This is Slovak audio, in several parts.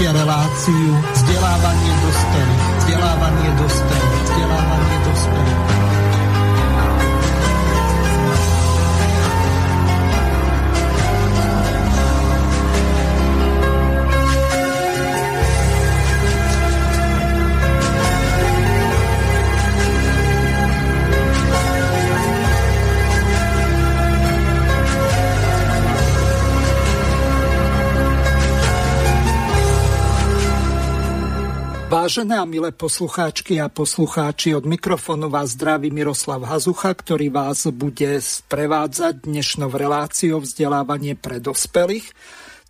Počúvate reláciu Vážené a milé poslucháčky a poslucháči, od mikrofónu vás zdraví Miroslav Hazucha, ktorý vás bude sprevádzať dnešnou reláciou vzdelávanie pre dospelých.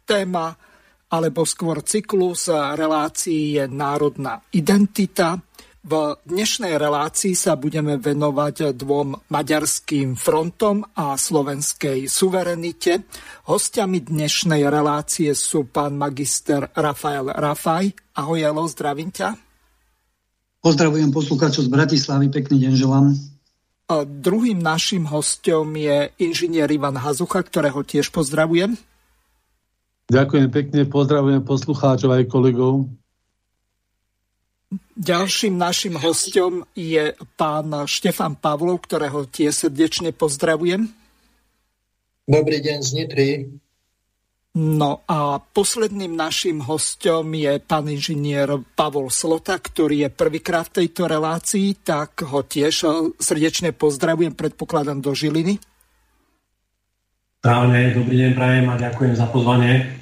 Téma alebo skôr cyklus relácií je národná identita. V dnešnej relácii sa budeme venovať dvom maďarským frontom a slovenskej suverenite. Hostiami dnešnej relácie sú pán magister Rafael Rafaj. Ahoj, Elo, zdravím ťa. Pozdravujem poslucháčov z Bratislavy, pekný deň želám. A druhým našim hostom je inžinier Ivan Hazucha, ktorého tiež pozdravujem. Ďakujem pekne, pozdravujem poslucháčov aj kolegov. Ďalším našim hostom je pán Štefan Pavlov, ktorého tie srdečne pozdravujem. Dobrý deň z Nitry. No a posledným našim hostom je pán inžinier Pavol Slota, ktorý je prvýkrát v tejto relácii, tak ho tiež srdečne pozdravujem, predpokladám do Žiliny. Správne, dobrý deň prajem a ďakujem za pozvanie.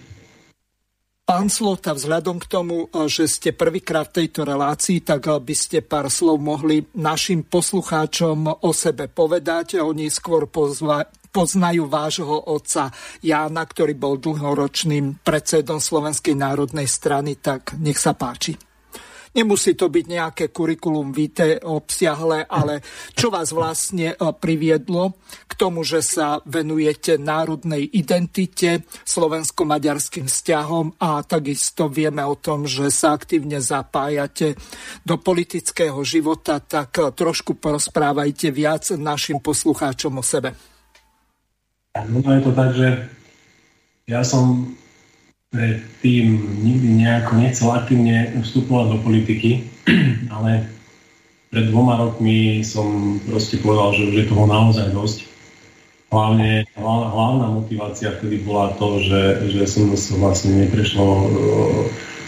Pán Slota, vzhľadom k tomu, eh, že ste prvýkrát v tejto relácii, tak eh, by ste pár slov mohli našim poslucháčom o sebe povedať. Oni skôr pozva, poznajú vášho otca Jána, ktorý bol dlhoročným predsedom Slovenskej národnej strany, tak nech sa páči. Nemusí to byť nejaké kurikulum vitae obsiahle, ale čo vás vlastne e, priviedlo k tomu, že sa venujete národnej identite, slovensko-maďarským vzťahom a takisto vieme o tom, že sa aktívne zapájate do politického života, tak e, trošku porozprávajte viac našim poslucháčom o sebe. No je to tak, že ja som predtým nikdy nejako nechcel aktívne vstupovať do politiky, ale pred dvoma rokmi som proste povedal, že už je toho naozaj dosť. Hlavne, hlavná motivácia vtedy bola to, že, že som sa vlastne neprešlo e,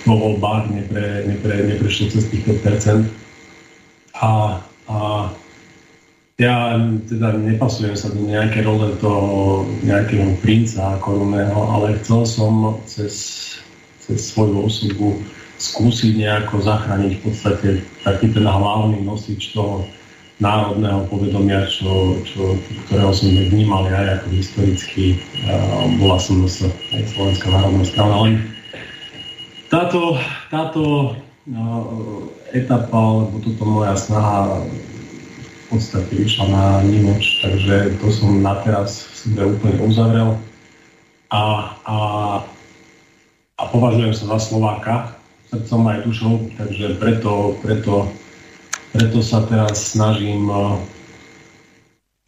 vo voľbách, nepre, nepre, neprešlo cez tých 5%. A, a ja teda nepasujem sa do nejaké role toho nejakého princa korunného, ale chcel som cez, cez svoju osobu skúsiť nejako zachrániť v podstate taký ten hlavný nosič toho národného povedomia, čo, čo, ktorého som vnímal aj ako historicky. Bola som zase aj Slovenská národná strana. Len táto, táto etapa, alebo toto moja snaha podstate išla na nimoč, takže to som na teraz v sebe úplne uzavrel a, a, a považujem sa za Slováka srdcom aj dušou, takže preto, preto, preto sa teraz snažím eh,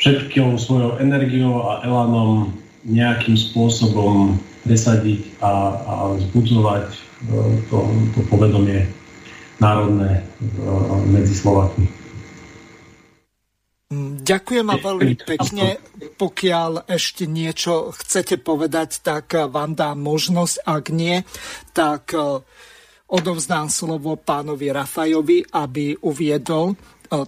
všetkou svojou energiou a elanom nejakým spôsobom presadiť a, a zbudzovať eh, to, to povedomie národné eh, medzi Slovakmi. Ďakujem a veľmi pekne. Pokiaľ ešte niečo chcete povedať, tak vám dám možnosť. Ak nie, tak e, odovzdám slovo pánovi Rafajovi, aby uviedol e,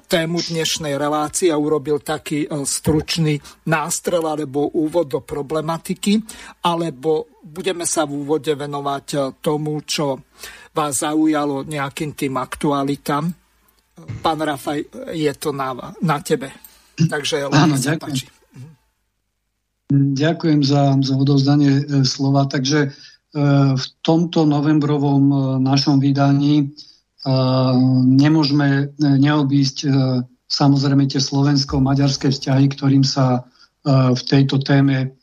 tému dnešnej relácie a urobil taký stručný nástrel alebo úvod do problematiky, alebo budeme sa v úvode venovať tomu, čo vás zaujalo nejakým tým aktualitám Pán Rafaj, je to na, na tebe. Takže Áno, ďakujem. Ďakujem za, za odovzdanie e, slova. Takže e, v tomto novembrovom e, našom vydaní nemôžeme neobísť samozrejme tie slovensko-maďarské vzťahy, ktorým sa v tejto téme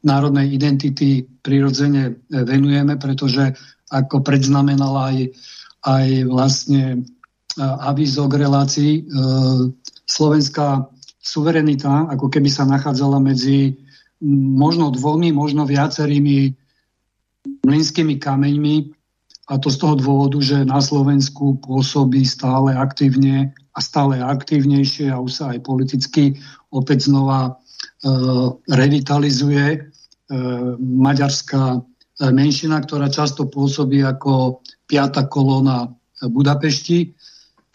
národnej identity prirodzene venujeme, pretože ako predznamenala aj, aj vlastne avízo k relácii. E, slovenská suverenita ako keby sa nachádzala medzi možno dvomi, možno viacerými mlinskými kameňmi a to z toho dôvodu, že na Slovensku pôsobí stále aktívne a stále aktívnejšie a už sa aj politicky opäť znova e, revitalizuje e, maďarská e, menšina, ktorá často pôsobí ako piata kolóna Budapešti.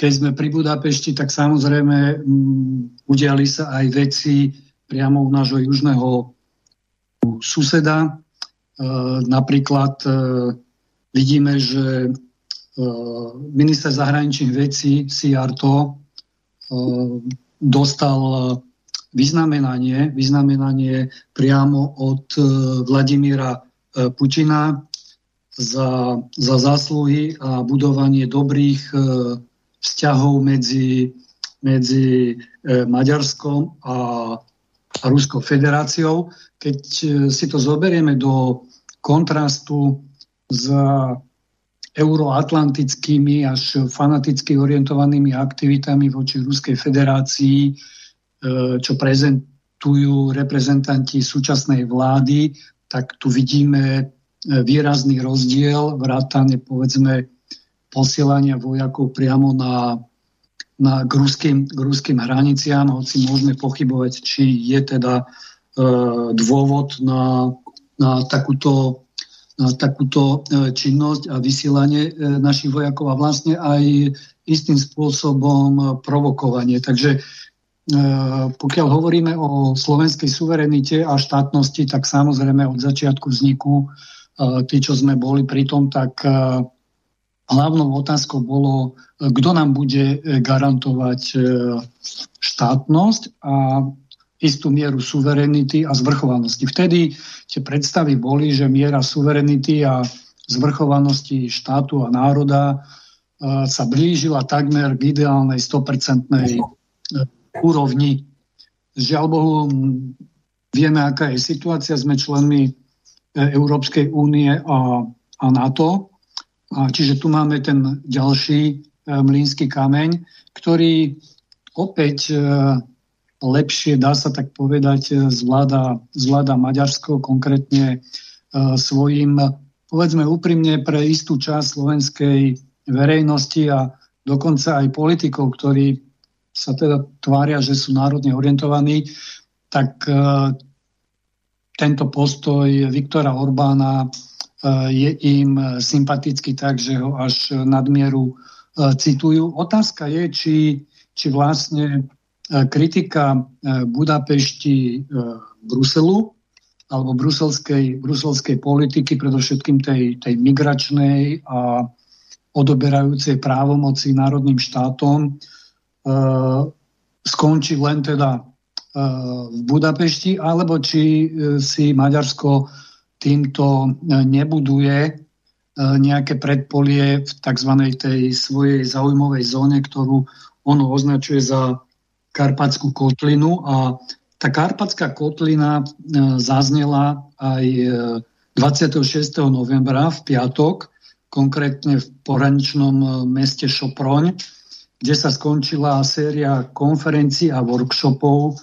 Keď sme pri Budapešti, tak samozrejme m, udiali sa aj veci priamo u nášho južného suseda. E, napríklad e, vidíme, že E, minister zahraničných vecí Siarto dostal vyznamenanie, vyznamenanie priamo od Vladimíra Putina za, za zásluhy a budovanie dobrých vzťahov medzi, medzi Maďarskom a, a Ruskou federáciou. Keď si to zoberieme do kontrastu s euroatlantickými až fanaticky orientovanými aktivitami voči Ruskej federácii, e, čo prezentujú reprezentanti súčasnej vlády, tak tu vidíme e, výrazný rozdiel, vrátane povedzme posielania vojakov priamo na, na k, ruským, k ruským hraniciám, hoci môžeme pochybovať, či je teda e, dôvod na, na takúto takúto e, činnosť a vysielanie e, našich vojakov a vlastne aj istým spôsobom e, provokovanie. Takže pokiaľ hovoríme o slovenskej suverenite a štátnosti, tak samozrejme od začiatku vzniku tí, čo sme boli pri tom, tak hlavnou otázkou bolo, kto nám bude garantovať štátnosť a istú mieru suverenity a zvrchovanosti. Vtedy tie predstavy boli, že miera suverenity a zvrchovanosti štátu a národa e, sa blížila takmer k ideálnej 100% e, úrovni. Žiaľ Bohu, vieme, aká je situácia. Sme členmi e, Európskej únie a, a NATO. Čiže tu máme ten ďalší mlínsky kameň, ktorý opäť lepšie, dá sa tak povedať, e, zvláda, zvláda Maďarsko, konkrétne e, svojim, povedzme úprimne, pre istú časť slovenskej verejnosti a dokonca aj politikov, ktorí sa teda tvária, že sú národne orientovaní, tak e, tento postoj Viktora Orbána je im sympatický tak, že ho až nadmieru citujú. Otázka je, či, či vlastne kritika Budapešti Bruselu alebo bruselskej, bruselskej politiky, predovšetkým tej, tej migračnej a odoberajúcej právomoci národným štátom, skončí len teda v Budapešti, alebo či si Maďarsko týmto nebuduje nejaké predpolie v tzv. tej svojej zaujímavej zóne, ktorú ono označuje za Karpatskú kotlinu a tá Karpatská kotlina e, zaznela aj 26. E, novembra v piatok, konkrétne v pohraničnom e, meste Šoproň, kde sa skončila séria konferencií a workshopov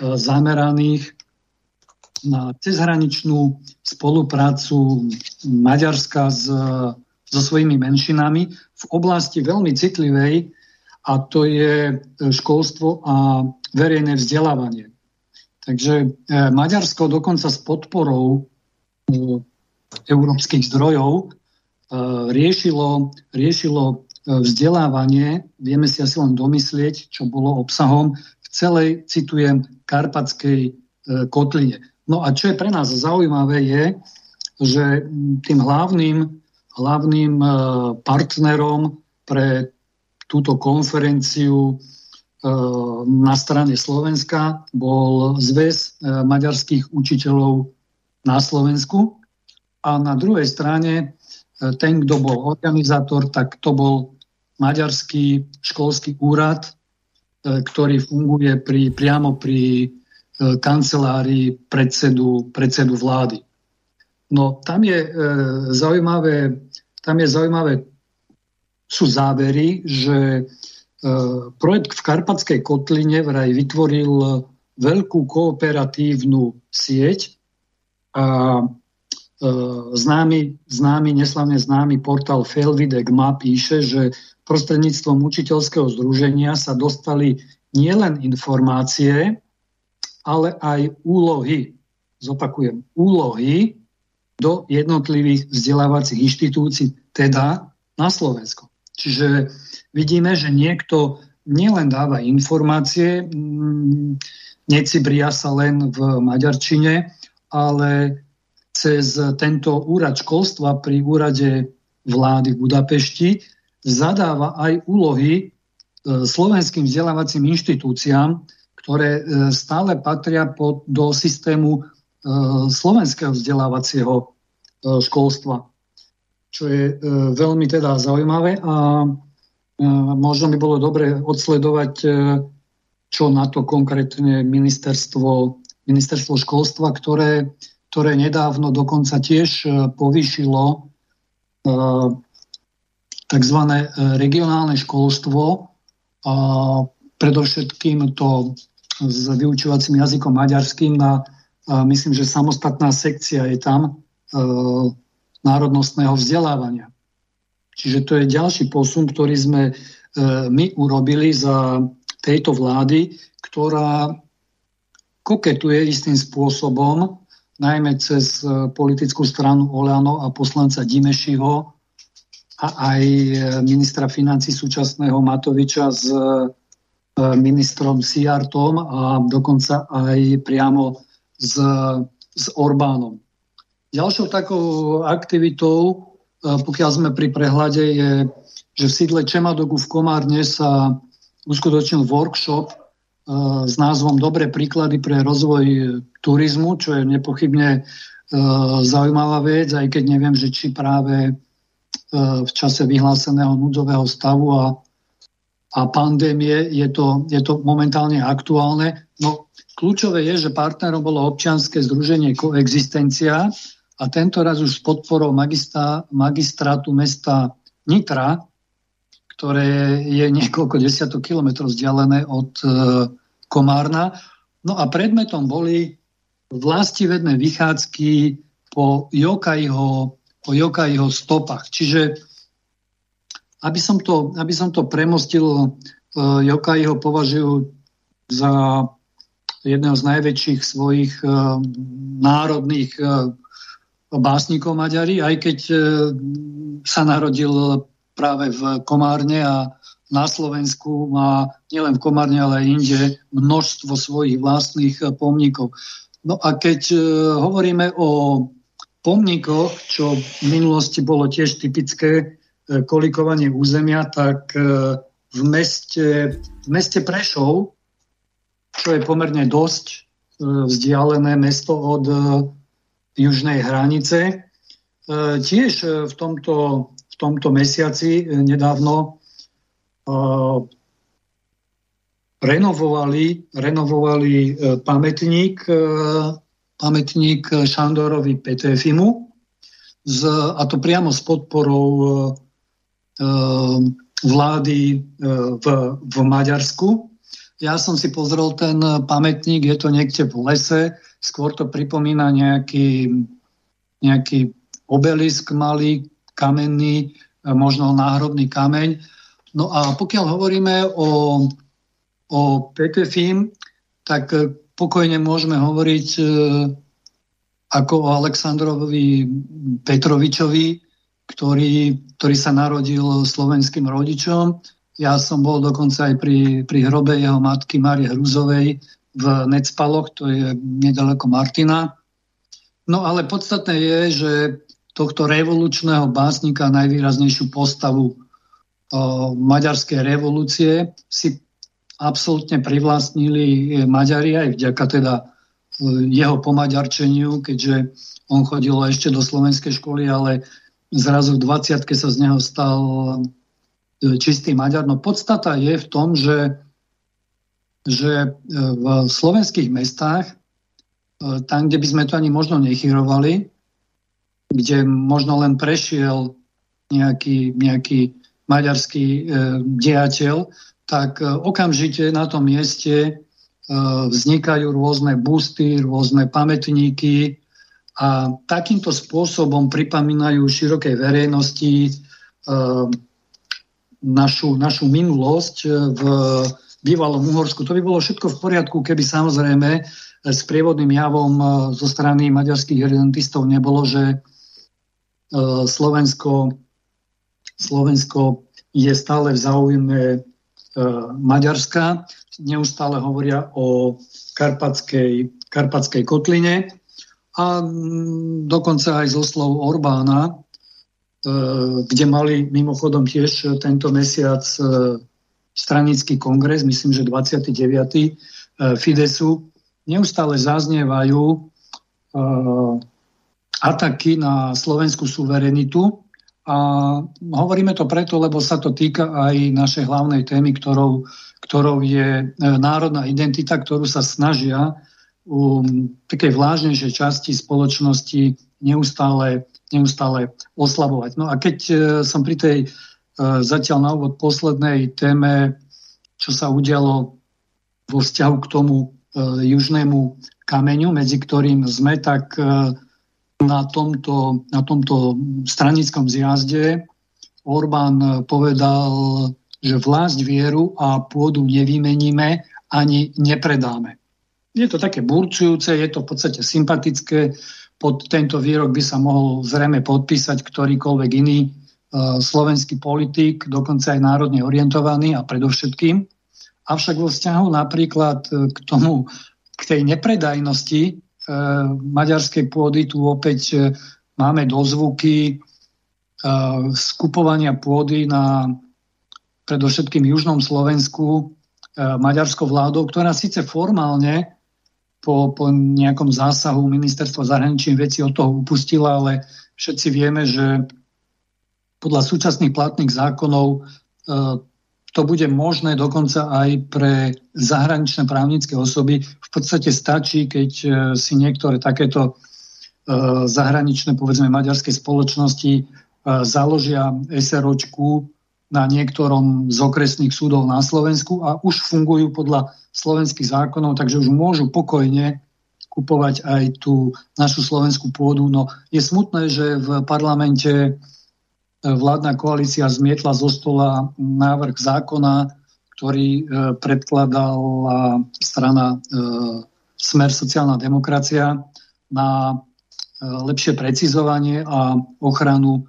zameraných cezhraničnú spoluprácu Maďarska s, so svojimi menšinami v oblasti veľmi citlivej a to je e, školstvo a verejné vzdelávanie. Takže e, Maďarsko dokonca s podporou e, európskych zdrojov riešilo, riešilo vzdelávanie, vieme si asi len domyslieť, čo bolo obsahom v celej, citujem, karpatskej kotline. No a čo je pre nás zaujímavé je, že tým hlavným, hlavným partnerom pre túto konferenciu e, na strane Slovenska bol zväz e, maďarských učiteľov na Slovensku. A na druhej strane e, ten, kto bol organizátor, tak to bol maďarský školský úrad, ktorý funguje pri, priamo pri kancelárii predsedu, predsedu vlády. No tam je, e, zaujímavé, tam je zaujímavé sú závery, že e, projekt v Karpatskej kotline vraj vytvoril veľkú kooperatívnu sieť a známy, známy, neslavne známy portál Felvidek Ma píše, že prostredníctvom učiteľského združenia sa dostali nielen informácie, ale aj úlohy, zopakujem, úlohy do jednotlivých vzdelávacích inštitúcií, teda na Slovensko. Čiže vidíme, že niekto nielen dáva informácie, mm, necibria sa len v maďarčine, ale cez tento úrad školstva pri úrade vlády v Budapešti zadáva aj úlohy e, slovenským vzdelávacím inštitúciám, ktoré e, stále patria pod, do systému e, slovenského vzdelávacieho školstva. Čo je veľmi teda zaujímavé a možno by bolo dobre odsledovať, čo na to konkrétne ministerstvo, ministerstvo školstva, ktoré ktoré nedávno dokonca tiež e, povýšilo e, tzv. E, regionálne školstvo, a predovšetkým to s vyučovacím jazykom maďarským na, myslím, že samostatná sekcia je tam národnostného vzdelávania. Čiže to je ďalší posun, ktorý sme my urobili za tejto vlády, ktorá koketuje istým spôsobom najmä cez e, politickú stranu Oleano a poslanca Dimešiho a aj e, ministra financí súčasného Matoviča s e, ministrom Siartom a dokonca aj priamo s, s Orbánom. Ďalšou takou aktivitou, pokiaľ sme pri prehľade, je, že v sídle Čemadogu v Komárne sa uskutočnil workshop s názvom Dobré príklady pre rozvoj turizmu, čo je nepochybne e, zaujímavá vec, aj keď neviem, že či práve e, v čase vyhláseného núdzového stavu a, a pandémie je to, je to momentálne aktuálne. No, kľúčové je, že partnerom bolo občianske združenie Koexistencia a tento raz už s podporou magistra, magistrátu mesta Nitra, ktoré je niekoľko desiatok kilometrov vzdialené od e, Komárna. No a predmetom boli vlastivedné vychádzky po Jokaiho, po Jokaiho stopách. Čiže aby som to, aby som to premostil, uh, Jokaiho považujú za jedného z najväčších svojich uh, národných uh, básnikov Maďari, aj keď sa narodil práve v Komárne a na Slovensku má nielen v Komárne, ale aj inde množstvo svojich vlastných pomníkov. No a keď hovoríme o pomníkoch, čo v minulosti bolo tiež typické kolikovanie územia, tak e, v meste, v meste Prešov, čo je pomerne dosť vzdialené mesto od južnej hranice, tiež v tomto, v tomto mesiaci nedávno renovovali, renovovali e, pamätník, e, pamätník Šandorovi Petefimu, z, a to priamo s podporou e, vlády v, v Maďarsku. Ja som si pozrel ten pamätník, je to niekde v lese, skôr to pripomína nejaký, nejaký obelisk malý, kamenný, možno náhrobný kameň. No a pokiaľ hovoríme o o PTFIM, tak e, pokojne môžeme hovoriť e, ako o Aleksandrovi Petrovičovi, ktorý, ktorý sa narodil slovenským rodičom. Ja som bol dokonca aj pri, pri hrobe jeho matky Marie Hruzovej v Necpaloch, to je nedaleko Martina. No ale podstatné je, že tohto revolučného básnika, najvýraznejšiu postavu o, maďarskej revolúcie si absolútne privlastnili Maďari aj vďaka teda e, jeho pomaďarčeniu, keďže on chodil ešte do slovenskej školy, ale zrazu v 20 sa z neho stal e, čistý Maďar. No podstata je v tom, že, že v slovenských mestách, tam, kde by sme to ani možno nechyrovali, kde možno len prešiel nejaký, nejaký maďarský e, diateľ, tak e, okamžite na tom mieste e, vznikajú rôzne busty, rôzne pamätníky, a takýmto spôsobom pripomínajú širokej verejnosti e, našu, našu minulosť v bývalom Uhorsku. To by bolo všetko v poriadku, keby samozrejme s prievodným javom zo strany maďarských redentistov nebolo, že Slovensko, Slovensko je stále v záujme Maďarska. Neustále hovoria o karpatskej, karpatskej kotline a dokonca aj zo slov Orbána, e, kde mali mimochodom tiež tento mesiac e, stranický kongres, myslím, že 29. E, Fidesu, neustále zaznievajú ataky na slovenskú suverenitu a hovoríme to preto, lebo sa to týka aj našej hlavnej témy, ktorou, ktorou je národná identita, ktorú sa snažia u takej vlážnejšej časti spoločnosti neustále, neustále oslabovať. No a keď e, som pri tej e, zatiaľ na úvod poslednej téme, čo sa udialo vo vzťahu k tomu e, južnému kameňu, medzi ktorým sme, tak na tomto, na tomto stranickom zjazde Orbán povedal, že vlásť vieru a pôdu nevymeníme ani nepredáme. Je to také burčujúce, je to v podstate sympatické. Pod tento výrok by sa mohol zrejme podpísať ktorýkoľvek iný uh, slovenský politik, dokonca aj národne orientovaný a predovšetkým. Avšak vo vzťahu napríklad e, k tomu, k tej nepredajnosti e, maďarskej pôdy, tu opäť e, máme dozvuky skupovania pôdy na predovšetkým južnom Slovensku maďarskou vládou, ktorá síce formálne po, po nejakom zásahu ministerstva zahraničných vecí od toho upustila, ale všetci vieme, že podľa súčasných platných zákonov e, to bude možné dokonca aj pre zahraničné právnické osoby. V podstate stačí, keď e, si niektoré takéto e, zahraničné, povedzme, maďarské spoločnosti založia SROčku na niektorom z okresných súdov na Slovensku a už fungujú podľa slovenských zákonov, takže už môžu pokojne kupovať aj tú našu slovenskú pôdu. No je smutné, že v parlamente e, vládna koalícia zmietla zo stola návrh zákona, ktorý e, predkladala strana e, Smer sociálna demokracia na lepšie precizovanie a ochranu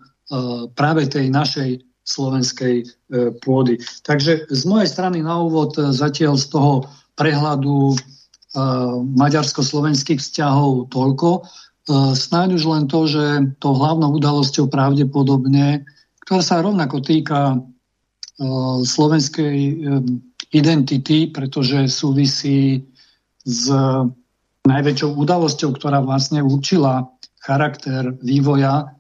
práve tej našej slovenskej e, pôdy. Takže z mojej strany na úvod e, zatiaľ z toho prehľadu e, maďarsko-slovenských vzťahov toľko. Snáď už len to, že to hlavnou udalosťou pravdepodobne, ktorá sa rovnako týka slovenskej identity, pretože súvisí s najväčšou udalosťou, ktorá vlastne určila charakter vývoja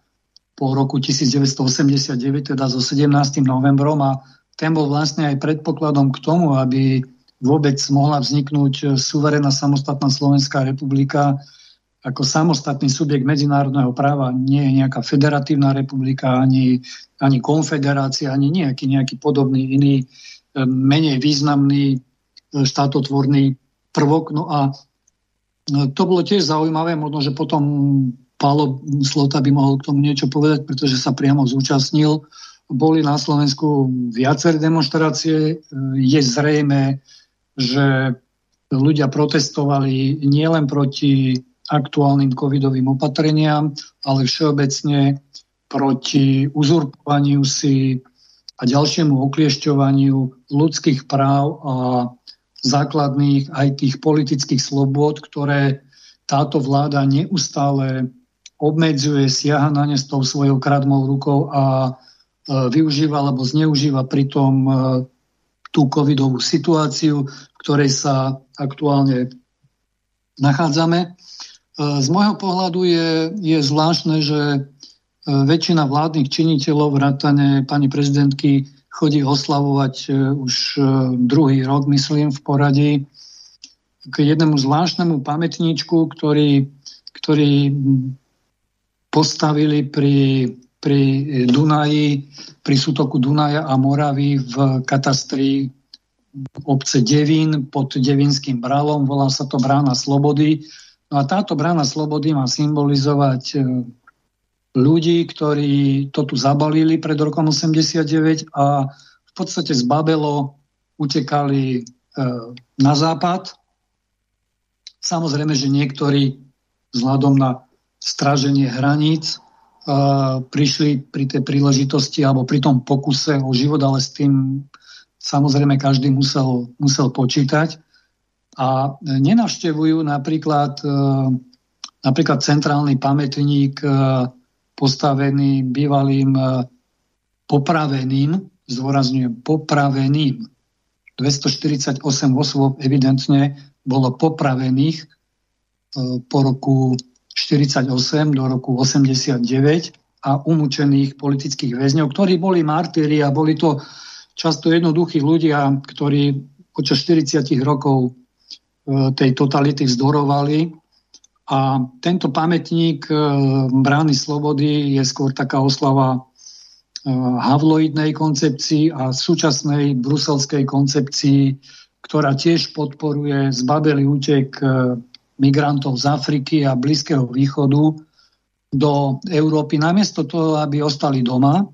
po roku 1989, teda so 17. novembrom a ten bol vlastne aj predpokladom k tomu, aby vôbec mohla vzniknúť suverená samostatná Slovenská republika ako samostatný subjekt medzinárodného práva. Nie je nejaká federatívna republika, ani, ani konfederácia, ani nejaký, nejaký podobný iný, e, menej významný e, štátotvorný prvok. No a e, to bolo tiež zaujímavé, možno, že potom Pálo Slota by mohol k tomu niečo povedať, pretože sa priamo zúčastnil. Boli na Slovensku viaceré demonstrácie. Je zrejme, že ľudia protestovali nielen proti aktuálnym covidovým opatreniam, ale všeobecne proti uzurpovaniu si a ďalšiemu okliešťovaniu ľudských práv a základných aj tých politických slobod, ktoré táto vláda neustále obmedzuje, siaha na ne s tou svojou kradmou rukou a e, využíva alebo zneužíva pritom e, tú covidovú situáciu, v ktorej sa aktuálne nachádzame. E, z môjho pohľadu je, je zvláštne, že väčšina vládnych činiteľov, vrátane pani prezidentky, chodí oslavovať už druhý rok, myslím, v poradí k jednému zvláštnemu pamätníčku, ktorý, ktorý postavili pri, pri Dunaji, pri sútoku Dunaja a Moravy v katastri obce Devín pod Devinským bralom, volá sa to Brána Slobody. No a táto brána slobody má symbolizovať e, ľudí, ktorí to tu zabalili pred rokom 89 a v podstate z Babelo utekali e, na západ. Samozrejme, že niektorí vzhľadom na straženie hraníc e, prišli pri tej príležitosti alebo pri tom pokuse o život, ale s tým samozrejme každý musel, musel počítať a nenavštevujú napríklad, e, napríklad centrálny pamätník e, postavený bývalým popraveným, zdôrazňujem, popraveným. 248 osôb evidentne bolo popravených po roku 48 do roku 89 a umúčených politických väzňov, ktorí boli martyri a boli to často jednoduchí ľudia, ktorí počas 40 rokov E, tej totality vzdorovali. A tento pamätník e, brány slobody je skôr taká oslava e, havloidnej koncepcii a súčasnej bruselskej koncepcii, ktorá tiež podporuje zbabelý útek migrantov z Afriky a Blízkeho východu do Európy, namiesto toho, aby ostali doma.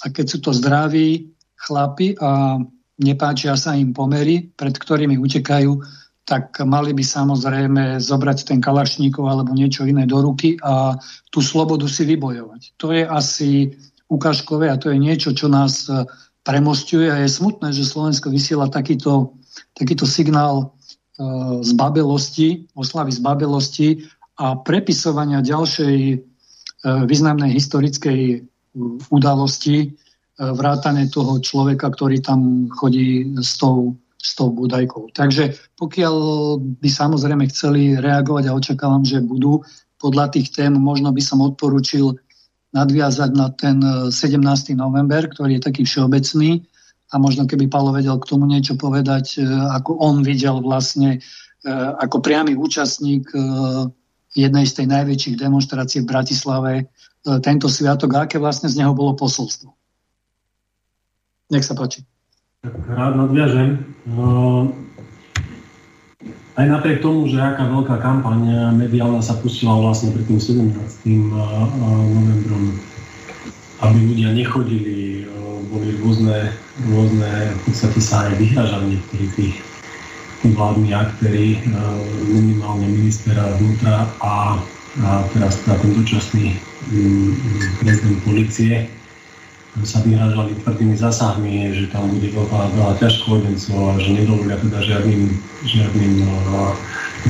A keď sú to zdraví chlapi a nepáčia sa im pomery, pred ktorými utekajú, tak mali by samozrejme zobrať ten kalašníkov alebo niečo iné do ruky a tú slobodu si vybojovať. To je asi ukážkové a to je niečo, čo nás premostuje a je smutné, že Slovensko vysiela takýto, takýto signál e, z babelosti, oslavy z babelosti a prepisovania ďalšej e, významnej historickej udalosti, vrátane toho človeka, ktorý tam chodí s tou s tou budajkou. Takže pokiaľ by samozrejme chceli reagovať a očakávam, že budú, podľa tých tém možno by som odporučil nadviazať na ten 17. E, november, ktorý je taký všeobecný a možno keby Palo vedel k tomu niečo povedať, e, ako on videl vlastne e, ako priamy účastník jednej z tej najväčších demonstrácií v Bratislave tento sviatok a aké vlastne z neho bolo posolstvo. Nech sa páči. Rád nadviažem. No, aj napriek tomu, že aká veľká kampaň mediálna sa pustila vlastne pred tým 17. novembrom, aby ľudia nechodili, boli rôzne, rôzne v podstate sa aj vyhražali niektorí tých, tí vládni aktéry, minimálne ministera vnútra a, a teraz teda ten dočasný prezident policie. Sa vyhražali tvrdými zásahmi, že tam bude veľa, veľa ťažkovodencov a že nedovolia teda žiadnym, žiadnym uh,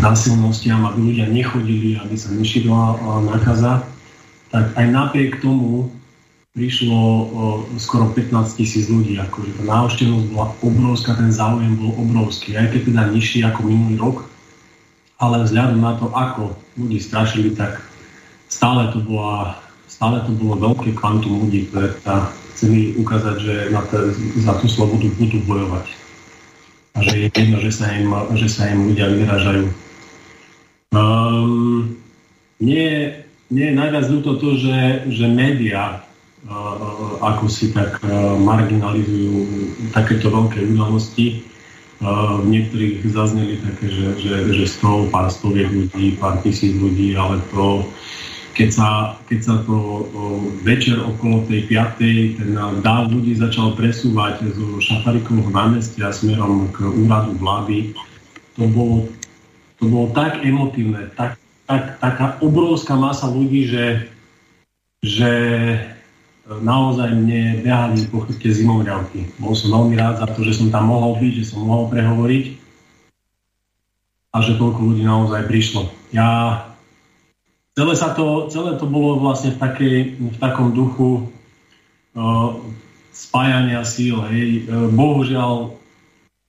násilnostiam, aby ľudia nechodili, aby sa nešírila uh, nákaza, tak aj napriek tomu prišlo skoro 15 tisíc ľudí. Akože tá návštevnosť bola obrovská, ten záujem bol obrovský, aj keď teda nižší ako minulý rok, ale vzhľadom na to, ako ľudí strašili, tak stále to bola stále to bolo veľké kvantum ľudí, ktoré teda chceli ukázať, že na to, za tú slobodu budú bojovať. A že je jedno, že sa im, že sa im ľudia vyražajú. Um, nie, nie je najviac ľúto to, že, že médiá ako si tak marginalizujú takéto veľké udalosti. V niektorých zazneli také, že, že, že 100, pár stoviek ľudí, pár tisíc ľudí, ale to keď sa, keď sa to večer okolo tej 5. ten dáv ľudí začal presúvať zo Šafarikovho námestia smerom k úradu vlády, to bolo, to bolo tak emotívne, tak, tak, taká obrovská masa ľudí, že, že naozaj mne behali po chrbte zimomriavky. Bol som veľmi rád za to, že som tam mohol byť, že som mohol prehovoriť a že toľko ľudí naozaj prišlo. Ja celé, sa to, celé to bolo vlastne v, takej, v takom duchu uh, spájania síl. Hej. Uh, bohužiaľ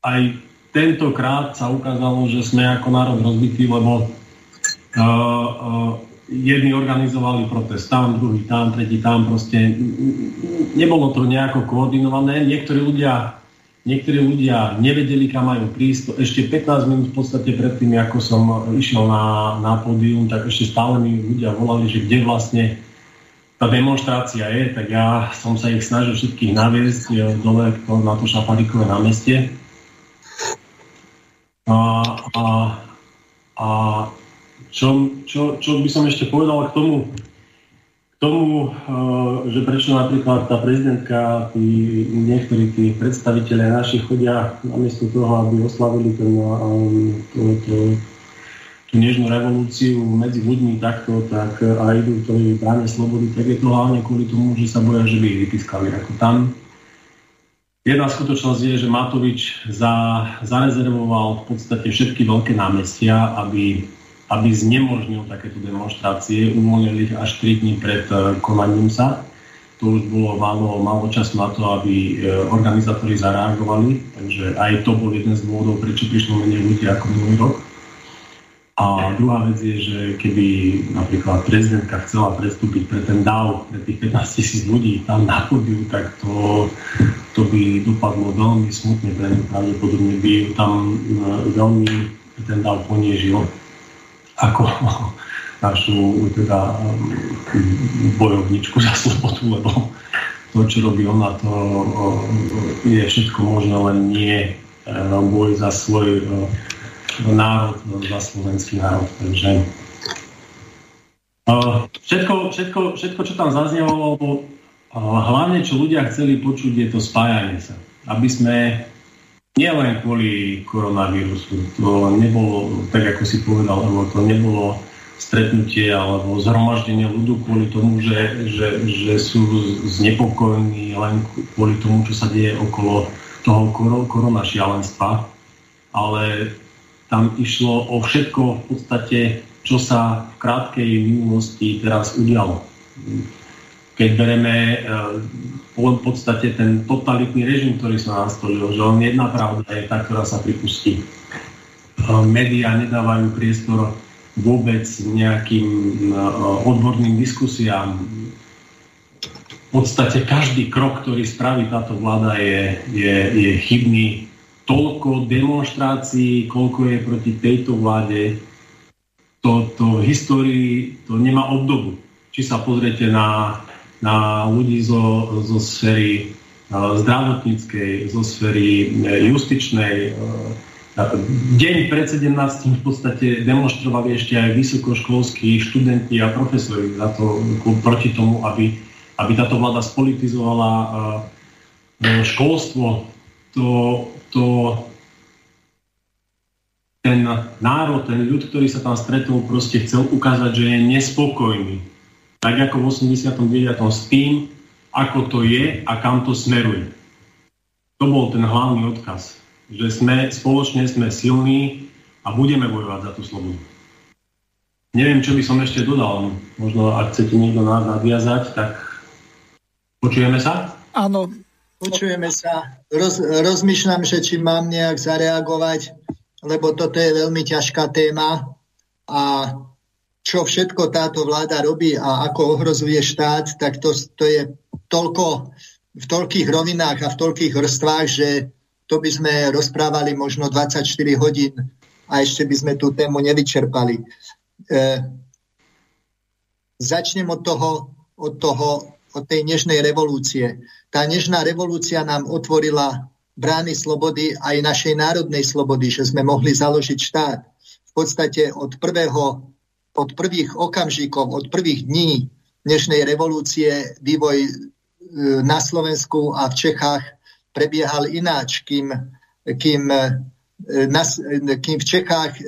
aj tentokrát sa ukázalo, že sme ako národ rozbití, lebo uh, uh, jedni organizovali protest tam, druhý tam, tretí tam, proste nebolo to nejako koordinované. Niektorí ľudia Niektorí ľudia nevedeli, kam majú prísť. Ešte 15 minút v podstate predtým, ako som išiel na, na pódium, tak ešte stále mi ľudia volali, že kde vlastne tá demonstrácia je, tak ja som sa ich snažil všetkých naviesť e, dole na to Šaparikové námestie. A, a, a čo, čo, čo by som ešte povedal k tomu, k tomu, že prečo napríklad tá prezidentka, tí, niektorí tí predstaviteľe naši chodia namiesto toho, aby oslavili ten, to, to, tú nežnú revolúciu medzi ľuďmi takto, tak a idú to bráne slobody, tak je to hlavne kvôli tomu, že sa boja, že by ich vypískali. Ako tam Jedna skutočnosť je, že Matovič za, zarezervoval v podstate všetky veľké námestia, aby, aby znemožnil takéto demonstrácie, umožnil ich až 3 dní pred uh, konaním sa. To už bolo málo, málo času na to, aby uh, organizátori zareagovali, takže aj to bol jeden z dôvodov, prečo prišlo menej ľudí ako minulý rok. A druhá vec je, že keby napríklad prezidentka chcela prestúpiť pre ten DAO, pre tých 15 tisíc ľudí tam na podiu, tak to, to by dopadlo veľmi smutne pre ňu. Pravdepodobne by ju tam e, veľmi ten DAO poniežil ako našu teda, bojovničku za slobodu, lebo to, čo robí ona, to e, je všetko možné, len nie e, boj za svoj národ, za slovenský národ. Takže uh, všetko, všetko, všetko, čo tam zaznelo, uh, hlavne čo ľudia chceli počuť, je to spájanie sa. Aby sme nielen kvôli koronavírusu, to nebolo, tak ako si povedal, lebo to nebolo stretnutie alebo zhromaždenie ľudu kvôli tomu, že, že, že sú znepokojení len kvôli tomu, čo sa deje okolo toho korona šialenstva, ale tam išlo o všetko v podstate, čo sa v krátkej minulosti teraz udialo. Keď bereme eh, v podstate ten totalitný režim, ktorý sa nastolil, že len jedna pravda je tá, ktorá sa pripustí. Eh, média nedávajú priestor vôbec nejakým eh, odborným diskusiám. V podstate každý krok, ktorý spraví táto vláda, je, je, je chybný toľko demonstrácií, koľko je proti tejto vláde, to, to v histórii to nemá obdobu. Či sa pozriete na, na ľudí zo, zo sféry uh, zdravotníckej, zo sféry e, justičnej. Uh, deň pred 17. v podstate demonstrovali ešte aj vysokoškolskí študenti a profesori za to, proti tomu, aby, aby táto vláda spolitizovala školstvo. To, to ten národ, ten ľud, ktorý sa tam stretol, proste chcel ukázať, že je nespokojný. Tak ako v 89. s tým, ako to je a kam to smeruje. To bol ten hlavný odkaz. Že sme, spoločne sme silní a budeme bojovať za tú slobodu. Neviem, čo by som ešte dodal. Možno, ak chcete niekto nadviazať, tak počujeme sa? Áno, Počujeme sa. Roz, rozmýšľam, že či mám nejak zareagovať, lebo toto je veľmi ťažká téma a čo všetko táto vláda robí a ako ohrozuje štát, tak to, to je toľko v toľkých rovinách a v toľkých vrstvách, že to by sme rozprávali možno 24 hodín a ešte by sme tú tému nevyčerpali. E, začnem od toho, od toho od tej nežnej revolúcie. Tá nežná revolúcia nám otvorila brány slobody aj našej národnej slobody, že sme mohli založiť štát. V podstate od, prvého, od prvých okamžikov, od prvých dní dnešnej revolúcie vývoj e, na Slovensku a v Čechách prebiehal ináč, kým, kým, e, kým v Čechách e,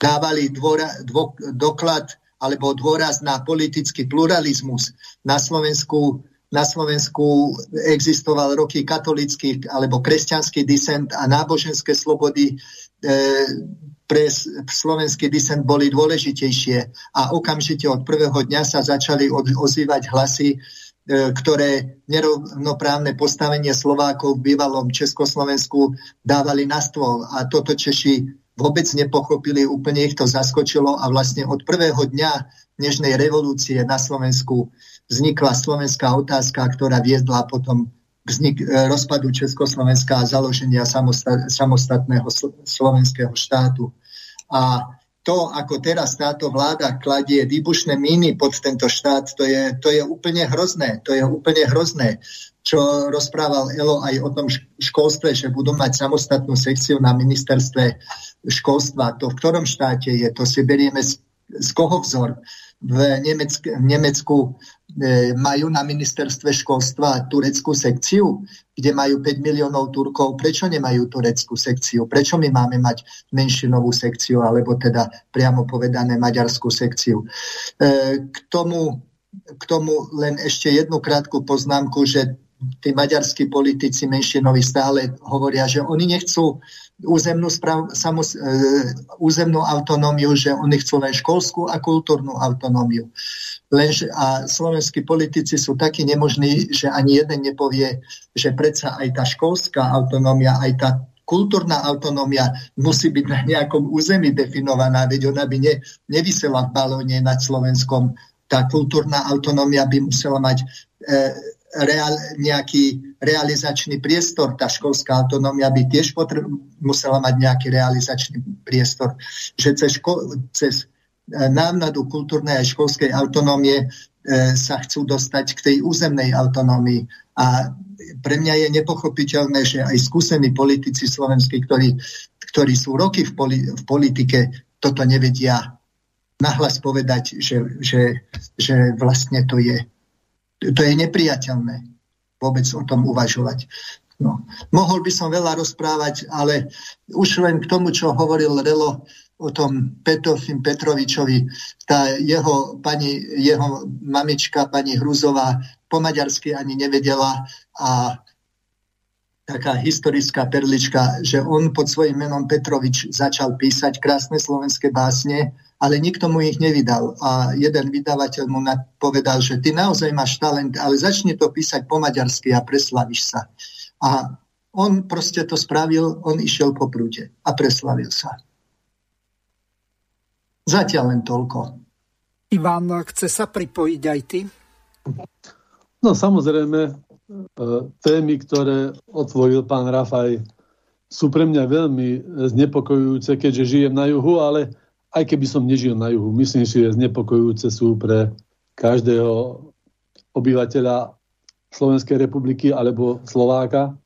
dávali dvora, dvo, doklad alebo dôraz na politický pluralizmus. Na Slovensku, na Slovensku existoval roky katolický alebo kresťanský disent a náboženské slobody e, pre slovenský disent boli dôležitejšie a okamžite od prvého dňa sa začali ozývať hlasy, e, ktoré nerovnoprávne postavenie Slovákov v bývalom Československu dávali na stôl. A toto Češi vôbec nepochopili, úplne ich to zaskočilo a vlastne od prvého dňa dnešnej revolúcie na Slovensku vznikla slovenská otázka, ktorá viedla potom vznik e, rozpadu Československa a založenia samostatného slovenského štátu. A to, ako teraz táto vláda kladie výbušné míny pod tento štát, to je, to je úplne hrozné. To je úplne hrozné, čo rozprával Elo aj o tom školstve, že budú mať samostatnú sekciu na ministerstve školstva. To v ktorom štáte je? To si berieme z, z koho vzor? V, Nemeck- v Nemecku majú na ministerstve školstva tureckú sekciu, kde majú 5 miliónov Turkov. Prečo nemajú tureckú sekciu? Prečo my máme mať menšinovú sekciu, alebo teda priamo povedané maďarskú sekciu? E, k tomu, k tomu len ešte jednu krátku poznámku, že tí maďarskí politici menšinoví stále hovoria, že oni nechcú územnú, sprav, samos, e, územnú autonómiu, že oni chcú len školskú a kultúrnu autonómiu. Lenže, a slovenskí politici sú takí nemožní, že ani jeden nepovie, že predsa aj tá školská autonómia, aj tá kultúrna autonómia musí byť na nejakom území definovaná, veď ona by ne, nevysela v balóne nad Slovenskom. Tá kultúrna autonómia by musela mať e, real, nejaký realizačný priestor. Tá školská autonómia by tiež potreb, musela mať nejaký realizačný priestor. Že cez, ško, cez e, návnadu kultúrnej a školskej autonómie e, sa chcú dostať k tej územnej autonómii. A pre mňa je nepochopiteľné, že aj skúsení politici slovenskí, ktorí, ktorí sú roky v, poli, v politike, toto nevedia nahlas povedať, že, že, že vlastne to je to je nepriateľné vôbec o tom uvažovať. No. Mohol by som veľa rozprávať, ale už len k tomu, čo hovoril Relo o tom Petrofim Petrovičovi, tá jeho, pani, jeho mamička, pani Hruzová, po maďarsky ani nevedela a taká historická perlička, že on pod svojím menom Petrovič začal písať krásne slovenské básne ale nikto mu ich nevydal. A jeden vydavateľ mu povedal, že ty naozaj máš talent, ale začni to písať po maďarsky a preslavíš sa. A on proste to spravil, on išiel po prúde a preslavil sa. Zatiaľ len toľko. Ivan, chce sa pripojiť aj ty? No samozrejme, e, témy, ktoré otvoril pán Rafaj, sú pre mňa veľmi znepokojujúce, keďže žijem na juhu, ale aj keby som nežil na juhu. Myslím si, že znepokojujúce sú pre každého obyvateľa Slovenskej republiky alebo Slováka.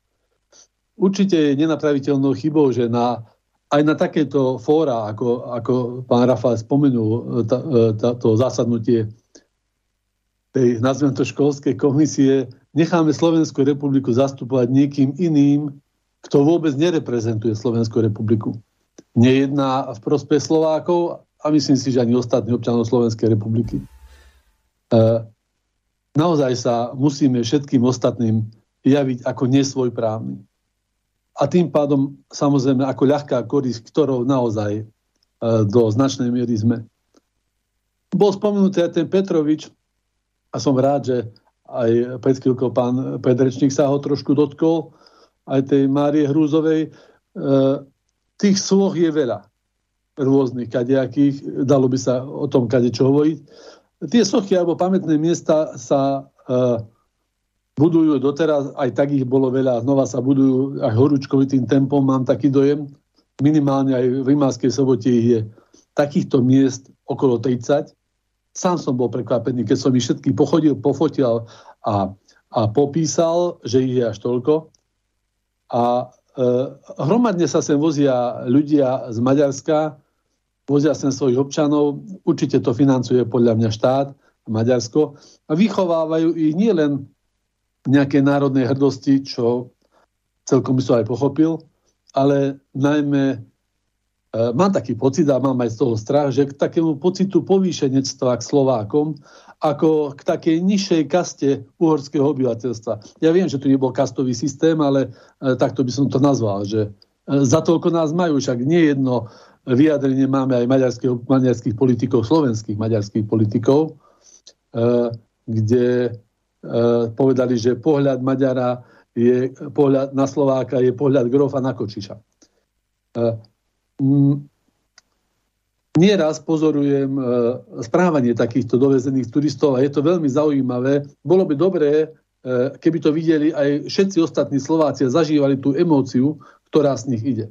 Určite je nenapraviteľnou chybou, že na, aj na takéto fóra, ako, ako pán Rafal spomenul, to zasadnutie tej, nazvem to školskej komisie, necháme Slovenskú republiku zastupovať niekým iným, kto vôbec nereprezentuje Slovenskú republiku nejedná v prospech Slovákov a myslím si, že ani ostatní občanov Slovenskej republiky. E, naozaj sa musíme všetkým ostatným javiť ako nesvojprávny. A tým pádom samozrejme ako ľahká korisť, ktorou naozaj e, do značnej miery sme. Bol spomenutý aj ten Petrovič a som rád, že aj pred chvíľkou pán Pedrečník sa ho trošku dotkol, aj tej Márie Hrúzovej. E, Tých sloh je veľa rôznych kadejakých, dalo by sa o tom kade čo hovoriť. Tie sochy alebo pamätné miesta sa uh, budujú doteraz, aj tak ich bolo veľa, znova sa budujú aj horúčkovitým tempom, mám taký dojem. Minimálne aj v Rimavskej sobote je takýchto miest okolo 30. Sám som bol prekvapený, keď som ich všetky pochodil, pofotil a, a popísal, že ich je až toľko. A E, hromadne sa sem vozia ľudia z Maďarska, vozia sem svojich občanov, určite to financuje podľa mňa štát, Maďarsko, a vychovávajú ich nielen nejaké národnej hrdosti, čo celkom by som aj pochopil, ale najmä e, mám taký pocit a mám aj z toho strach, že k takému pocitu povýšenectva k Slovákom ako k takej nižšej kaste uhorského obyvateľstva. Ja viem, že tu nebol kastový systém, ale e, takto by som to nazval, že e, za toľko nás majú, však nie jedno vyjadrenie máme aj maďarských, maďarských politikov, slovenských maďarských politikov, e, kde povedali, že pohľad Maďara je pohľad na Slováka je pohľad grofa na Kočiša nieraz pozorujem e, správanie takýchto dovezených turistov a je to veľmi zaujímavé. Bolo by dobré, e, keby to videli aj všetci ostatní Slováci a zažívali tú emóciu, ktorá z nich ide.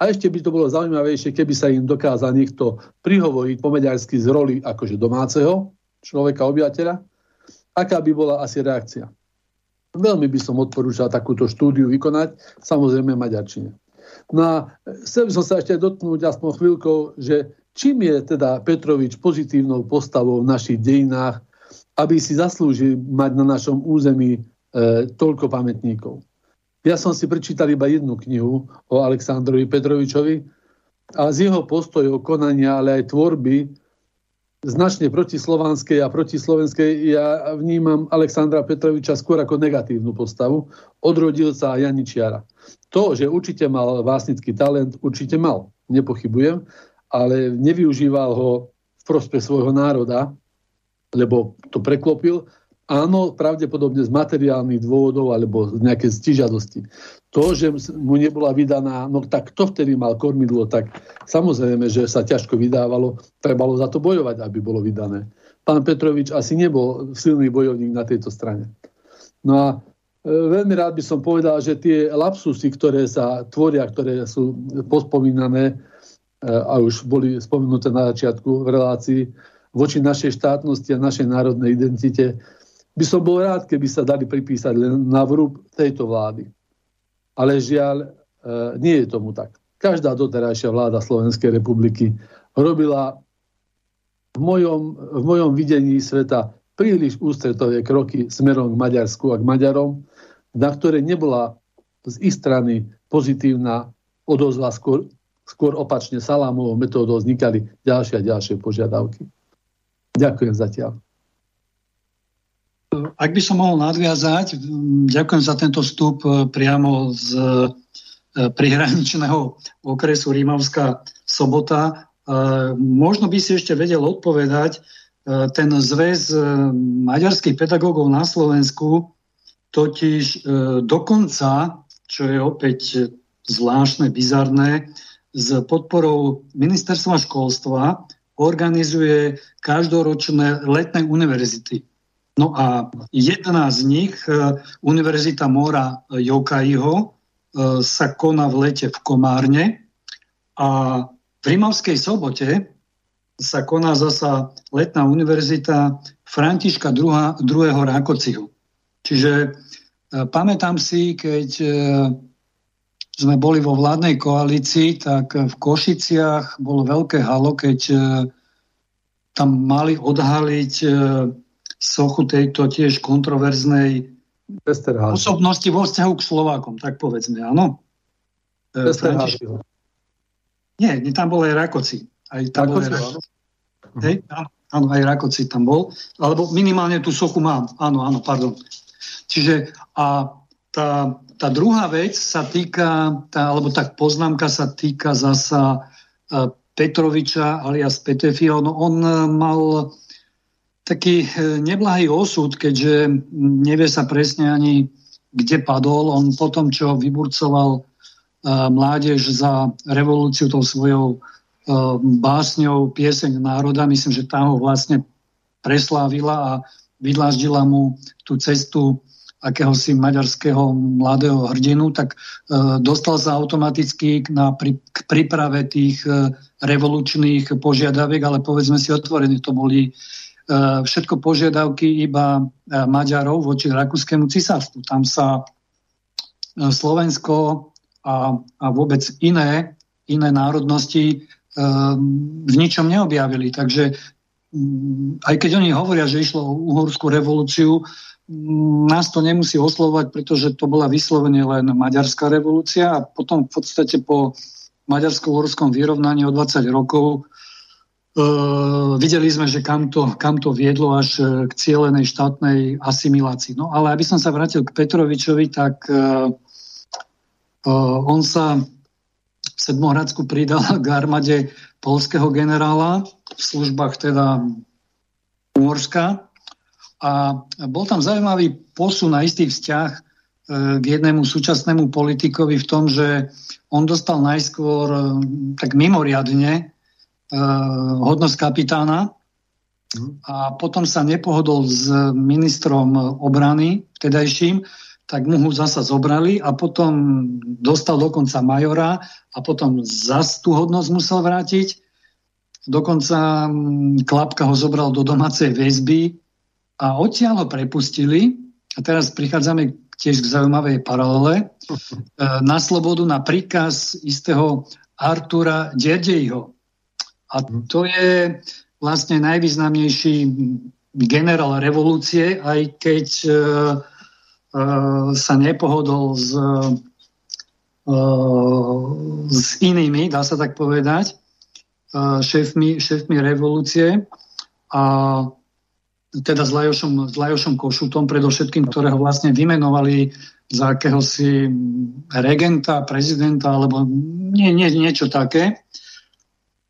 A ešte by to bolo zaujímavejšie, keby sa im dokázal niekto prihovoriť po maďarsky z roli akože domáceho človeka, obyvateľa, aká by bola asi reakcia. Veľmi by som odporúčal takúto štúdiu vykonať, samozrejme maďarčine. No a chcel by som sa ešte dotknúť aspoň chvíľkou, že čím je teda Petrovič pozitívnou postavou v našich dejinách, aby si zaslúžil mať na našom území e, toľko pamätníkov. Ja som si prečítal iba jednu knihu o Aleksandrovi Petrovičovi a z jeho postojov, konania, ale aj tvorby značne protislovanskej a protislovenskej ja vnímam Aleksandra Petroviča skôr ako negatívnu postavu, odrodilca a Janičiara. To, že určite mal vásnický talent, určite mal, nepochybujem, ale nevyužíval ho v prospech svojho národa, lebo to preklopil Áno, pravdepodobne z materiálnych dôvodov alebo z nejaké stižadosti. To, že mu nebola vydaná, no tak kto vtedy mal kormidlo, tak samozrejme, že sa ťažko vydávalo, trebalo za to bojovať, aby bolo vydané. Pán Petrovič asi nebol silný bojovník na tejto strane. No a e, veľmi rád by som povedal, že tie lapsusy, ktoré sa tvoria, ktoré sú pospomínané a už boli spomenuté na začiatku v relácii voči našej štátnosti a našej národnej identite, by som bol rád, keby sa dali pripísať len na vrúb tejto vlády. Ale žiaľ, e, nie je tomu tak. Každá doterajšia vláda Slovenskej republiky robila v mojom, v mojom videní sveta príliš ústretové kroky smerom k Maďarsku a k Maďarom, na ktoré nebola z ich strany pozitívna odozva, skôr, skôr opačne salámovou metódou vznikali ďalšie a ďalšie požiadavky. Ďakujem zatiaľ. Ak by som mohol nadviazať, ďakujem za tento vstup e, priamo z e, prihraničného okresu Rímavská sobota. E, možno by si ešte vedel odpovedať, ten zväz maďarských pedagógov na Slovensku totiž dokonca, čo je opäť zvláštne, bizarné, s podporou ministerstva školstva organizuje každoročné letné univerzity No a jedna z nich, e, Univerzita Mora Jokaiho, e, sa koná v lete v Komárne a v Rimavskej sobote sa koná zasa letná univerzita Františka II. Rákociho. Čiže e, pamätám si, keď sme boli vo vládnej koalícii, tak v Košiciach bolo veľké halo, keď tam mali odhaliť sochu tejto tiež kontroverznej Westerházy. osobnosti vo vzťahu k Slovákom, tak povedzme, áno. František... Nie, nie, tam bol aj Rakoci. Aj tam Rakoci, bol aj, áno. Hej, áno, aj Rakoci tam bol. Alebo minimálne tú sochu mám. Áno, áno, pardon. Čiže a tá, tá druhá vec sa týka, tá, alebo tak poznámka sa týka zasa uh, Petroviča alias Petefio. No on uh, mal taký e, neblahý osud, keďže nevie sa presne ani, kde padol. On potom, čo vyburcoval mládež za revolúciu tou svojou básňou Pieseň národa, myslím, že tá ho vlastne preslávila a vydláždila mu tú cestu akéhosi maďarského mladého hrdinu, tak uh, dostal sa automaticky na, pri, k príprave tých uh, revolučných požiadaviek, ale povedzme si otvorene, to boli E, všetko požiadavky iba e, Maďarov voči rakúskému cisárstvu. Tam sa e, Slovensko a, a vôbec iné, iné národnosti v ničom neobjavili. Takže aj keď oni hovoria, že išlo o uhorskú revolúciu, nás to nemusí oslovať, pretože to bola vyslovene len maďarská revolúcia a potom v podstate po maďarsko-uhorskom vyrovnaní o 20 rokov Uh, videli sme, že kam to, kam to viedlo až e, k cieľenej štátnej asimilácii. No ale aby som sa vrátil k Petrovičovi, tak uh, uh, on sa v Sedmohradsku pridal k armade polského generála v službách teda Uhorska a bol tam zaujímavý posun a istý vzťah k jednému súčasnému politikovi v tom, že on dostal najskôr tak mimoriadne Eh, hodnosť kapitána a potom sa nepohodol s ministrom obrany vtedajším, tak mu ho zasa zobrali a potom dostal dokonca majora a potom zas tú hodnosť musel vrátiť. Dokonca Klapka ho zobral do domácej väzby a odtiaľ ho prepustili. A teraz prichádzame tiež k zaujímavej paralele. E, na slobodu na príkaz istého Artura Derdejho. A to je vlastne najvýznamnejší generál revolúcie, aj keď Eh, sa nepohodol s, eh, s inými, dá sa tak povedať, eh, šéfmi, šéfmi revolúcie a teda s Lajošom, s Lajošom Košutom predovšetkým, ktorého vlastne vymenovali za akéhosi regenta, prezidenta alebo nie, nie, niečo také.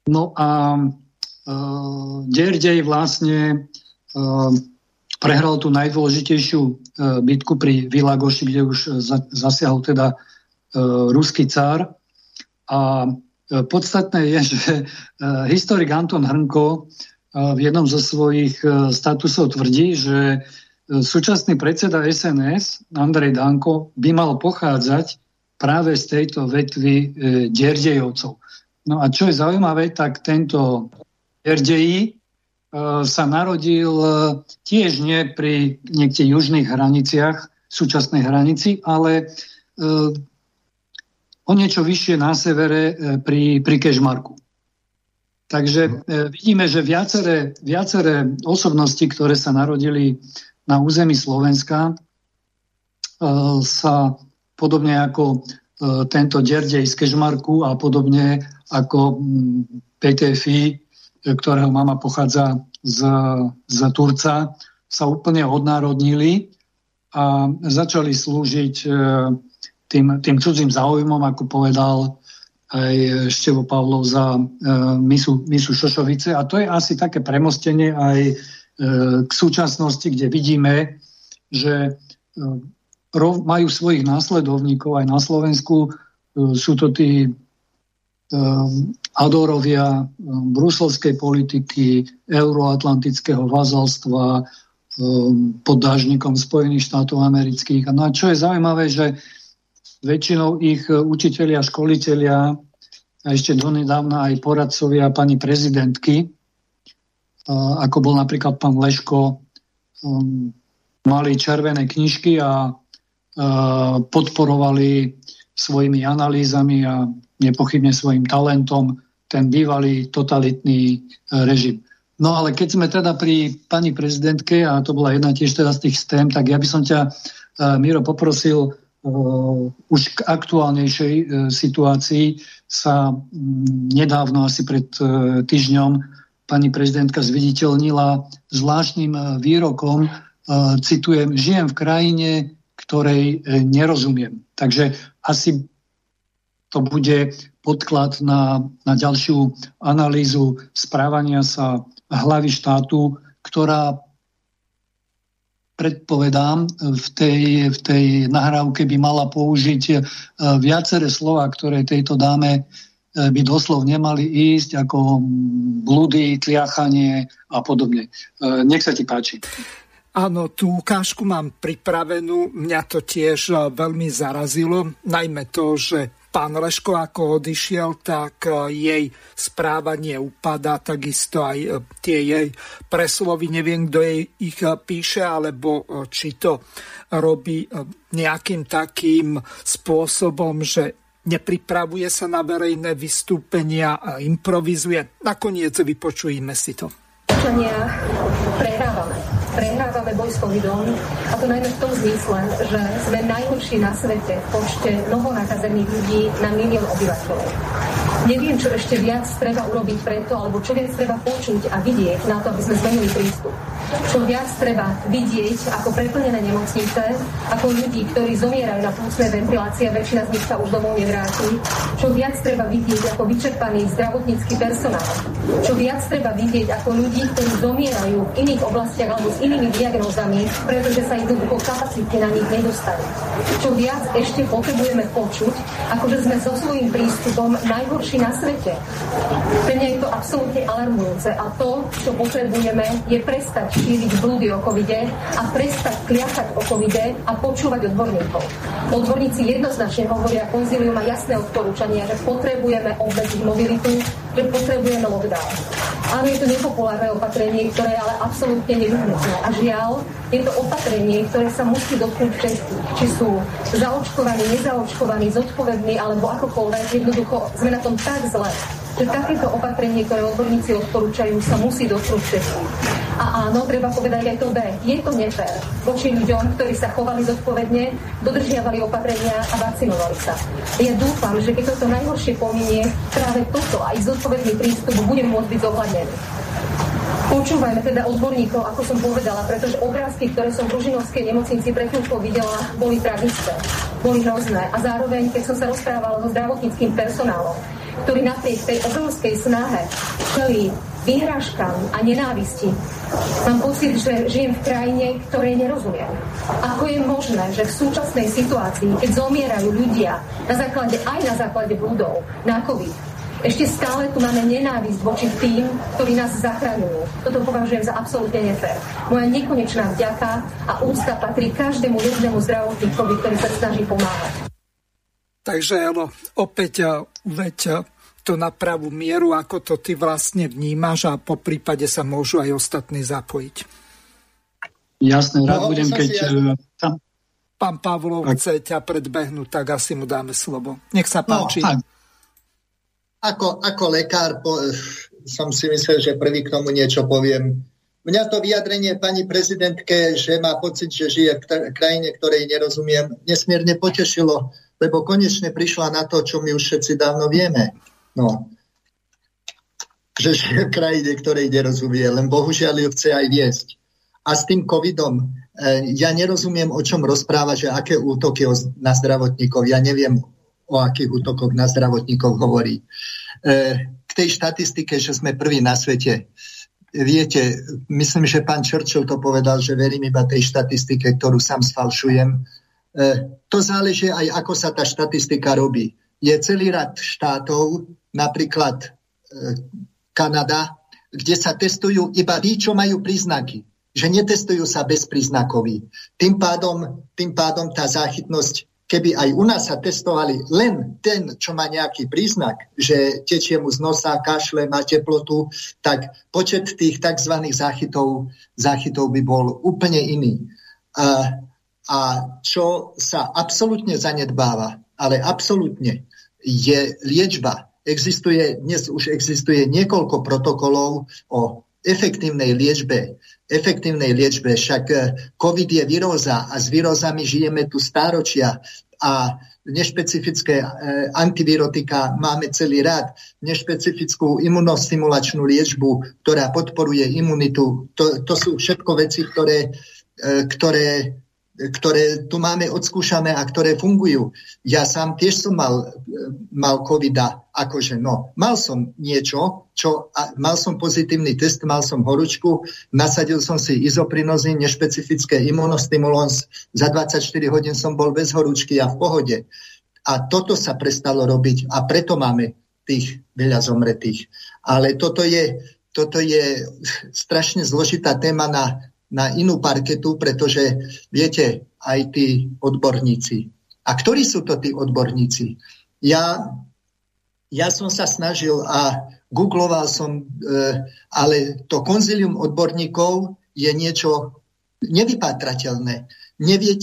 No a uh, Derdej vlastne uh, prehral tú najdôležitejšiu e, bitku pri Vilagoši, kde už zasiahol teda e, ruský cár. A e, podstatné je, že historik Anton Hrnko v jednom zo svojich statusov tvrdí, že súčasný predseda SNS Andrej Danko by mal pochádzať práve z tejto vetvy Derdejovcov. No a čo je zaujímavé, tak tento Derdeji E, sa narodil e, tiež nie pri niekde južných hraniciach, súčasnej hranici, ale e, o niečo vyššie na severe pri, pri Kežmarku. Takže vidíme, že viaceré, viaceré osobnosti, ktoré sa narodili na území Slovenska, sa podobne ako tento Derdej z Kežmarku a podobne ako PTFI ktorého mama pochádza z, z Turca, sa úplne odnárodnili a začali slúžiť e, tým, tým cudzím záujmom, ako povedal aj Števo Pavlov za e, misu, misu Šošovice. A to je asi také premostenie aj e, k súčasnosti, kde vidíme, že majú svojich následovníkov aj na Slovensku. Sú to tí adorovia bruselskej politiky, euroatlantického vazalstva pod dážnikom Spojených štátov amerických. No a čo je zaujímavé, že väčšinou ich učitelia, školitelia a ešte donedávna aj poradcovia pani prezidentky, ako bol napríklad pán Leško, mali červené knižky a podporovali svojimi analýzami a nepochybne svojim talentom ten bývalý totalitný e, režim. No ale keď sme teda pri pani prezidentke, a to bola jedna tiež teda z tých tém, tak ja by som ťa, e, Miro, poprosil už k aktuálnejšej uh, situácii sa um, nedávno, asi pred uh, týždňom, pani prezidentka zviditeľnila zvláštnym výrokom, citujem, žijem v krajine, ktorej nerozumiem. Takže asi to bude podklad na, na ďalšiu analýzu správania sa hlavy štátu, ktorá predpovedám, v tej, v tej nahrávke by mala použiť e, viaceré slova, ktoré tejto dáme e, by doslov nemali ísť, ako blúdy, tliachanie a podobne. E, nech sa ti páči. Áno, tú ukážku mám pripravenú. Mňa to tiež veľmi zarazilo, najmä to, že pán Leško ako odišiel, tak e, jej správanie upadá, takisto aj e, tie jej preslovy, neviem, kto jej ich e, píše, alebo či to robí nejakým takým spôsobom, že nepripravuje sa na verejné vystúpenia improvizuje. Nakoniec vypočujeme si to. Boj s covidom a to najmä v tom zmysle, že sme najhorší na svete v počte novonakazených ľudí na milión obyvateľov. Neviem, čo ešte viac treba urobiť preto, alebo čo viac treba počuť a vidieť na to, aby sme zmenili prístup. Čo viac treba vidieť ako preplnené nemocnice, ako ľudí, ktorí zomierajú na plúcnej ventilácii a väčšina z nich sa už domov nevráti. Čo viac treba vidieť ako vyčerpaný zdravotnícky personál. Čo viac treba vidieť ako ľudí, ktorí zomierajú v iných oblastiach alebo s inými diagnózami, pretože sa jednoducho kapacity na nich nedostali. Čo viac ešte potrebujeme počuť, akože sme so svojím prístupom najhorší na svete. Pre mňa je to absolútne alarmujúce a to, čo potrebujeme, je prestať šíriť blúdy o covide a prestať kliakať o covide a počúvať odborníkov. Odborníci jednoznačne hovoria, konzilium má jasné odporúčania, že potrebujeme obmedziť mobilitu, že potrebujeme lockdown. Áno, je to nepopulárne opatrenie, ktoré je ale absolútne nevyhnutné. A žiaľ, je to opatrenie, ktoré sa musí dotknúť všetkých. Či sú zaočkovaní, nezaočkovaní, zodpovední alebo akokoľvek. Jednoducho sme na tom tak zle, že takéto opatrenie, ktoré odborníci odporúčajú, sa musí dotknúť všetkých. A áno, treba povedať aj to B. Je to nefér voči ľuďom, ktorí sa chovali zodpovedne, dodržiavali opatrenia a vakcinovali sa. Ja dúfam, že keď toto najhoršie pominie, práve toto aj zodpovedný prístup bude môcť byť zohľadnený. Počúvajme teda odborníkov, ako som povedala, pretože obrázky, ktoré som v Ružinovskej nemocnici pred chvíľkou videla, boli tragické, boli hrozné. A zároveň, keď som sa rozprávala so zdravotníckým personálom, ktorý napriek tej obrovskej snahe čelí vyhrážkam a nenávisti. Mám pocit, že žijem v krajine, ktorej nerozumiem. Ako je možné, že v súčasnej situácii, keď zomierajú ľudia na základe, aj na základe blúdov, na COVID, ešte stále tu máme nenávisť voči tým, ktorí nás zachraňujú. Toto považujem za absolútne nefér. Moja nekonečná vďaka a úcta patrí každému jednému zdravotníkovi, ktorý sa snaží pomáhať. Takže Elo, opäť veď to na pravú mieru, ako to ty vlastne vnímaš a po prípade sa môžu aj ostatní zapojiť. Jasné, rád no, budem, keď... Ja... E, tam... Pán Pavlov tak. chce ťa predbehnúť, tak asi mu dáme slovo. Nech sa no, páči. No, ako, ako lekár po, som si myslel, že prvý k tomu niečo poviem. Mňa to vyjadrenie pani prezidentke, že má pocit, že žije v krajine, ktorej nerozumiem, nesmierne potešilo, lebo konečne prišla na to, čo my už všetci dávno vieme. No. Že žije v krajine, ktorej nerozumie, len bohužiaľ ju chce aj viesť. A s tým covidom, e, ja nerozumiem, o čom rozpráva, že aké útoky na zdravotníkov. Ja neviem, o akých útokoch na zdravotníkov hovorí. E, k tej štatistike, že sme prví na svete, viete, myslím, že pán Churchill to povedal, že verím iba tej štatistike, ktorú sám sfalšujem. E, to záleží aj, ako sa tá štatistika robí. Je celý rad štátov, napríklad e, Kanada, kde sa testujú iba tí, čo majú príznaky. Že netestujú sa bezpríznakoví. Tým pádom, tým pádom tá záchytnosť, keby aj u nás sa testovali len ten, čo má nejaký príznak, že tečie mu z nosa, kašle, má teplotu, tak počet tých tzv. záchytov, záchytov by bol úplne iný. A, a čo sa absolútne zanedbáva, ale absolútne, je liečba existuje, dnes už existuje niekoľko protokolov o efektívnej liečbe. Efektívnej liečbe, však eh, COVID je viróza a s vírózami žijeme tu stáročia a nešpecifické e, antivirotika máme celý rád, nešpecifickú imunostimulačnú liečbu, ktorá podporuje imunitu. To, to sú všetko veci, ktoré, e, ktoré ktoré tu máme odskúšané a ktoré fungujú. Ja sám tiež som mal, mal covida, akože no, mal som niečo, čo, a, mal som pozitívny test, mal som horúčku, nasadil som si izoprinozín, nešpecifické imunostimulons, za 24 hodín som bol bez horúčky a v pohode. A toto sa prestalo robiť a preto máme tých veľa zomretých. Ale toto je, toto je strašne zložitá téma na na inú parketu, pretože viete, aj tí odborníci. A ktorí sú to tí odborníci? Ja, ja som sa snažil a googloval som, e, ale to konzilium odborníkov je niečo nevypátrateľné. Nevieť,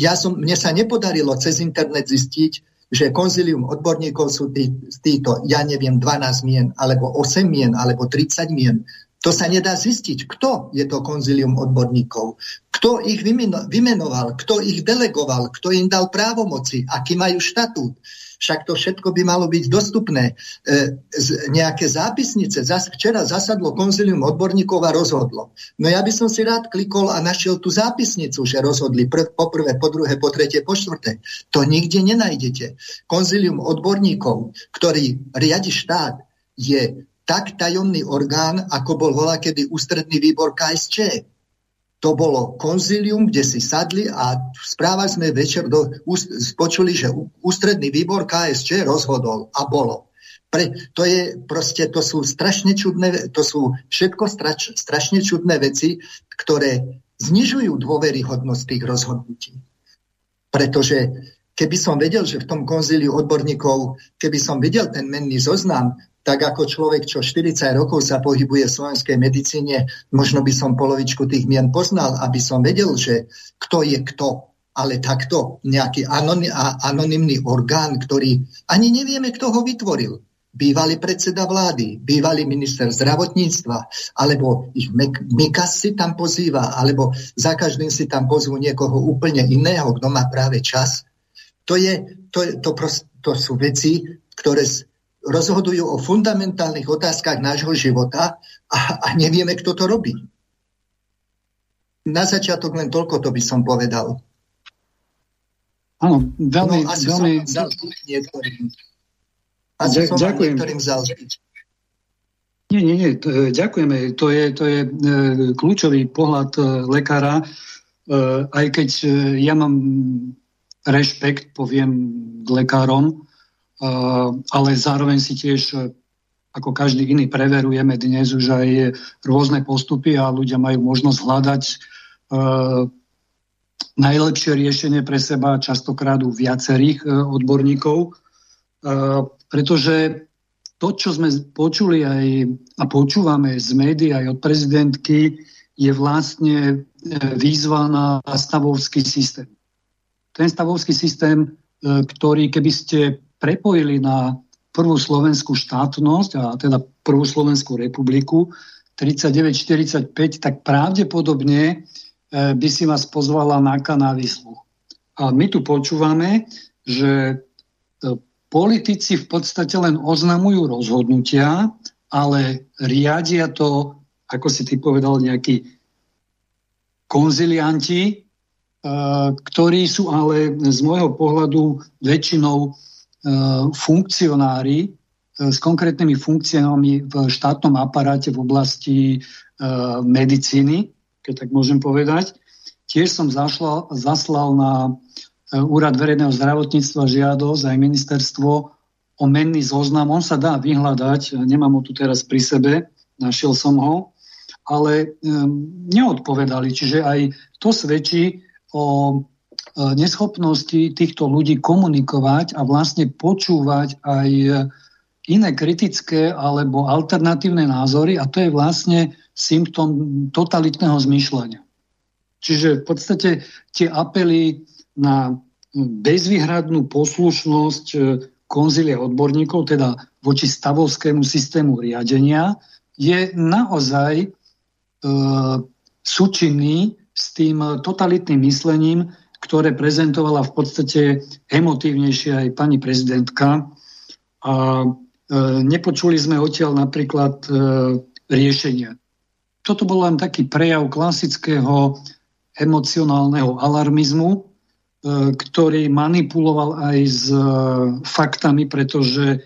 ja som, mne sa nepodarilo cez internet zistiť, že konzilium odborníkov sú tí, títo, ja neviem, 12 mien, alebo 8 mien, alebo 30 mien. To sa nedá zistiť, kto je to konzilium odborníkov, kto ich vymenoval, kto ich delegoval, kto im dal právomoci, aký majú štatút. Však to všetko by malo byť dostupné. E, z, nejaké zápisnice. Zas, včera zasadlo konzilium odborníkov a rozhodlo. No ja by som si rád klikol a našiel tú zápisnicu, že rozhodli prv, po prvé, po druhé, po tretie, po štvrté. To nikde nenájdete. Konzilium odborníkov, ktorý riadi štát, je tak tajomný orgán, ako bol volá kedy ústredný výbor KSČ. To bolo konzilium, kde si sadli a správa sme večer do, počuli, že ústredný výbor KSČ rozhodol a bolo. Pre, to, je proste, to sú strašne čudné, to sú všetko strač, strašne čudné veci, ktoré znižujú dôveryhodnosť tých rozhodnutí. Pretože keby som vedel, že v tom konzíliu odborníkov, keby som videl ten menný zoznam, tak ako človek, čo 40 rokov sa pohybuje v slovenskej medicíne, možno by som polovičku tých mien poznal, aby som vedel, že kto je kto. Ale takto nejaký anonymný orgán, ktorý ani nevieme, kto ho vytvoril bývalý predseda vlády, bývalý minister zdravotníctva, alebo ich Mikas si tam pozýva, alebo za každým si tam pozvú niekoho úplne iného, kto má práve čas. To, je, to, to, prost, to sú veci, ktoré rozhodujú o fundamentálnych otázkach nášho života a, a nevieme, kto to robí. Na začiatok len toľko to by som povedal. Áno, veľmi, no, asi veľmi... Som a som ďakujem. niektorým vzal. Nie, nie, nie, ďakujeme. To je, to je e, kľúčový pohľad e, lekára, e, aj keď ja mám rešpekt, poviem, k lekárom, ale zároveň si tiež, e, ako každý iný, preverujeme dnes už aj rôzne postupy a ľudia majú možnosť hľadať e, najlepšie riešenie pre seba, častokrát u viacerých odborníkov pretože to, čo sme počuli aj a počúvame z médií aj od prezidentky, je vlastne výzva na stavovský systém. Ten stavovský systém, ktorý keby ste prepojili na prvú slovenskú štátnosť, a teda prvú slovenskú republiku 39-45, tak pravdepodobne e, by si vás pozvala na kanávislu. A my tu počúvame, že politici v podstate len oznamujú rozhodnutia, ale riadia to, ako si ty povedal, nejakí konzilianti, e, ktorí sú ale z môjho pohľadu väčšinou e, funkcionári e, s konkrétnymi funkciami v štátnom aparáte v oblasti medicíny, keď tak môžem povedať. Tiež som zašla, zaslal na E, Úrad verejného zdravotníctva žiadosť, aj ministerstvo o menný zoznam. On sa dá vyhľadať, nemám ho tu teraz pri sebe, našiel som ho, ale neodpovedali. Čiže aj to svedčí o e, neschopnosti týchto ľudí komunikovať a vlastne počúvať aj iné kritické alebo alternatívne názory a to je vlastne symptom totalitného zmýšľania. Čiže v podstate tie apely na bezvýhradnú poslušnosť e, konzilia odborníkov, teda voči stavovskému systému riadenia, je naozaj e, súčinný s tým totalitným myslením, ktoré prezentovala v podstate emotívnejšie aj pani prezidentka. A e, nepočuli sme odtiaľ napríklad e, riešenia. Toto bol len taký prejav klasického emocionálneho alarmizmu, E, ktorý manipuloval aj s e, faktami, pretože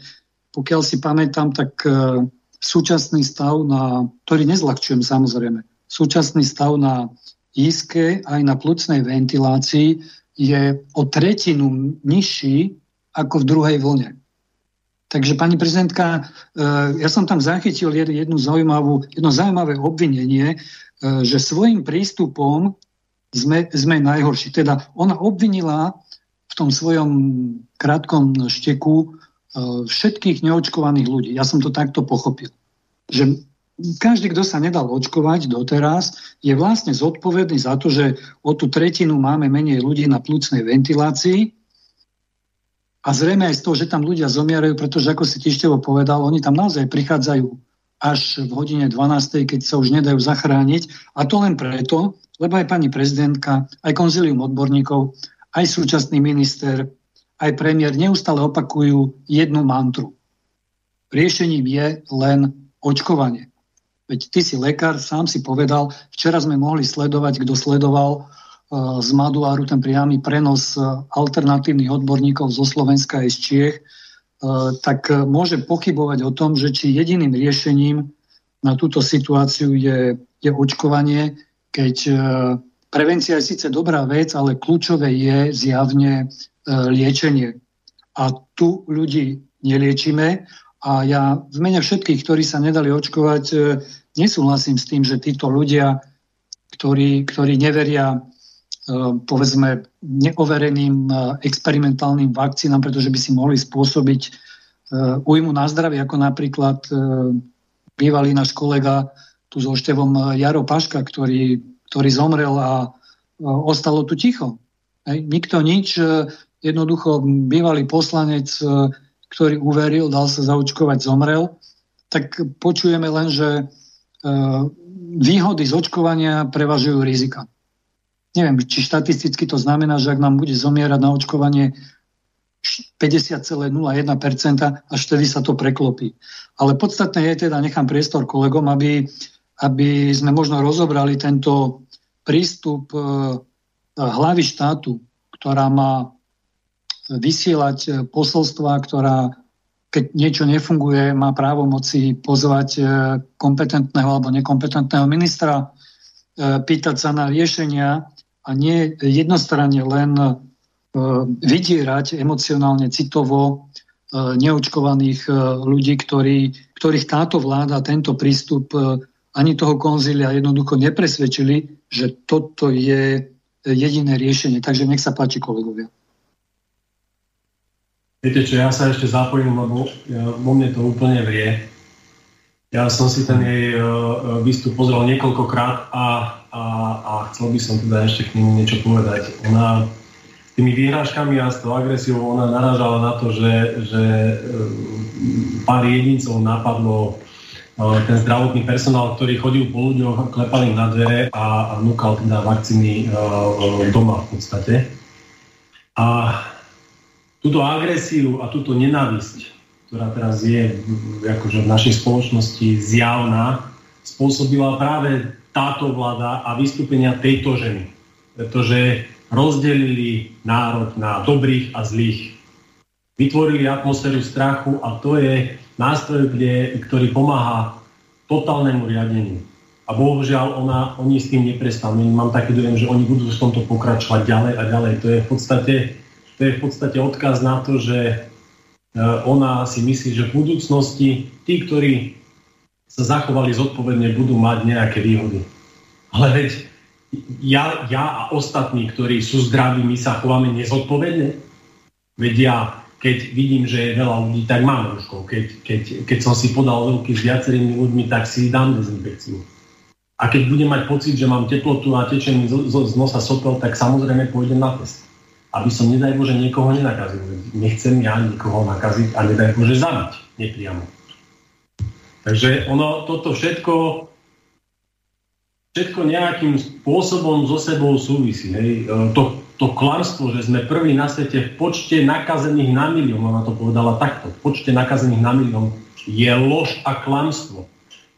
pokiaľ si pamätám, tak e, súčasný stav na, ktorý nezľahčujem samozrejme, súčasný stav na íske aj na plucnej ventilácii je o tretinu nižší ako v druhej vlne. Takže pani prezidentka, ja som tam zachytil jednu zaujímavú, jedno zaujímavé obvinenie, že svojim prístupom sme, sme najhorší. Teda ona obvinila v tom svojom krátkom šteku e, všetkých neočkovaných ľudí. Ja som to takto pochopil. Že každý, kto sa nedal očkovať doteraz, je vlastne zodpovedný za to, že o tú tretinu máme menej ľudí na plúcnej ventilácii a zrejme aj z toho, že tam ľudia zomierajú, pretože ako si Tištevo povedal, oni tam naozaj prichádzajú až v hodine 12, keď sa už nedajú zachrániť. A to len preto, lebo aj pani prezidentka, aj konzilium odborníkov, aj súčasný minister, aj premiér neustále opakujú jednu mantru. Riešením je len očkovanie. Veď ty si lekár, sám si povedal, včera sme mohli sledovať, kto sledoval uh, z Maduáru ten priamy prenos uh, alternatívnych odborníkov zo Slovenska aj z Čiech, uh, tak môže pochybovať o tom, že či jediným riešením na túto situáciu je, je očkovanie, keď e, prevencia je síce dobrá vec, ale kľúčové je zjavne e, liečenie. A tu ľudí neliečime A ja v mene všetkých, ktorí sa nedali očkovať, e, nesúhlasím s tým, že títo ľudia, ktorí, ktorí neveria e, povedzme neovereným e, experimentálnym vakcínám, pretože by si mohli spôsobiť ujmu na zdravie, ako napríklad bývalý náš kolega tu so Števom Jaro Paška, ktorý, ktorý zomrel a ostalo tu ticho. Nikto nič, jednoducho bývalý poslanec ktorý uveril, dal sa zaočkovať, zomrel, tak počujeme len, že e, výhody z očkovania prevažujú rizika. Neviem, či štatisticky to znamená, že ak nám bude zomierať na očkovanie 50,01%, až vtedy sa to preklopí. Ale podstatné je teda, nechám priestor kolegom, aby, aby sme možno rozobrali tento prístup e, hlavy štátu, ktorá má vysielať e, posolstva, ktorá keď niečo nefunguje, má právo moci pozvať e, kompetentného alebo nekompetentného ministra, e, pýtať sa na riešenia a nie jednostranne len vydierať emocionálne, citovo neočkovaných ľudí, ktorí, ktorých táto vláda, tento prístup ani toho konzília jednoducho nepresvedčili, že toto je jediné riešenie. Takže nech sa páči kolegovia. Viete čo, ja sa ešte zapojím, lebo vo mne to úplne vrie. Ja som si ten jej e, e, výstup pozrel niekoľkokrát a, a, a chcel by som teda ešte k nemu niečo povedať. Ona tými výhrážkami a s tou agresiou ona narážala na to, že, že e, pár jedincov napadlo ten zdravotný personál, ktorý chodil po ľuďoch, klepal im na dvere a, a núkal teda vakcíny doma v podstate. A túto agresiu a túto nenávisť, ktorá teraz je akože v našej spoločnosti zjavná, spôsobila práve táto vláda a vystúpenia tejto ženy. Pretože rozdelili národ na dobrých a zlých. Vytvorili atmosféru strachu a to je nástroj, kde, ktorý pomáha totálnemu riadeniu. A bohužiaľ ona, oni s tým neprestanú. Mám taký dojem, že oni budú v tomto pokračovať ďalej a ďalej. To je v podstate to je v podstate odkaz na to, že e, ona si myslí, že v budúcnosti tí, ktorí sa zachovali zodpovedne, budú mať nejaké výhody. Ale veď ja, ja a ostatní, ktorí sú zdraví, my sa chováme nezodpovedne. Veď ja, keď vidím, že je veľa ľudí, tak mám rúško. Keď, keď, keď som si podal ruky s viacerými ľuďmi, tak si dám dezinfekciu. A keď budem mať pocit, že mám teplotu a tečený z, z, z nosa sopel, tak samozrejme pôjdem na test aby som, nedaj Bože, niekoho nenakazil. Nechcem ja nikoho nakaziť a nedaj Bože zabiť nepriamo. Takže ono, toto všetko, všetko nejakým spôsobom so sebou súvisí. Hej. E, to, to klamstvo, že sme prví na svete v počte nakazených na milión, ona to povedala takto, v počte nakazených na milión je lož a klamstvo.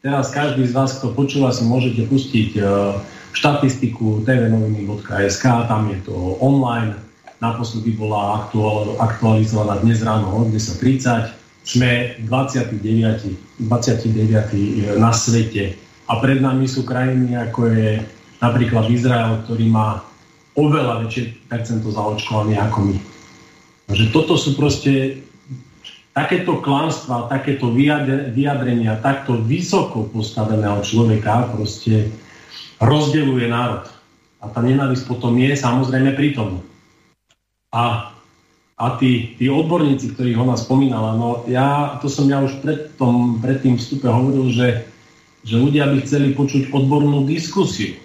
Teraz každý z vás, kto počúva, si môžete pustiť uh, štatistiku tvnoviny.sk, tam je to online, naposledy bola aktuál, aktualizovaná dnes ráno o 10.30. Sme 29, 29 na svete a pred nami sú krajiny, ako je napríklad Izrael, ktorý má oveľa väčšie percento zaočkovaných ako my. Takže toto sú proste takéto klamstvá, takéto vyjadrenia takto vysoko postaveného človeka proste rozdeluje národ. A tá nenávisť potom je samozrejme prítomná. A, a tí, tí odborníci, ktorých ona spomínala, no ja, to som ja už pred, tom, pred tým vstupe hovoril, že, že ľudia by chceli počuť odbornú diskusiu.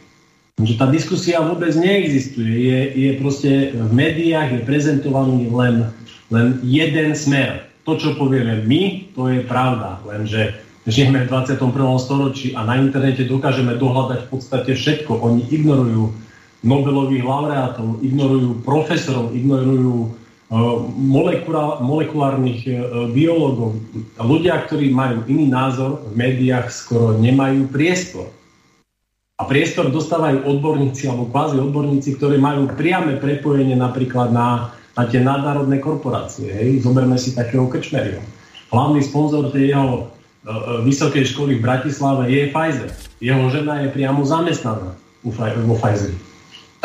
Že tá diskusia vôbec neexistuje. Je, je proste v médiách je prezentovaný len, len jeden smer. To, čo povieme my, to je pravda. Lenže žijeme v 21. storočí a na internete dokážeme dohľadať v podstate všetko. Oni ignorujú Nobelových laureátov, ignorujú profesorov, ignorujú uh, molekulárnych uh, biológov. Ľudia, ktorí majú iný názor, v médiách skoro nemajú priestor. A priestor dostávajú odborníci alebo kvázi odborníci, ktorí majú priame prepojenie napríklad na, na tie nadnárodné korporácie. Hej? Zoberme si takého Krčmeria. Hlavný sponzor tej jeho uh, vysokej školy v Bratislave je Pfizer. Jeho žena je priamo zamestnaná vo Pfizeri.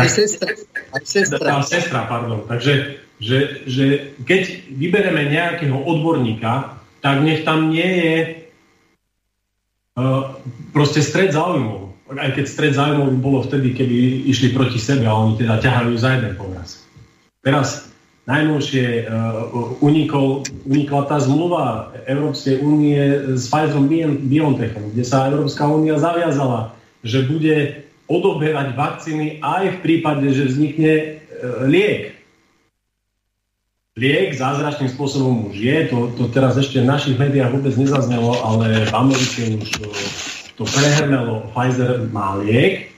Aj sestra. Aj sestra. Tá sestra, pardon. Takže že, že keď vybereme nejakého odborníka, tak nech tam nie je uh, proste stred záujmov. Aj keď stred záujmov by bolo vtedy, keby išli proti sebe a oni teda ťahajú za jeden povraz. Teraz najnovšie uh, unikol, unikla tá zmluva Európskej únie s Pfizerom BioNTechom, kde sa Európska únia zaviazala, že bude odoberať vakcíny aj v prípade, že vznikne uh, liek liek zázračným spôsobom už je. To, to teraz ešte v našich médiách vôbec nezaznelo, ale v Amerike už to, to prehrmelo. Pfizer má liek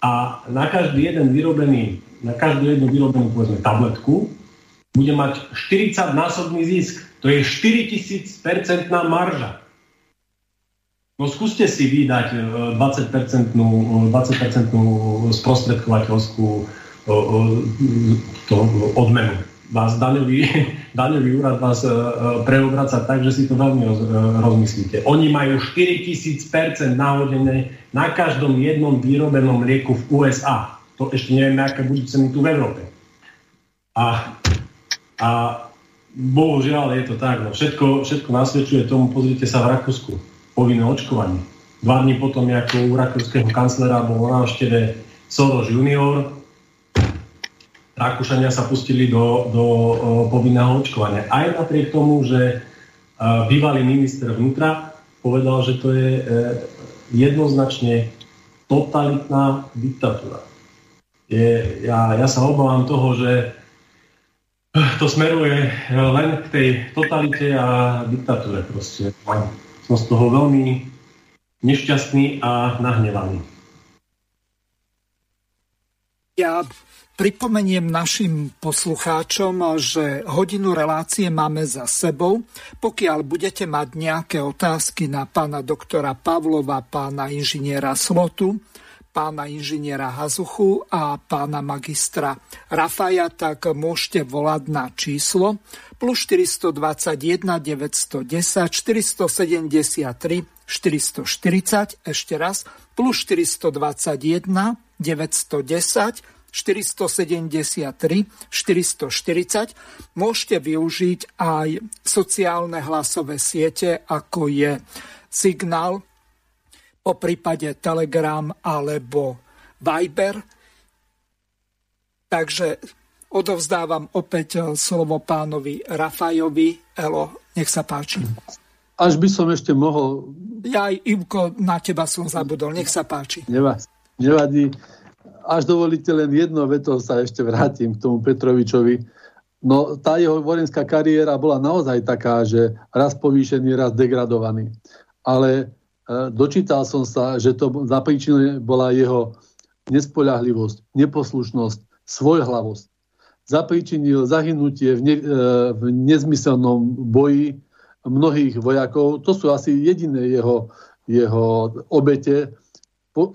a na každý jeden vyrobený, na každú jednu vyrobenú povedzme, tabletku bude mať 40 násobný zisk. To je 4000% marža. No skúste si vydať 20%, 20% sprostredkovateľskú to, odmenu vás daňový, daňový úrad vás e, e, preobraca tak, že si to veľmi roz, e, rozmyslíte. Oni majú 4000% nahodené na každom jednom výrobenom lieku v USA. To ešte nevieme, aké budú ceny tu v Európe. A, a bohužiaľ je to tak. No všetko, všetko nasvedčuje tomu, pozrite sa v Rakúsku. Povinné očkovanie. Dva dní potom, ako u rakúskeho kanclera bol na návšteve Soros junior, Rakúšania sa pustili do, do povinného očkovania. Aj napriek tomu, že bývalý minister vnútra povedal, že to je e, jednoznačne totalitná diktatúra. Je, ja, ja sa obávam toho, že to smeruje len k tej totalite a diktatúre proste. Som z toho veľmi nešťastný a nahnevaný. Ja Pripomeniem našim poslucháčom, že hodinu relácie máme za sebou. Pokiaľ budete mať nejaké otázky na pána doktora Pavlova, pána inžiniera Slotu, pána inžiniera Hazuchu a pána magistra Rafaja, tak môžete volať na číslo plus 421 910 473 440, ešte raz, plus 421 910 473 440. Môžete využiť aj sociálne hlasové siete, ako je Signál, po prípade Telegram alebo Viber. Takže odovzdávam opäť slovo pánovi Rafajovi. Elo, nech sa páči. Až by som ešte mohol... Ja aj Ivko, na teba som zabudol. Nech sa páči. Nevadí. nevadí až dovolíte len jedno veto, sa ešte vrátim k tomu Petrovičovi. No tá jeho vojenská kariéra bola naozaj taká, že raz povýšený, raz degradovaný. Ale dočítal som sa, že to za príčinu bola jeho nespoľahlivosť, neposlušnosť, svojhlavosť. Zapričinil zahynutie v, ne, e, v nezmyselnom boji mnohých vojakov. To sú asi jediné jeho, jeho obete,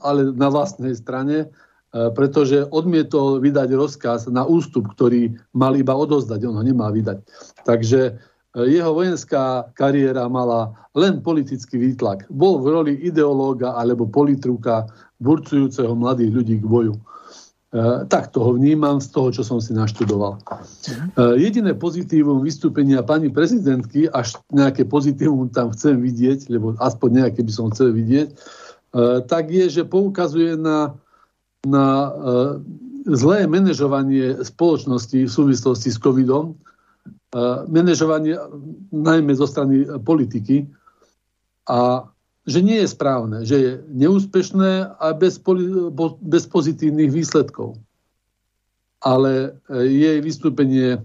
ale na vlastnej strane. E, pretože odmietol vydať rozkaz na ústup, ktorý mal iba odozdať, on ho nemal vydať. Takže e, jeho vojenská kariéra mala len politický výtlak. Bol v roli ideológa alebo politruka burcujúceho mladých ľudí k boju. E, tak toho vnímam z toho, čo som si naštudoval. E, jediné pozitívum vystúpenia pani prezidentky, až nejaké pozitívum tam chcem vidieť, lebo aspoň nejaké by som chcel vidieť, e, tak je, že poukazuje na na e, zlé manažovanie spoločnosti v súvislosti s covidom, e, manažovanie najmä zo strany politiky a že nie je správne, že je neúspešné a bez, bez pozitívnych výsledkov. Ale e, jej vystúpenie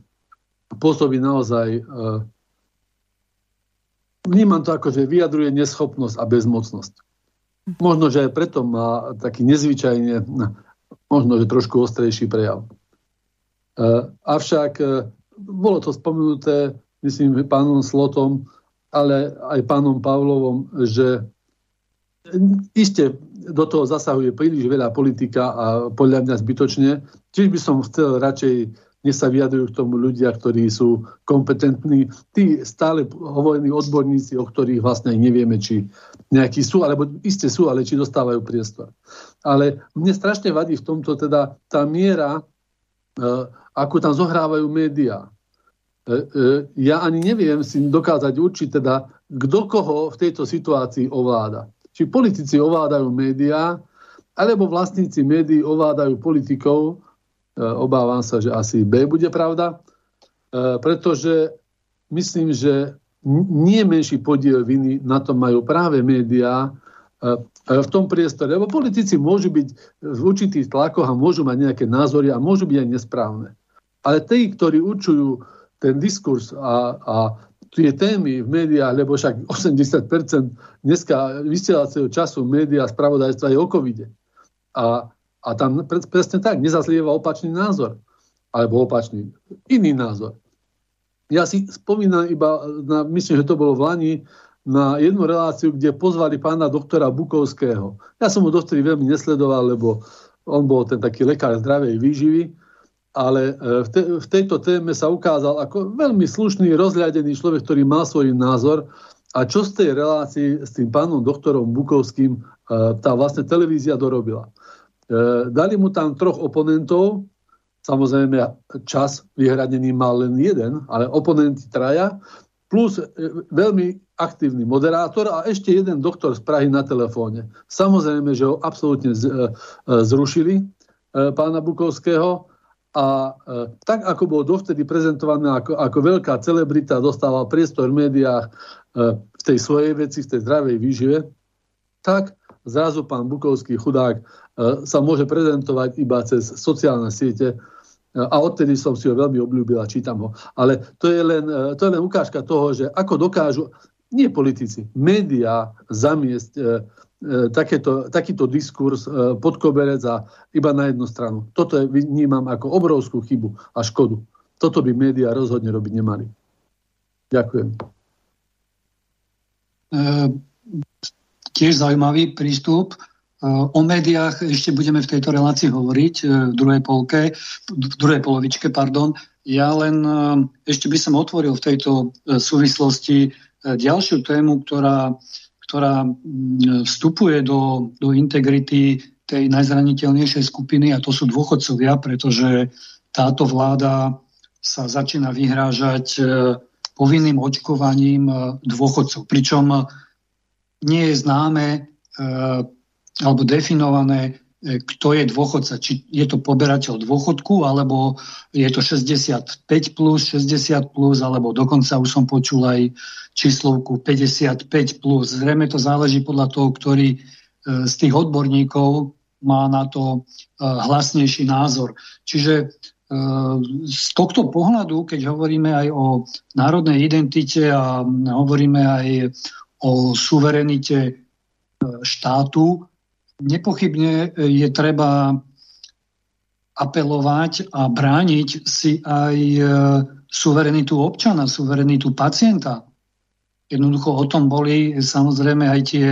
pôsobí naozaj vnímam to ako, že vyjadruje neschopnosť a bezmocnosť. Možno, že aj preto má taký nezvyčajne, možno, že trošku ostrejší prejav. E, avšak e, bolo to spomenuté, myslím, pánom Slotom, ale aj pánom Pavlovom, že iste do toho zasahuje príliš veľa politika a podľa mňa zbytočne. Čiže by som chcel radšej nech sa vyjadrujú k tomu ľudia, ktorí sú kompetentní. Tí stále hovorení odborníci, o ktorých vlastne nevieme, či nejakí sú, alebo iste sú, ale či dostávajú priestor. Ale mne strašne vadí v tomto teda tá miera, ako tam zohrávajú médiá. ja ani neviem si dokázať určiť teda, kto koho v tejto situácii ovláda. Či politici ovládajú médiá, alebo vlastníci médií ovládajú politikov, obávam sa, že asi B bude pravda, pretože myslím, že nie menší podiel viny na to majú práve médiá v tom priestore. Lebo politici môžu byť v určitých tlakoch a môžu mať nejaké názory a môžu byť aj nesprávne. Ale tí, ktorí určujú ten diskurs a, a tie témy v médiách, lebo však 80% dneska vysielacieho času médiá spravodajstva je o covide. A, a tam presne tak, nezazlieva opačný názor. Alebo opačný, iný názor. Ja si spomínam iba, na, myslím, že to bolo v Lani, na jednu reláciu, kde pozvali pána doktora Bukovského. Ja som ho dovtedy veľmi nesledoval, lebo on bol ten taký lekár zdravej výživy, ale e, v, te, v tejto téme sa ukázal ako veľmi slušný, rozhľadený človek, ktorý má svoj názor a čo z tej relácii s tým pánom doktorom Bukovským e, tá vlastne televízia dorobila. E, dali mu tam troch oponentov, Samozrejme, čas vyhradený mal len jeden, ale oponenti traja, plus veľmi aktívny moderátor a ešte jeden doktor z Prahy na telefóne. Samozrejme, že ho absolútne e, e, zrušili pána Bukovského a tak, ako bol dovtedy prezentovaný ako, ako veľká celebrita, dostával priestor v médiách v tej svojej veci, v tej zdravej výžive, tak zrazu pán Bukovský chudák sa môže prezentovať iba cez sociálne siete, a odtedy som si ho veľmi obľúbil a čítam ho. Ale to je len, e, to je len ukážka toho, že ako dokážu, nie politici, médiá zamiesť e, e, takéto, takýto diskurs e, pod koberec a iba na jednu stranu. Toto je, vnímam ako obrovskú chybu a škodu. Toto by médiá rozhodne robiť nemali. Ďakujem. E, tiež zaujímavý prístup. O médiách ešte budeme v tejto relácii hovoriť e, v druhej polke, v druhej polovičke, pardon. Ja len e, ešte by som otvoril v tejto e, súvislosti ďalšiu tému, ktorá, ktorá vstupuje do, do integrity tej najzraniteľnejšej skupiny a to sú dôchodcovia, pretože táto vláda sa začína vyhrážať povinným očkovaním dôchodcov. Pričom nie je známe alebo definované, e, kto je dôchodca. Či je to poberateľ dôchodku, alebo je to 65 plus, 60 plus, alebo dokonca už som počul aj číslovku 55 plus. Zrejme to záleží podľa toho, ktorý e, z tých odborníkov má na to e, hlasnejší názor. Čiže z tohto pohľadu, keď hovoríme aj o národnej identite a hovoríme aj o suverenite štátu, nepochybne e, je treba apelovať a brániť si aj e, suverenitu občana, suverenitu pacienta. Jednoducho o tom boli samozrejme aj tie,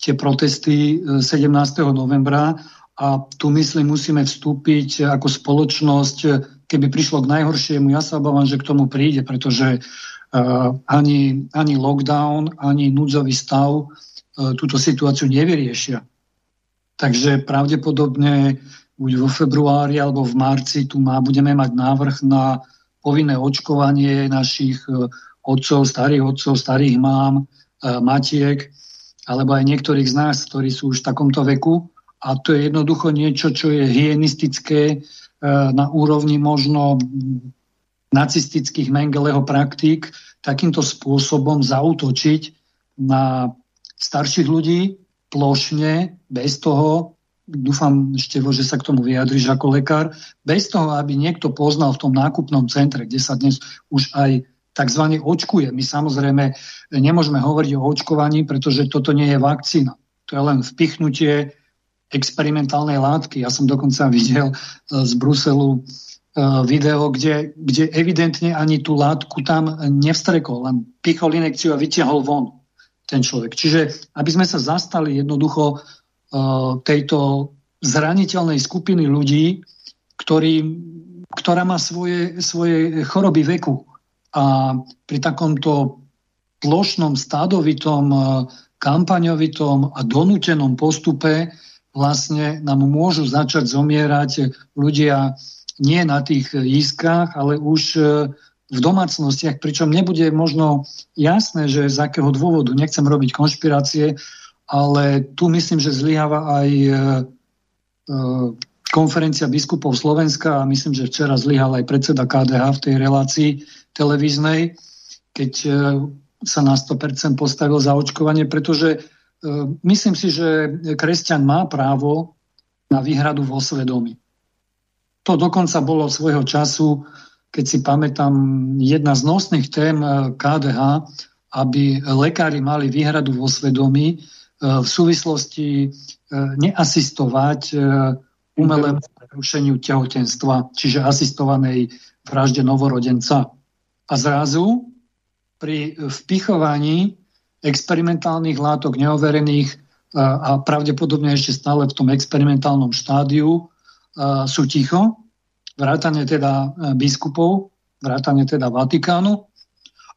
tie protesty 17. E, novembra a tu myslím musíme vstúpiť ako spoločnosť, keby prišlo k najhoršiemu, ja sa obávam, že k tomu príde, pretože uh, ani, ani lockdown, ani núdzový stav uh, túto situáciu nevyriešia. Takže pravdepodobne buď vo februári alebo v marci tu má, budeme mať návrh na povinné očkovanie našich e, otcov, starých otcov, starých mám, e, matiek, alebo aj niektorých z nás, ktorí sú už v takomto veku. A to je jednoducho niečo, čo je hygienistické e, na úrovni možno nacistických Mengeleho praktík, takýmto spôsobom zautočiť na starších ľudí, plošne, bez toho, dúfam, Števo, že sa k tomu vyjadriš ako lekár, bez toho, aby niekto poznal v tom nákupnom centre, kde sa dnes už aj tzv. očkuje. My samozrejme nemôžeme hovoriť o očkovaní, pretože toto nie je vakcína. To je len vpichnutie experimentálnej látky. Ja som dokonca videl e, z Bruselu e, video, kde, kde evidentne ani tú látku tam nevstrekol, len pichol inekciu a vytiahol von ten človek. Čiže aby sme sa zastali jednoducho uh, tejto zraniteľnej skupiny ľudí, ktorý, ktorá má svoje, svoje choroby veku. A pri takomto plošnom, stádovitom, uh, kampaňovitom a donútenom postupe vlastne nám môžu začať zomierať ľudia nie na tých iskách, ale už uh, v domácnostiach, pričom nebude možno jasné, že z akého dôvodu. Nechcem robiť konšpirácie, ale tu myslím, že zlyháva aj e, e, konferencia biskupov Slovenska a myslím, že včera zlyhal aj predseda KDH v tej relácii televíznej, keď e, sa na 100% postavil za očkovanie, pretože myslím si, že kresťan má právo na výhradu vo svedomí. To dokonca bolo svojho času keď si pamätám, jedna z nosných tém eh, KDH, aby lekári mali výhradu vo svedomí eh, v súvislosti eh, neasistovať umelému prerušeniu tehotenstva, čiže asistovanej vražde novorodenca. A zrazu pri vpichovaní experimentálnych látok neoverených a pravdepodobne ešte stále v tom experimentálnom štádiu sú ticho vrátane teda e, biskupov, vrátane teda Vatikánu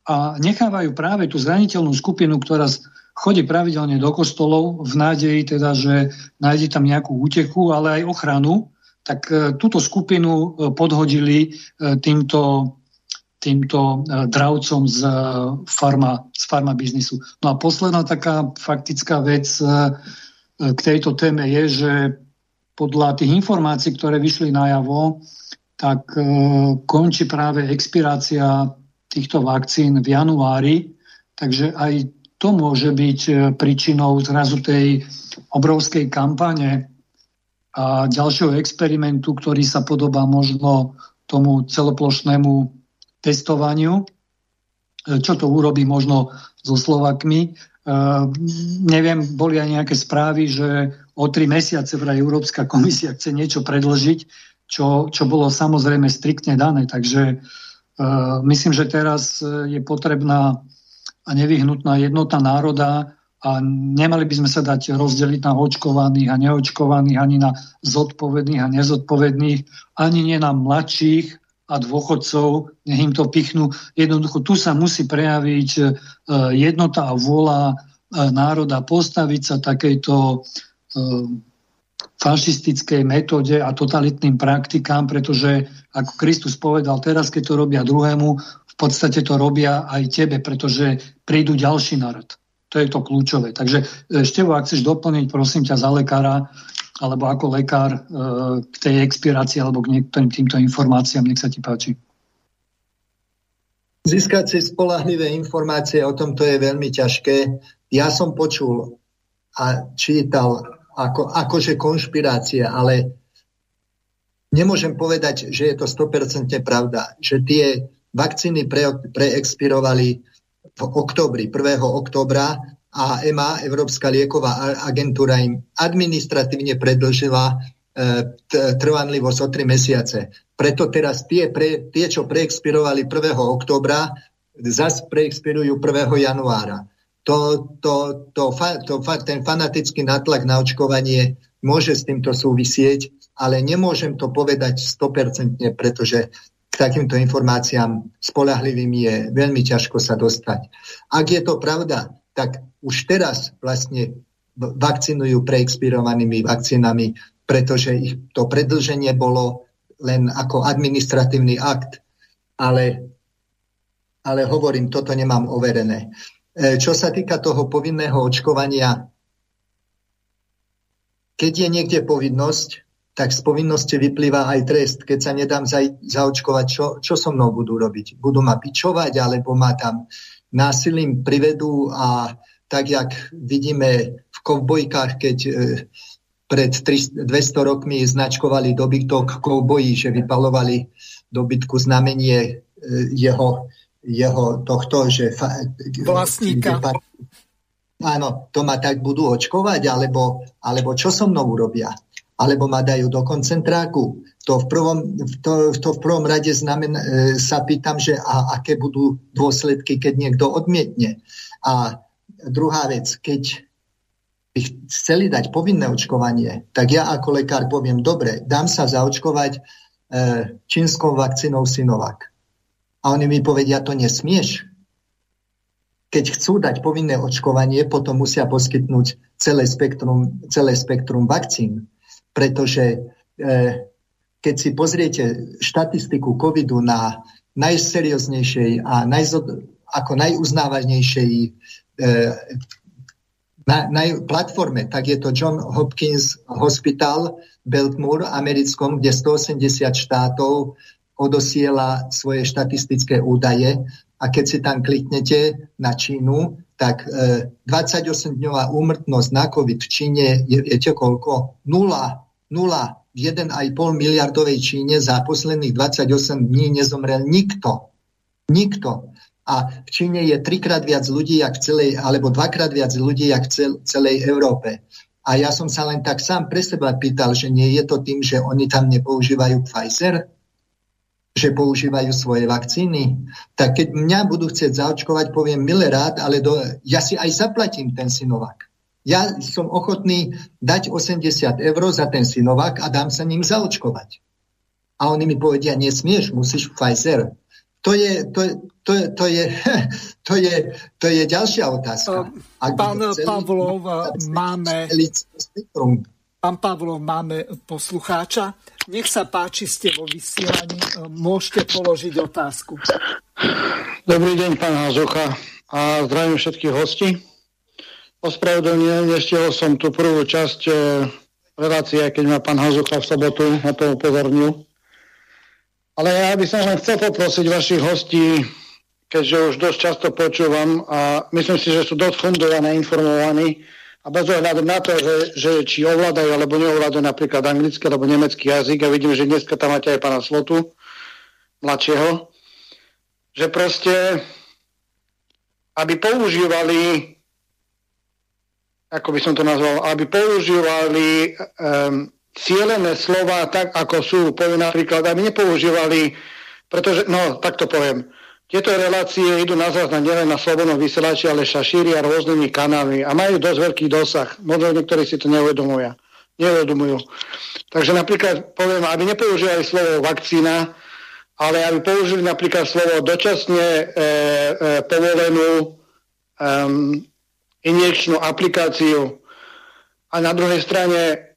a nechávajú práve tú zraniteľnú skupinu, ktorá chodí pravidelne do kostolov v nádeji teda, že nájde tam nejakú útechu, ale aj ochranu, tak e, túto skupinu e, podhodili týmto, týmto dravcom z farma, z farma biznisu. No a posledná taká faktická vec k tejto téme je, že podľa tých informácií, ktoré vyšli najavo, tak e, končí práve expirácia týchto vakcín v januári, takže aj to môže byť e, príčinou zrazu tej obrovskej kampane a ďalšieho experimentu, ktorý sa podobá možno tomu celoplošnému testovaniu. E, čo to urobí možno so Slovakmi? neviem, boli aj nejaké správy, že o tri mesiace vraj Európska komisia chce niečo predlžiť čo, čo bolo samozrejme striktne dané. Takže uh, myslím, že teraz e, je potrebná a nevyhnutná jednota národa a nemali by sme sa dať rozdeliť na očkovaných a neočkovaných, ani na zodpovedných a nezodpovedných, ani nie na mladších a dôchodcov, nech im to pichnú. Jednoducho tu sa musí prejaviť e, jednota a vôľa národa postaviť sa takejto fašistickej metóde a totalitným praktikám, pretože ako Kristus povedal, teraz keď to robia druhému, v podstate to robia aj tebe, pretože prídu ďalší národ. To je to kľúčové. Takže Števo, ak chceš doplniť, prosím ťa za lekára, alebo ako lekár e, k tej expirácii alebo k niektorým týmto informáciám, nech sa ti páči. Získať si spolahlivé informácie o tomto je veľmi ťažké. Ja som počul a čítal ako, akože konšpirácia, ale nemôžem povedať, že je to 100% pravda, že tie vakcíny pre, preexpirovali v oktobri, 1. oktobra a EMA, Európska lieková agentúra, im administratívne predlžila e, trvanlivosť o 3 mesiace. Preto teraz tie, pre, tie čo preexpirovali 1. oktobra, zase preexpirujú 1. januára to, to, to, to, ten fanatický natlak na očkovanie môže s týmto súvisieť, ale nemôžem to povedať 100%, pretože k takýmto informáciám spolahlivým je veľmi ťažko sa dostať. Ak je to pravda, tak už teraz vlastne vakcinujú preexpirovanými vakcínami, pretože ich to predlženie bolo len ako administratívny akt. Ale, ale hovorím, toto nemám overené. E, čo sa týka toho povinného očkovania, keď je niekde povinnosť, tak z povinnosti vyplýva aj trest. Keď sa nedám za, zaočkovať, čo, čo so mnou budú robiť? Budú ma pičovať, alebo ma tam násilím privedú a tak, jak vidíme v kovbojkách, keď e, pred 300, 200 rokmi značkovali dobytok kovbojí, že vypalovali dobytku znamenie e, jeho jeho tohto, že... Vlastníka. Áno, to ma tak budú očkovať, alebo, alebo čo so mnou urobia? Alebo ma dajú do koncentráku. To v prvom, to, to v prvom rade znamen, e, sa pýtam, že a, aké budú dôsledky, keď niekto odmietne. A druhá vec, keď by chceli dať povinné očkovanie, tak ja ako lekár poviem, dobre, dám sa zaočkovať e, čínskou vakcínou Sinovac a oni mi povedia, to nesmieš. Keď chcú dať povinné očkovanie, potom musia poskytnúť celé spektrum, celé spektrum vakcín. Pretože e, keď si pozriete štatistiku covidu na, najserióznejšej a najzo, ako najuznávanejšej e, na, na platforme, tak je to John Hopkins Hospital v Beltmore americkom, kde 180 štátov odosiela svoje štatistické údaje a keď si tam kliknete na Čínu, tak e, 28-dňová úmrtnosť na COVID v Číne je, viete koľko? Nula. Nula. V 1,5 miliardovej Číne za posledných 28 dní nezomrel nikto. Nikto. A v Číne je trikrát viac ľudí, jak v celej, alebo dvakrát viac ľudí, jak v cel, celej Európe. A ja som sa len tak sám pre seba pýtal, že nie je to tým, že oni tam nepoužívajú Pfizer, že používajú svoje vakcíny, tak keď mňa budú chcieť zaočkovať, poviem milé rád, ale do, ja si aj zaplatím ten Sinovac. Ja som ochotný dať 80 eur za ten Sinovac a dám sa ním zaočkovať. A oni mi povedia, nesmieš, musíš Pfizer. To je, to, to, to, je, to, je, to je ďalšia otázka. Ak Pán Pavlov, máme... Pán Pavlov, máme poslucháča. Nech sa páči, ste vo vysielaní. Môžete položiť otázku. Dobrý deň, pán Hazucha. A zdravím všetkých hostí. Ospravedlňujem, nestihol som tú prvú časť e, relácie, keď ma pán Hazucha v sobotu na to upozornil. Ale ja by som len chcel poprosiť vašich hostí, keďže už dosť často počúvam a myslím si, že sú dosť fundované, informovaní, a bez ohľadu na to, že, že či ovládajú alebo neovládajú napríklad anglický alebo nemecký jazyk a vidím, že dneska tam máte aj pána Slotu, mladšieho, že proste aby používali ako by som to nazval, aby používali um, cieľené slova tak, ako sú, poviem napríklad, aby nepoužívali, pretože, no, tak to poviem, tieto relácie idú na záznam nielen na slobodnom vysielači, ale sa šíria rôznymi kanálmi a majú dosť veľký dosah. Možno niektorí si to neuvedomujú. neuvedomujú. Takže napríklad poviem, aby nepoužívali slovo vakcína, ale aby použili napríklad slovo dočasne e, e, povolenú e, injekčnú aplikáciu. A na druhej strane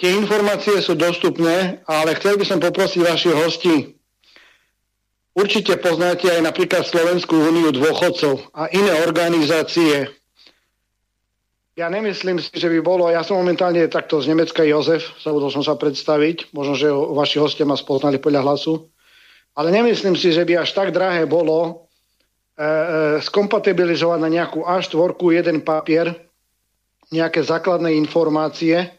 tie informácie sú dostupné, ale chcel by som poprosiť vašich hostí, Určite poznáte aj napríklad Slovenskú úniu dôchodcov a iné organizácie. Ja nemyslím si, že by bolo, ja som momentálne takto z Nemecka Jozef, zabudol som sa predstaviť, možno, že vaši hostia ma spoznali podľa hlasu, ale nemyslím si, že by až tak drahé bolo e, e, skompatibilizovať na nejakú A4, jeden papier, nejaké základné informácie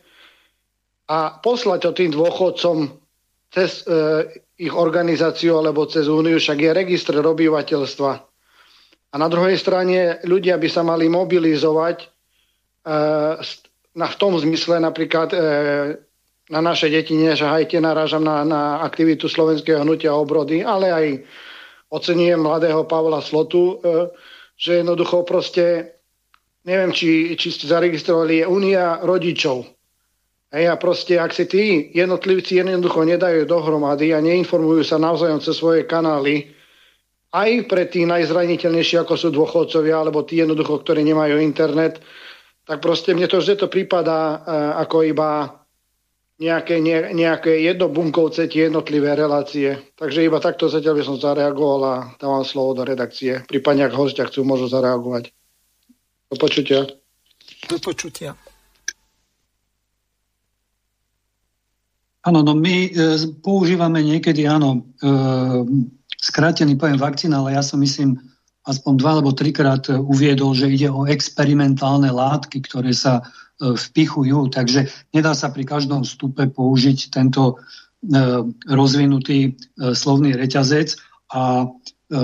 a poslať to tým dôchodcom cez e, ich organizáciu alebo cez úniu, však je registr obyvateľstva. A na druhej strane ľudia by sa mali mobilizovať e, na, v tom zmysle napríklad e, na naše deti, nežahajte, narážam na, na aktivitu Slovenského hnutia obrody, ale aj ocenujem mladého Pavla Slotu, e, že jednoducho proste, neviem, či, či ste zaregistrovali, je Únia rodičov. Hej, a proste, ak si tí jednotlivci jednoducho nedajú dohromady a neinformujú sa navzájom cez svoje kanály, aj pre tí najzraniteľnejší, ako sú dôchodcovia, alebo tí jednoducho, ktorí nemajú internet, tak proste mne to vždy to prípada uh, ako iba nejaké, ne, nejaké jednobunkovce tie jednotlivé relácie. Takže iba takto zatiaľ by som zareagoval a dávam slovo do redakcie. Prípadne, ak hostia chcú, môžu zareagovať. Do počutia. Do počutia. Áno, no my e, používame niekedy, áno, e, skrátený pojem vakcína, ale ja som myslím, aspoň dva alebo trikrát uviedol, že ide o experimentálne látky, ktoré sa e, vpichujú, takže nedá sa pri každom vstupe použiť tento e, rozvinutý e, slovný reťazec. A e,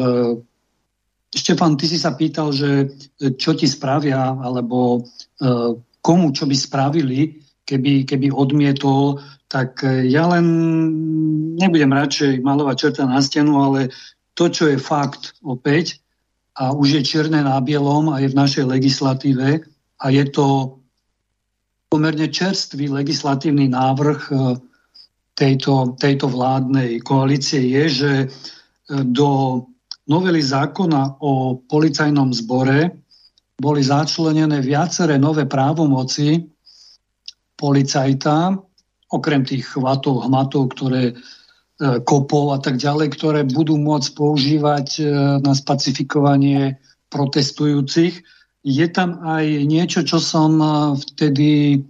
Štefan, ty si sa pýtal, že čo ti spravia, alebo e, komu čo by spravili, keby, keby odmietol tak e, ja len nebudem radšej malovať čerta na stenu, ale to, čo je fakt opäť, a už je čierne na bielom a je v našej legislatíve a je to pomerne čerstvý legislatívny návrh e, tejto, tejto vládnej koalície je, že e, do novely zákona o policajnom zbore boli začlenené viaceré nové právomoci policajta, okrem tých chvatov, hmatov, ktoré kopov a tak ďalej, ktoré budú môcť používať na spacifikovanie protestujúcich. Je tam aj niečo, čo som vtedy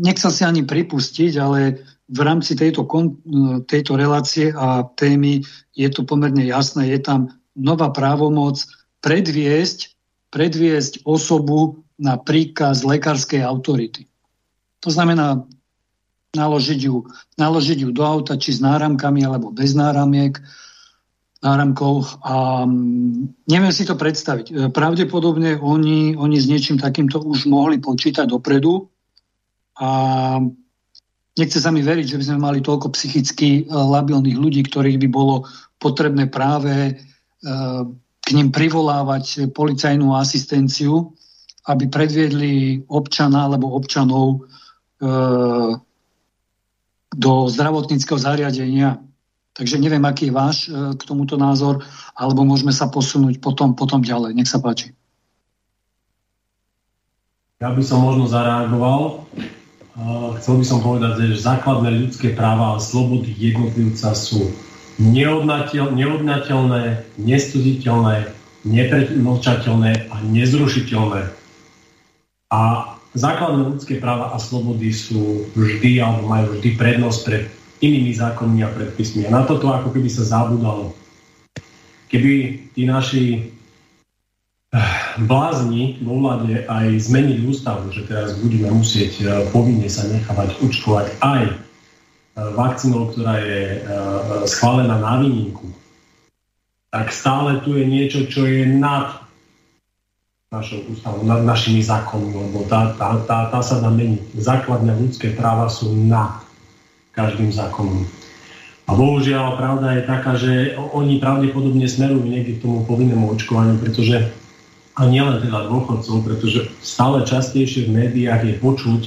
nechcel si ani pripustiť, ale v rámci tejto, tejto relácie a témy je to pomerne jasné. Je tam nová právomoc predviesť, predviesť osobu na príkaz lekárskej autority. To znamená naložiť ju, naložiť ju do auta, či s náramkami, alebo bez náramiek, náramkov. A mm, neviem si to predstaviť. Pravdepodobne oni, oni s niečím takýmto už mohli počítať dopredu, a nechce sa mi veriť, že by sme mali toľko psychicky e, labilných ľudí, ktorých by bolo potrebné práve e, k ním privolávať policajnú asistenciu, aby predviedli občana alebo občanov e, do zdravotníckého zariadenia. Takže neviem, aký je váš k tomuto názor, alebo môžeme sa posunúť potom, potom ďalej. Nech sa páči. Ja by som možno zareagoval chcel by som povedať, že základné ľudské práva a slobody jednotlivca sú neodnateľné, nestuditeľné, nepredmlčateľné a nezrušiteľné. A základné ľudské práva a slobody sú vždy alebo majú vždy prednosť pred inými zákonmi a predpismi. A na toto ako keby sa zabudalo. Keby tí naši blázni vo vláde aj zmeniť ústavu, že teraz budeme musieť e, povinne sa nechávať učkovať aj e, vakcínou, ktorá je schválená na výnimku, tak stále tu je niečo, čo je nad našou ústavou, nad našimi zákonmi, lebo tá, tá, tá, tá sa dá meniť. Základné ľudské práva sú nad každým zákonom. A bohužiaľ, pravda je taká, že oni pravdepodobne smerujú niekde k tomu povinnému očkovaniu, pretože a nielen teda dôchodcov, pretože stále častejšie v médiách je počuť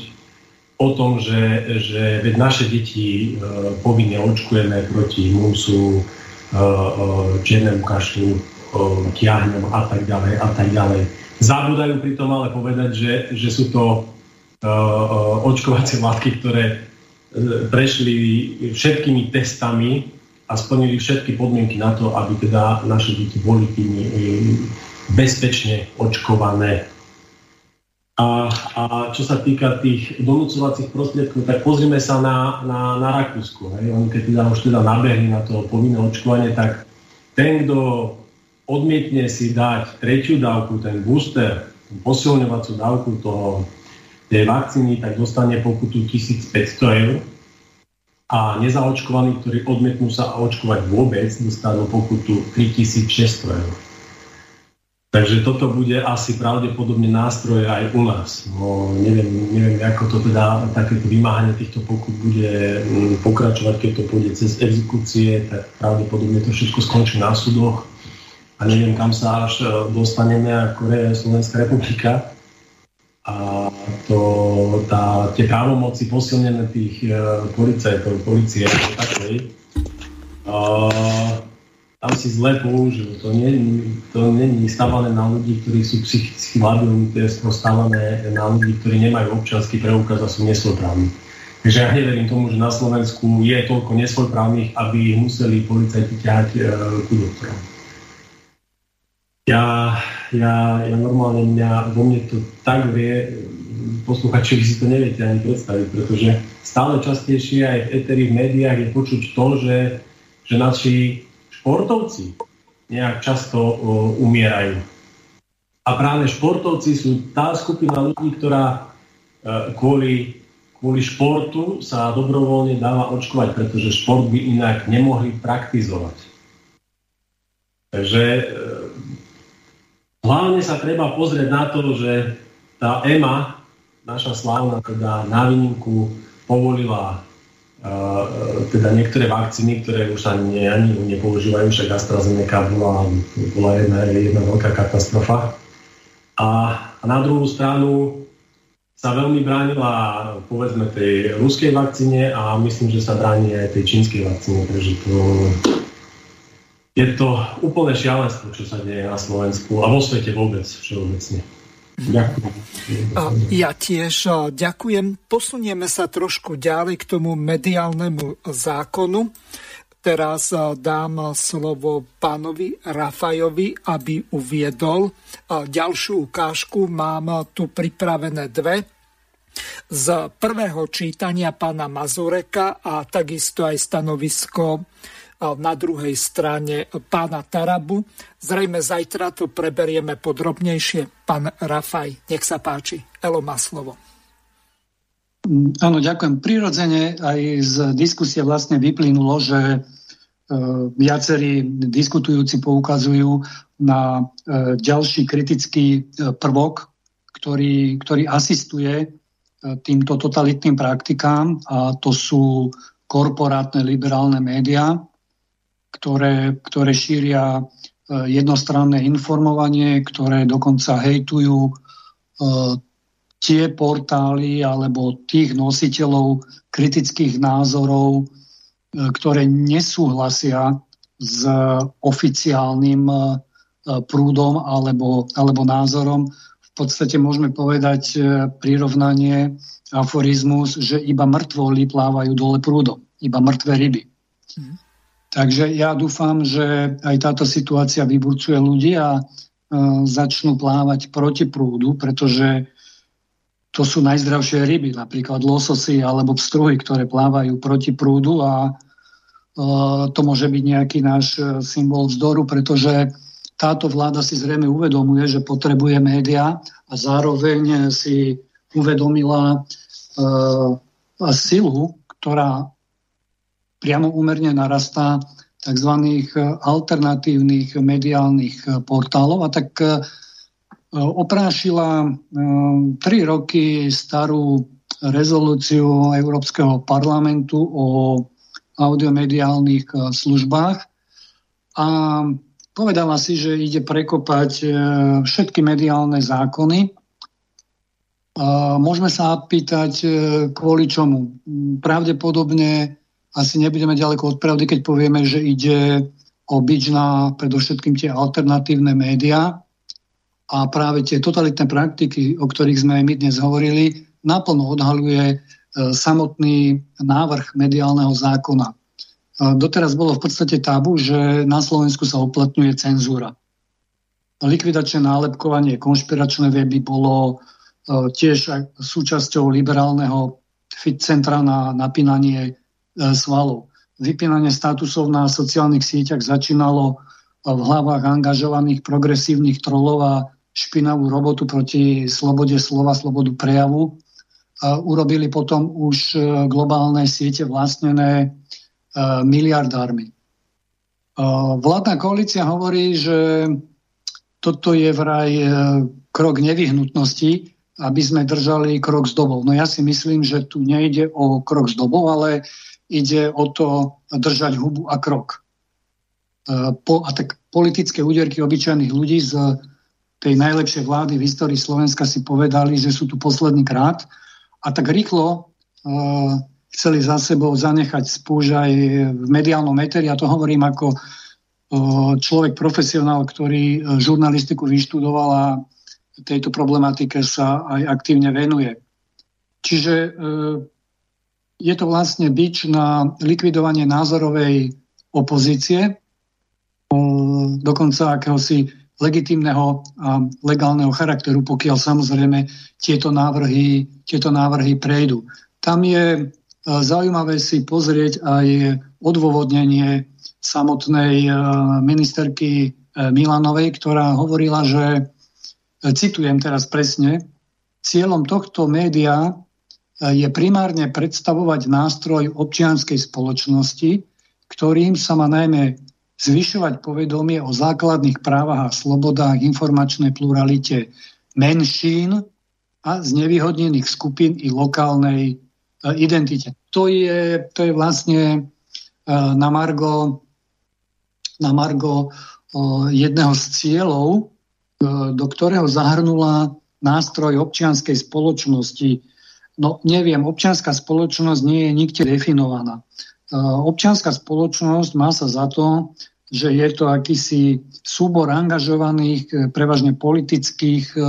o tom, že, že veď naše deti e, povinne očkujeme proti musu, e, e, čiernemu kašlu, e, kiahňom a tak ďalej a tak ďalej. Zabúdajú pritom ale povedať, že, že sú to e, očkovacie látky, ktoré e, prešli všetkými testami a splnili všetky podmienky na to, aby teda naše deti boli tými bezpečne očkované. A, a čo sa týka tých donúcovacích prostriedkov, tak pozrime sa na, na, na Rakúsku. Hej. Oni keď teda už teda nabehli na to povinné očkovanie, tak ten, kto odmietne si dať tretiu dávku, ten booster, posilňovacú dávku toho, tej vakcíny, tak dostane pokutu 1500 eur. A nezaočkovaní, ktorí odmietnú sa očkovať vôbec, dostanú pokutu 3600 eur. Takže toto bude asi pravdepodobne nástroj aj u nás. No, neviem, neviem, ako to teda, takéto vymáhanie týchto pokut bude mm, pokračovať, keď to pôjde cez exekúcie, tak pravdepodobne to všetko skončí na súdoch a neviem, kam sa až e, dostaneme, ako je Slovenská republika. A to, tá, tie právomoci posilnené tých uh, policajtov, policie ako takej, uh, tam si zle použil. To nie, to nie je stávané na ľudí, ktorí sú psychicky labilní, to je stávané na ľudí, ktorí nemajú občanský preukaz a sú nesvoprávni. Takže ja neverím tomu, že na Slovensku je toľko nesvojprávnych, aby museli policajti ťahať e, ku doktorom. Ja, ja, ja normálne mňa, vo mne to tak vie, posluchači, vy si to neviete ani predstaviť, pretože stále častejšie aj v eteri, v médiách je počuť to, že, že naši športovci nejak často uh, umierajú. A práve športovci sú tá skupina ľudí, ktorá uh, kvôli, kvôli športu sa dobrovoľne dáva očkovať, pretože šport by inak nemohli praktizovať. Takže uh, hlavne sa treba pozrieť na to, že tá EMA, naša slávna teda na výnimku, povolila teda niektoré vakcíny, ktoré už ani, ani nepoužívajú, však AstraZeneca bola, bola jedna, jedna veľká katastrofa. A, a na druhú stranu sa veľmi bránila povedzme tej ruskej vakcíne a myslím, že sa bráni aj tej čínskej vakcíne, takže to je to úplne šialenstvo, čo sa deje na Slovensku a vo svete vôbec všeobecne. Ďakujem. Ja tiež ďakujem. Posunieme sa trošku ďalej k tomu mediálnemu zákonu. Teraz dám slovo pánovi Rafajovi, aby uviedol ďalšiu ukážku. Mám tu pripravené dve z prvého čítania pána Mazureka a takisto aj stanovisko na druhej strane pána Tarabu. Zrejme zajtra to preberieme podrobnejšie. Pán Rafaj, nech sa páči. Elo má slovo. Mm, áno, ďakujem. Prirodzene aj z diskusie vlastne vyplynulo, že e, viacerí diskutujúci poukazujú na e, ďalší kritický e, prvok, ktorý, ktorý asistuje týmto totalitným praktikám a to sú korporátne liberálne médiá, ktoré, ktoré šíria e, jednostranné informovanie, ktoré dokonca hejtujú e, tie portály alebo tých nositeľov kritických názorov, e, ktoré nesúhlasia s oficiálnym prúdom alebo, alebo názorom. V podstate môžeme povedať prirovnanie, aforizmus, že iba mŕtvoly plávajú dole prúdom, iba mŕtve ryby. Mm. Takže ja dúfam, že aj táto situácia vyburcuje ľudí a e, začnú plávať proti prúdu, pretože to sú najzdravšie ryby, napríklad lososy alebo pstruhy, ktoré plávajú proti prúdu a e, to môže byť nejaký náš e, symbol vzdoru, pretože táto vláda si zrejme uvedomuje, že potrebuje média a zároveň si uvedomila uh, silu, ktorá priamo úmerne narastá tzv. alternatívnych mediálnych portálov a tak e, oprášila e, tri roky starú rezolúciu Európskeho parlamentu o audiomediálnych e, službách a povedala si, že ide prekopať všetky mediálne zákony. Môžeme sa pýtať, kvôli čomu. Pravdepodobne asi nebudeme ďaleko od pravdy, keď povieme, že ide o bič na predovšetkým tie alternatívne médiá a práve tie totalitné praktiky, o ktorých sme aj my dnes hovorili, naplno odhaluje e, samotný návrh mediálneho zákona. E, doteraz bolo v podstate tabu, že na Slovensku sa uplatňuje cenzúra. Likvidačné nálepkovanie, konšpiračné weby bolo e, tiež súčasťou liberálneho fit centra na napínanie svalov. Vypínanie statusov na sociálnych sieťach začínalo v hlavách angažovaných progresívnych trolov a špinavú robotu proti slobode slova, slobodu prejavu. Urobili potom už e, globálne siete vlastnené e, miliardármi. Vládna koalícia hovorí, že toto je vraj krok nevyhnutnosti, aby sme držali krok s dobou. No ja si myslím, že tu nejde o krok s dobou, ale ide o to držať hubu a krok. E, po, a tak politické úderky obyčajných ľudí z tej najlepšej vlády v histórii Slovenska si povedali, že sú tu posledný krát a tak rýchlo uh, chceli za sebou zanechať spúž aj v mediálnom meteri. Ja to hovorím ako uh, človek profesionál, ktorý žurnalistiku vyštudoval a tejto problematike sa aj aktívne venuje. Čiže uh, je to vlastne bič na likvidovanie názorovej opozície, dokonca akéhosi legitimného a legálneho charakteru, pokiaľ samozrejme tieto návrhy, tieto návrhy prejdú. Tam je e, zaujímavé si pozrieť aj odôvodnenie samotnej e, ministerky e, Milanovej, ktorá hovorila, že, citujem teraz presne, cieľom tohto média je primárne predstavovať nástroj občianskej spoločnosti, ktorým sa má najmä zvyšovať povedomie o základných právach a slobodách, informačnej pluralite menšín a znevýhodnených skupín i lokálnej e, identite. To je, to je vlastne e, na Margo, na Margo e, jedného z cieľov, do ktorého zahrnula nástroj občianskej spoločnosti No neviem, občianská spoločnosť nie je nikde definovaná. E, občianská spoločnosť má sa za to, že je to akýsi súbor angažovaných, e, prevažne politických, e,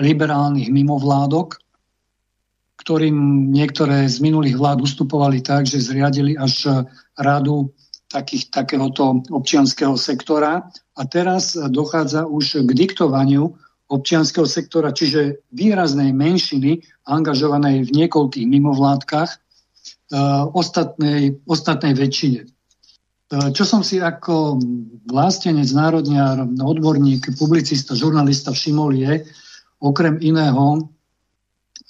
liberálnych mimovládok, ktorým niektoré z minulých vlád ustupovali tak, že zriadili až radu takých, takéhoto občianského sektora. A teraz dochádza už k diktovaniu občianského sektora, čiže výraznej menšiny angažovanej v niekoľkých mimovládkach, ostatnej, ostatnej väčšine. Eh, čo som si ako vlastenec, národniar, odborník, publicista, žurnalista všimol je, okrem iného,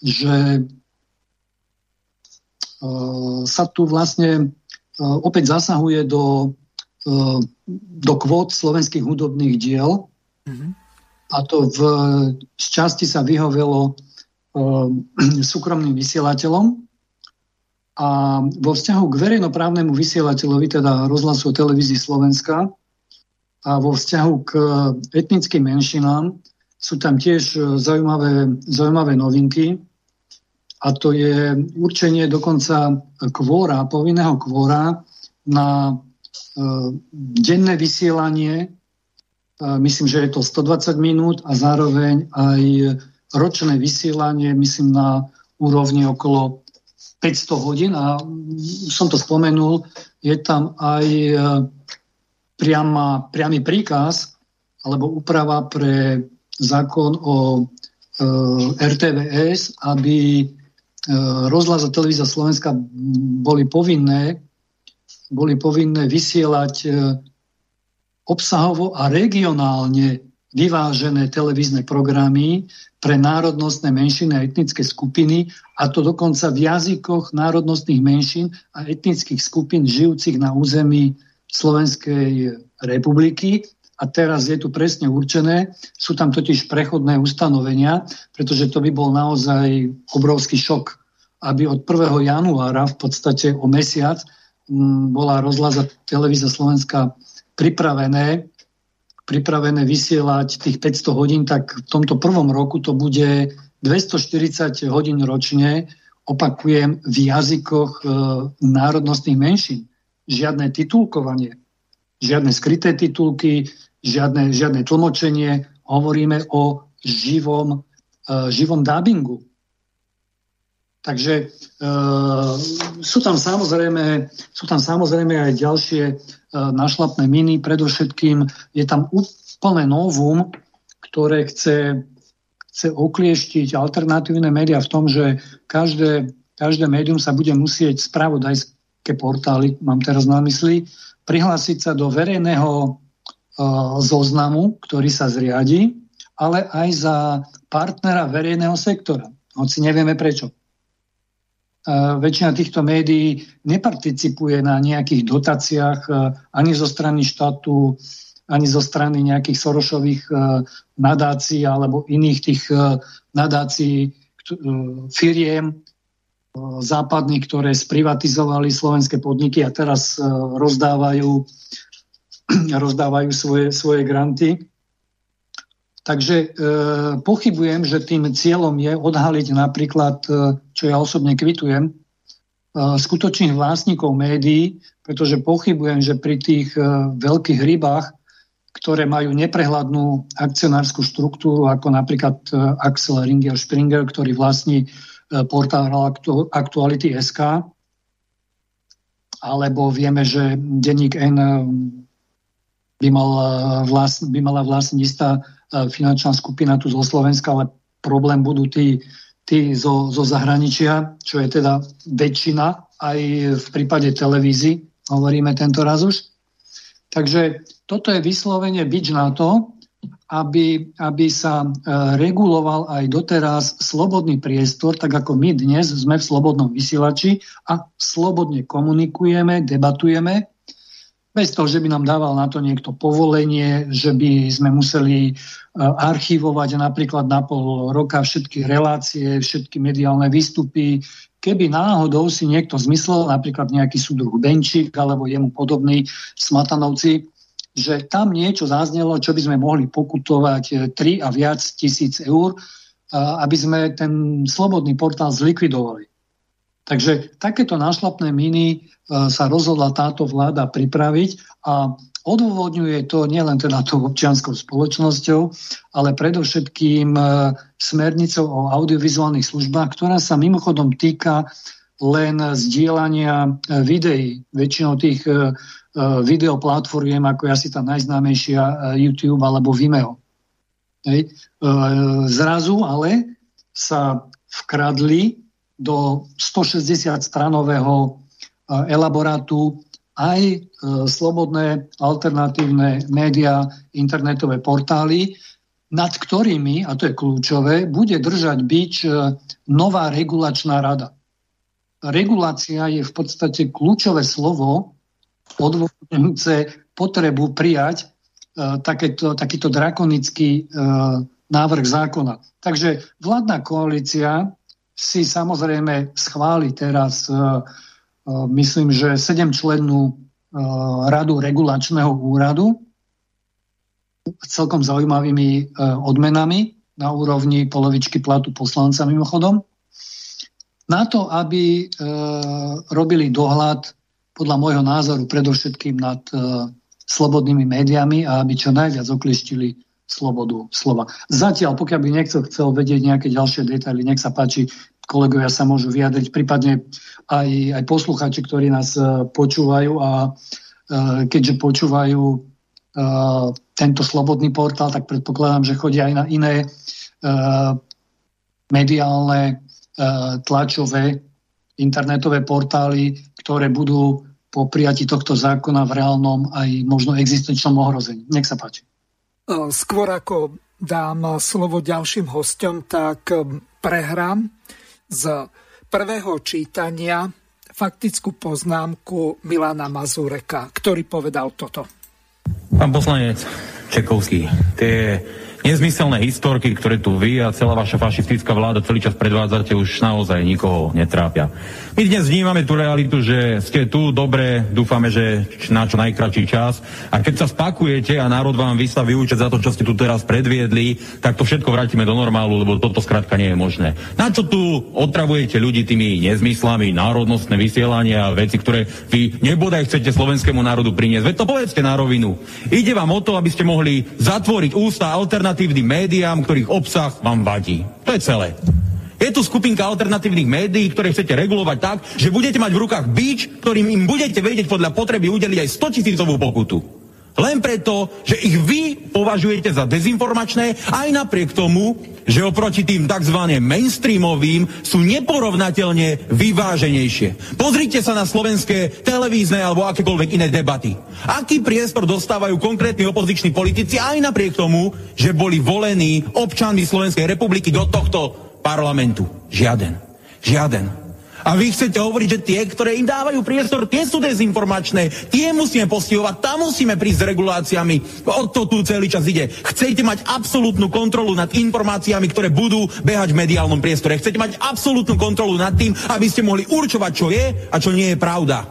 že eh, sa tu vlastne eh, opäť zasahuje do, do kvót slovenských hudobných diel. Mm-hmm. A to v z časti sa vyhovelo súkromným vysielateľom, a vo vzťahu k verejnoprávnemu vysielateľovi, teda rozhlasu televízii Slovenska, a vo vzťahu k etnickým menšinám sú tam tiež zaujímavé, zaujímavé novinky. A to je určenie dokonca kvóra, povinného kvóra na e, denné vysielanie. Myslím, že je to 120 minút a zároveň aj ročné vysielanie, myslím, na úrovni okolo 500 hodín. A som to spomenul, je tam aj e, priama, priamy príkaz alebo úprava pre zákon o e, RTVS, aby e, rozhlas a televízia Slovenska boli povinné, boli povinné vysielať e, obsahovo a regionálne vyvážené televízne programy pre národnostné menšiny a etnické skupiny, a to dokonca v jazykoch národnostných menšín a etnických skupín žijúcich na území Slovenskej republiky. A teraz je tu presne určené, sú tam totiž prechodné ustanovenia, pretože to by bol naozaj obrovský šok, aby od 1. januára v podstate o mesiac bola rozhľada televízia Slovenska pripravené pripravené vysielať tých 500 hodín, tak v tomto prvom roku to bude 240 hodín ročne, opakujem, v jazykoch e, národnostných menšín. Žiadne titulkovanie, žiadne skryté titulky, žiadne, žiadne tlmočenie. Hovoríme o živom, e, živom dubbingu. Takže e, sú, tam samozrejme, sú tam samozrejme aj ďalšie E, našlapné miny. Predovšetkým je tam úplné novum, ktoré chce, chce oklieštiť alternatívne médiá v tom, že každé, každé médium sa bude musieť spravodajské portály, mám teraz na mysli, prihlásiť sa do verejného uh, zoznamu, ktorý sa zriadi, ale aj za partnera verejného sektora. Hoci nevieme prečo väčšina týchto médií neparticipuje na nejakých dotáciách e, ani zo strany štátu, ani zo strany nejakých Sorošových e, nadácií alebo iných tých e, nadácií firiem západných, ktoré sprivatizovali slovenské podniky a teraz rozdávajú, rozdávajú svoje, svoje granty. Takže e, pochybujem, že tým cieľom je odhaliť napríklad, e, čo ja osobne kvitujem, e, skutočných vlastníkov médií, pretože pochybujem, že pri tých e, veľkých rybách, ktoré majú neprehľadnú akcionárskú štruktúru, ako napríklad e, Axel Ringer Springer, ktorý vlastní e, portál Aktuality.sk, alebo vieme, že denník N e, by, mal e, vlast, by mala vlastniť istá finančná skupina tu zo Slovenska, ale problém budú tí, tí zo, zo zahraničia, čo je teda väčšina aj v prípade televízii, hovoríme tento raz už. Takže toto je vyslovene byč na to, aby, aby sa e, reguloval aj doteraz slobodný priestor, tak ako my dnes sme v slobodnom vysielači a slobodne komunikujeme, debatujeme bez toho, že by nám dával na to niekto povolenie, že by sme museli e, archivovať napríklad na pol roka všetky relácie, všetky mediálne výstupy. Keby náhodou si niekto zmyslel, napríklad nejaký súdruh Benčík alebo jemu podobný Smatanovci, že tam niečo zaznelo, čo by sme mohli pokutovať 3 e, a viac tisíc eur, aby sme ten slobodný portál zlikvidovali. Takže takéto našlapné miny e, sa rozhodla táto vláda pripraviť a Odôvodňuje to nielen teda tou občianskou spoločnosťou, ale predovšetkým e, smernicou o audiovizuálnych službách, ktorá sa mimochodom týka len zdieľania e, videí. Väčšinou tých videoplatformiem, ako je asi tá najznámejšia YouTube alebo Vimeo. Hej. Zrazu ale sa vkradli do 160 stranového elaborátu aj e, slobodné alternatívne médiá, internetové portály, nad ktorými, a to je kľúčové, bude držať byč e, nová regulačná rada. Regulácia je v podstate kľúčové slovo odvodňujúce potrebu prijať e, takéto, takýto drakonický návrh zákona. Takže vládna koalícia si samozrejme schváli teraz myslím, že 7 člennú radu regulačného úradu s celkom zaujímavými odmenami na úrovni polovičky platu poslanca mimochodom, na to, aby robili dohľad podľa môjho názoru predovšetkým nad slobodnými médiami a aby čo najviac oklištili slobodu slova. Zatiaľ, pokiaľ by niekto chcel vedieť nejaké ďalšie detaily, nech sa páči, kolegovia sa môžu vyjadriť, prípadne aj, aj posluchači, ktorí nás uh, počúvajú a uh, keďže počúvajú uh, tento slobodný portál, tak predpokladám, že chodia aj na iné mediálne, tlačové, internetové portály, ktoré budú po prijati tohto zákona v reálnom aj možno existenčnom ohrození. Nech sa páči. Skôr ako dám slovo ďalším hostom, tak prehrám z prvého čítania faktickú poznámku Milana Mazureka, ktorý povedal toto. Pán poslanec Čekovský, tie nezmyselné historky, ktoré tu vy a celá vaša fašistická vláda celý čas predvádzate, už naozaj nikoho netrápia. My dnes vnímame tú realitu, že ste tu dobre, dúfame, že na čo najkračší čas. A keď sa spakujete a národ vám vysta vyučať za to, čo ste tu teraz predviedli, tak to všetko vrátime do normálu, lebo toto skrátka nie je možné. Na čo tu otravujete ľudí tými nezmyslami, národnostné vysielania a veci, ktoré vy nebodaj chcete slovenskému národu priniesť? Veď to povedzte na rovinu. Ide vám o to, aby ste mohli zatvoriť ústa alternatívnym médiám, ktorých obsah vám vadí. To je celé. Je tu skupinka alternatívnych médií, ktoré chcete regulovať tak, že budete mať v rukách bič, ktorým im budete vedieť podľa potreby udeliť aj 100 tisícovú pokutu. Len preto, že ich vy považujete za dezinformačné, aj napriek tomu, že oproti tým tzv. mainstreamovým sú neporovnateľne vyváženejšie. Pozrite sa na slovenské televízne alebo akékoľvek iné debaty. Aký priestor dostávajú konkrétni opoziční politici aj napriek tomu, že boli volení občanmi Slovenskej republiky do tohto parlamentu. Žiaden. Žiaden. A vy chcete hovoriť, že tie, ktoré im dávajú priestor, tie sú dezinformačné, tie musíme postihovať, tam musíme prísť s reguláciami. O to tu celý čas ide. Chcete mať absolútnu kontrolu nad informáciami, ktoré budú behať v mediálnom priestore. Chcete mať absolútnu kontrolu nad tým, aby ste mohli určovať, čo je a čo nie je pravda.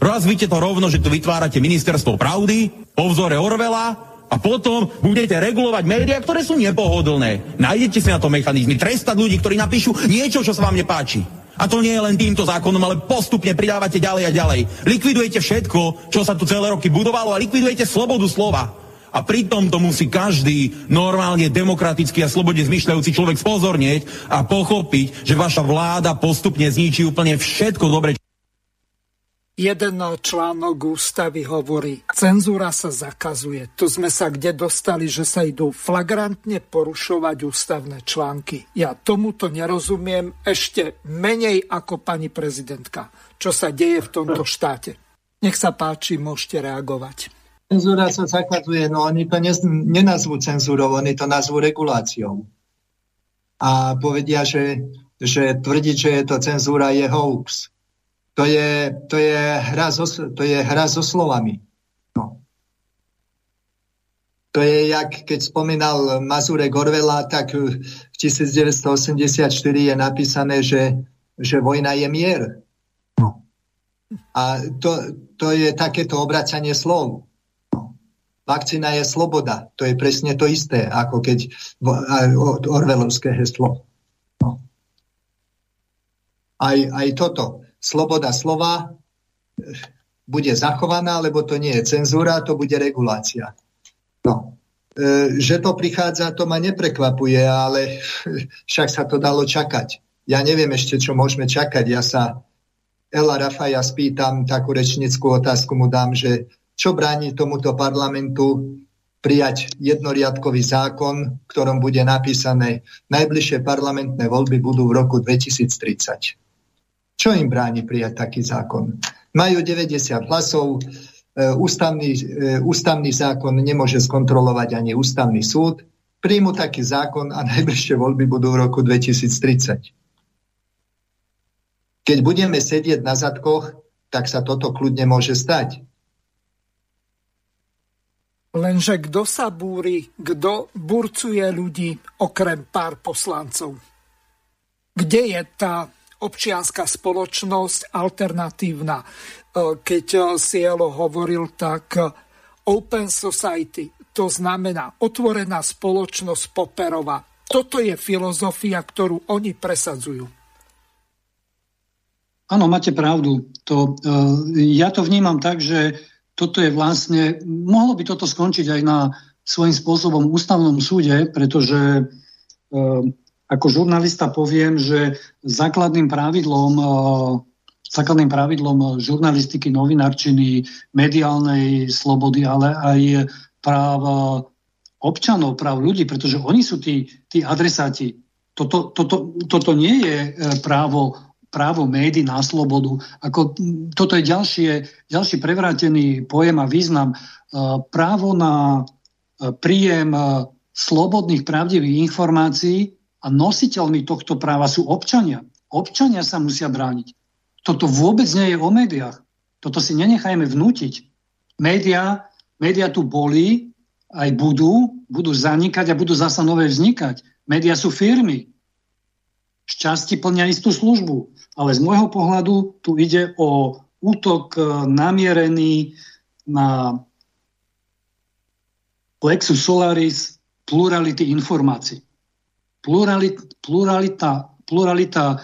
Rozvíte to rovno, že tu vytvárate ministerstvo pravdy, po vzore Orvela, a potom budete regulovať médiá, ktoré sú nepohodlné. Nájdete si na to mechanizmy, trestať ľudí, ktorí napíšu niečo, čo sa vám nepáči. A to nie je len týmto zákonom, ale postupne pridávate ďalej a ďalej. Likvidujete všetko, čo sa tu celé roky budovalo a likvidujete slobodu slova. A pritom to musí každý normálne demokratický a slobodne zmyšľajúci človek spozornieť a pochopiť, že vaša vláda postupne zničí úplne všetko dobre, Jeden článok ústavy hovorí, cenzúra sa zakazuje. Tu sme sa kde dostali, že sa idú flagrantne porušovať ústavné články. Ja tomuto nerozumiem ešte menej ako pani prezidentka, čo sa deje v tomto štáte. Nech sa páči, môžete reagovať. Cenzúra sa zakazuje, no oni to nenazvú cenzúrou, oni to nazvú reguláciou. A povedia, že, že tvrdiť, že je to cenzúra, je hoax to je, to je, hra, so, to je hra so slovami. No. To je, jak keď spomínal Mazurek Orvela, tak v 1984 je napísané, že, že vojna je mier. No. A to, to je takéto obracanie slov. No. Vakcína je sloboda. To je presne to isté, ako keď Orvelovské heslo. No. Aj, aj toto sloboda slova, bude zachovaná, lebo to nie je cenzúra, to bude regulácia. No. E, že to prichádza, to ma neprekvapuje, ale však sa to dalo čakať. Ja neviem ešte, čo môžeme čakať. Ja sa Ela Rafaja spýtam, takú rečnickú otázku mu dám, že čo bráni tomuto parlamentu prijať jednoriadkový zákon, v ktorom bude napísané najbližšie parlamentné voľby budú v roku 2030. Čo im bráni prijať taký zákon? Majú 90 hlasov, e, ústavný, e, ústavný zákon nemôže skontrolovať ani ústavný súd, príjmu taký zákon a najbližšie voľby budú v roku 2030. Keď budeme sedieť na zadkoch, tak sa toto kľudne môže stať. Lenže kto sa búri, kto burcuje ľudí okrem pár poslancov? Kde je tá občianská spoločnosť alternatívna. E, keď e, Cielo hovoril, tak e, Open Society, to znamená otvorená spoločnosť Poperova. Toto je filozofia, ktorú oni presadzujú. Áno, máte pravdu. To, ja to vnímam tak, že toto je vlastne, mohlo by toto skončiť aj na svojím spôsobom ústavnom súde, pretože ako žurnalista poviem, že základným pravidlom, e, základným pravidlom žurnalistiky, novinárčiny, mediálnej slobody, ale aj práv občanov, práv ľudí, pretože oni sú tí, tí adresáti. Toto, toto, toto nie je e, právo, právo médií na slobodu. Ako, toto je ďalšie, ďalší prevrátený pojem a význam. E, právo na príjem slobodných, pravdivých informácií a nositeľmi tohto práva sú občania. Občania sa musia brániť. Toto vôbec nie je o médiách. Toto si nenechajme vnútiť. Média, média tu boli, aj budú, budú zanikať a budú zasa nové vznikať. Média sú firmy. Šťastie plnia istú službu. Ale z môjho pohľadu tu ide o útok e, namierený na Lexus Solaris plurality informácií. Pluralit, pluralita, pluralita e,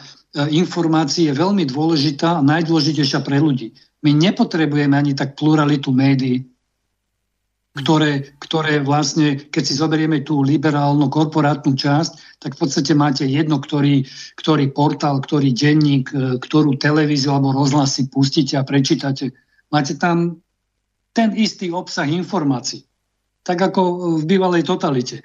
informácií je veľmi dôležitá a najdôležitejšia pre ľudí. My nepotrebujeme ani tak pluralitu médií, ktoré, ktoré vlastne, keď si zoberieme tú liberálnu korporátnu časť, tak v podstate máte jedno, ktorý, ktorý portál, ktorý denník, e, ktorú televíziu alebo rozhlas si pustíte a prečítate. Máte tam ten istý obsah informácií. Tak ako v bývalej totalite.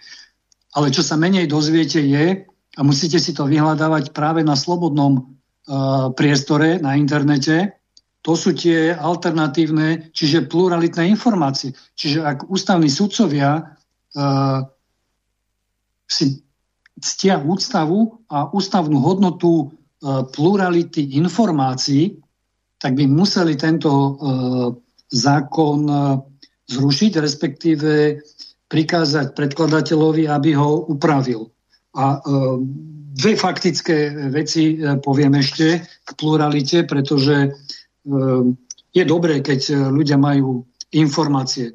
Ale čo sa menej dozviete je, a musíte si to vyhľadávať práve na slobodnom uh, priestore, na internete, to sú tie alternatívne, čiže pluralitné informácie. Čiže ak ústavní sudcovia uh, si ctia ústavu a ústavnú hodnotu uh, plurality informácií, tak by museli tento uh, zákon zrušiť, respektíve prikázať predkladateľovi, aby ho upravil. A e, dve faktické veci e, poviem ešte k pluralite, pretože e, je dobré, keď ľudia majú informácie.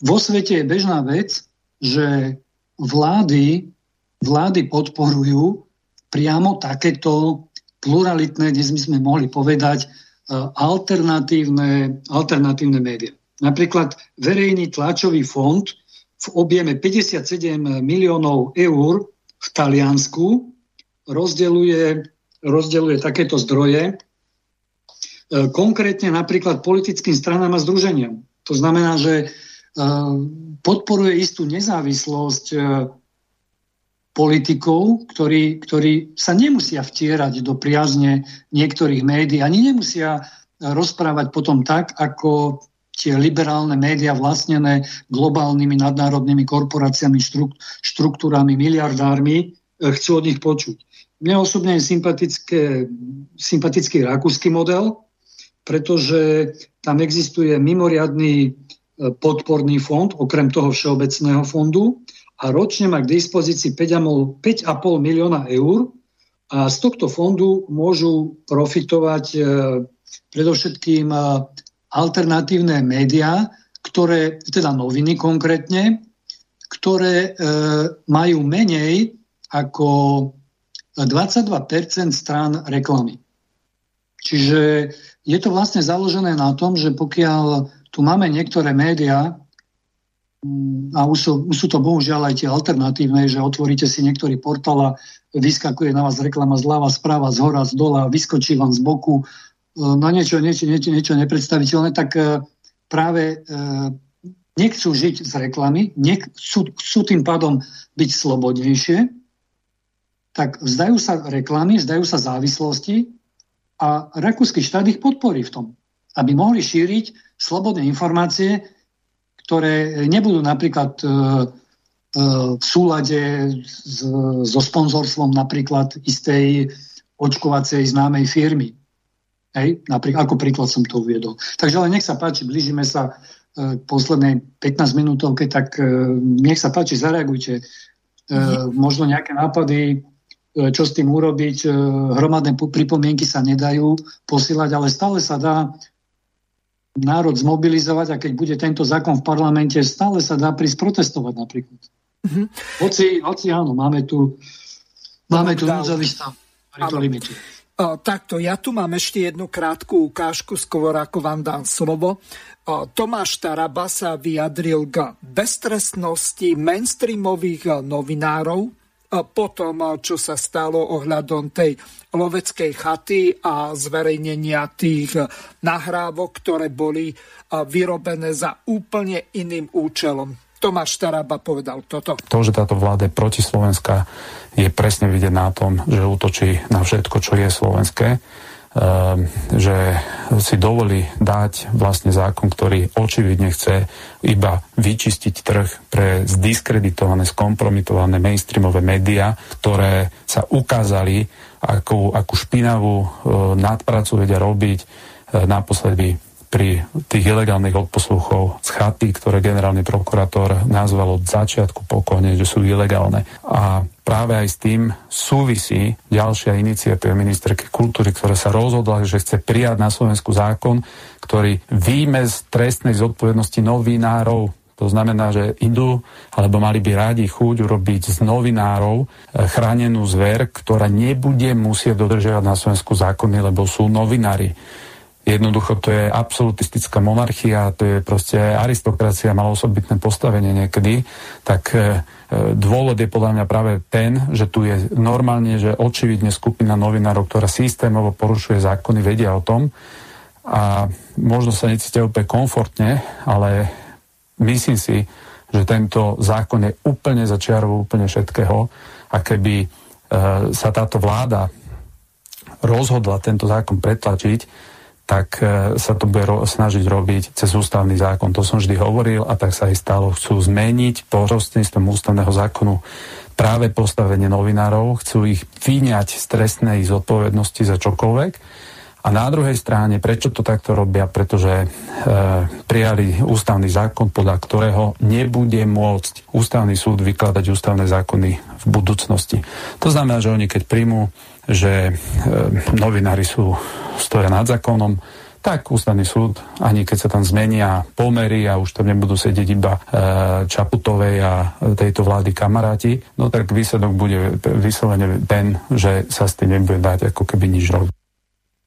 Vo svete je bežná vec, že vlády, vlády podporujú priamo takéto pluralitné, dnes by sme mohli povedať, alternatívne, alternatívne médiá. Napríklad verejný tlačový fond v objeme 57 miliónov eur v Taliansku rozdeluje, rozdeluje takéto zdroje e, konkrétne napríklad politickým stranám a združeniam. To znamená, že e, podporuje istú nezávislosť e, politikov, ktorí, ktorí sa nemusia vtierať do priazne niektorých médií, ani nemusia rozprávať potom tak, ako tie liberálne médiá vlastnené globálnymi nadnárodnými korporáciami, štruktúrami, miliardármi, e, chcú od nich počuť. Mne osobne je sympatický rakúsky model, pretože tam existuje mimoriadný e, podporný fond, okrem toho všeobecného fondu, a ročne má k dispozícii 5,5 milióna eur a z tohto fondu môžu profitovať e, predovšetkým alternatívne médiá, ktoré, teda noviny konkrétne, ktoré e, majú menej ako 22% strán reklamy. Čiže je to vlastne založené na tom, že pokiaľ tu máme niektoré médiá, mm, a už sú, už sú to bohužiaľ aj tie alternatívne, že otvoríte si niektorý portál a vyskakuje na vás reklama zľava, správa, z hora, z dola, vyskočí vám z boku, no niečo, niečo, niečo, niečo nepredstaviteľné, tak e, práve e, nechcú žiť z reklamy, nech, chcú, tým pádom byť slobodnejšie, tak vzdajú sa reklamy, vzdajú sa závislosti a rakúsky štát ich podporí v tom, aby mohli šíriť slobodné informácie, ktoré nebudú napríklad v súlade so sponzorstvom napríklad istej očkovacej známej firmy. Hej? Napríklad, ako príklad som to uviedol. Takže ale nech sa páči, blížime sa k e, poslednej 15 minútovke, tak nech sa páči, zareagujte. Možno nejaké nápady, E, čo s tým urobiť. E, hromadné pripomienky sa nedajú posielať, ale stále sa dá národ zmobilizovať a keď bude tento zákon v parlamente, stále sa dá prísť protestovať napríklad. Mm-hmm. Hoci, hoci áno, máme tu, máme tu núdzový stav. limity. Uh, takto, ja tu mám ešte jednu krátku ukážku, skôr ako vám dám slovo. Uh, Tomáš Taraba sa vyjadril k beztrestnosti mainstreamových novinárov, po tom, čo sa stalo ohľadom tej loveckej chaty a zverejnenia tých nahrávok, ktoré boli vyrobené za úplne iným účelom. Tomáš Taraba povedal toto. To, že táto vláda je proti Slovenska, je presne vidieť na tom, že útočí na všetko, čo je slovenské Ehm, že si dovolí dať vlastne zákon, ktorý očividne chce iba vyčistiť trh pre zdiskreditované, skompromitované mainstreamové médiá, ktoré sa ukázali, akú, akú špinavú e, nadpracu vedia robiť e, naposledy pri tých ilegálnych odposluchov z chaty, ktoré generálny prokurátor nazval od začiatku pokojne, že sú ilegálne. A práve aj s tým súvisí ďalšia iniciatíva ministerky kultúry, ktorá sa rozhodla, že chce prijať na Slovensku zákon, ktorý výjme z trestnej zodpovednosti novinárov to znamená, že idú, alebo mali by rádi chuť urobiť z novinárov eh, chránenú zver, ktorá nebude musieť dodržiavať na Slovensku zákony, lebo sú novinári. Jednoducho to je absolutistická monarchia, to je proste aristokracia, mala osobitné postavenie niekedy, tak e, e, dôvod je podľa mňa práve ten, že tu je normálne, že očividne skupina novinárov, ktorá systémovo porušuje zákony, vedia o tom. A možno sa necítia úplne komfortne, ale myslím si, že tento zákon je úplne za čiarou úplne všetkého. A keby e, sa táto vláda rozhodla tento zákon pretlačiť, tak e, sa to bude ro- snažiť robiť cez ústavný zákon. To som vždy hovoril a tak sa aj stalo. Chcú zmeniť prostredníctvom ústavného zákonu práve postavenie novinárov, chcú ich vyňať z trestnej zodpovednosti za čokoľvek. A na druhej strane, prečo to takto robia? Pretože e, prijali ústavný zákon, podľa ktorého nebude môcť ústavný súd vykladať ústavné zákony v budúcnosti. To znamená, že oni keď príjmú že e, novinári sú, stoja nad zákonom, tak ústavný súd, ani keď sa tam zmenia pomery a už tam nebudú sedieť iba e, Čaputovej a tejto vlády kamaráti, no tak výsledok bude vyslovene ten, že sa s tým nebude dať ako keby nič robiť.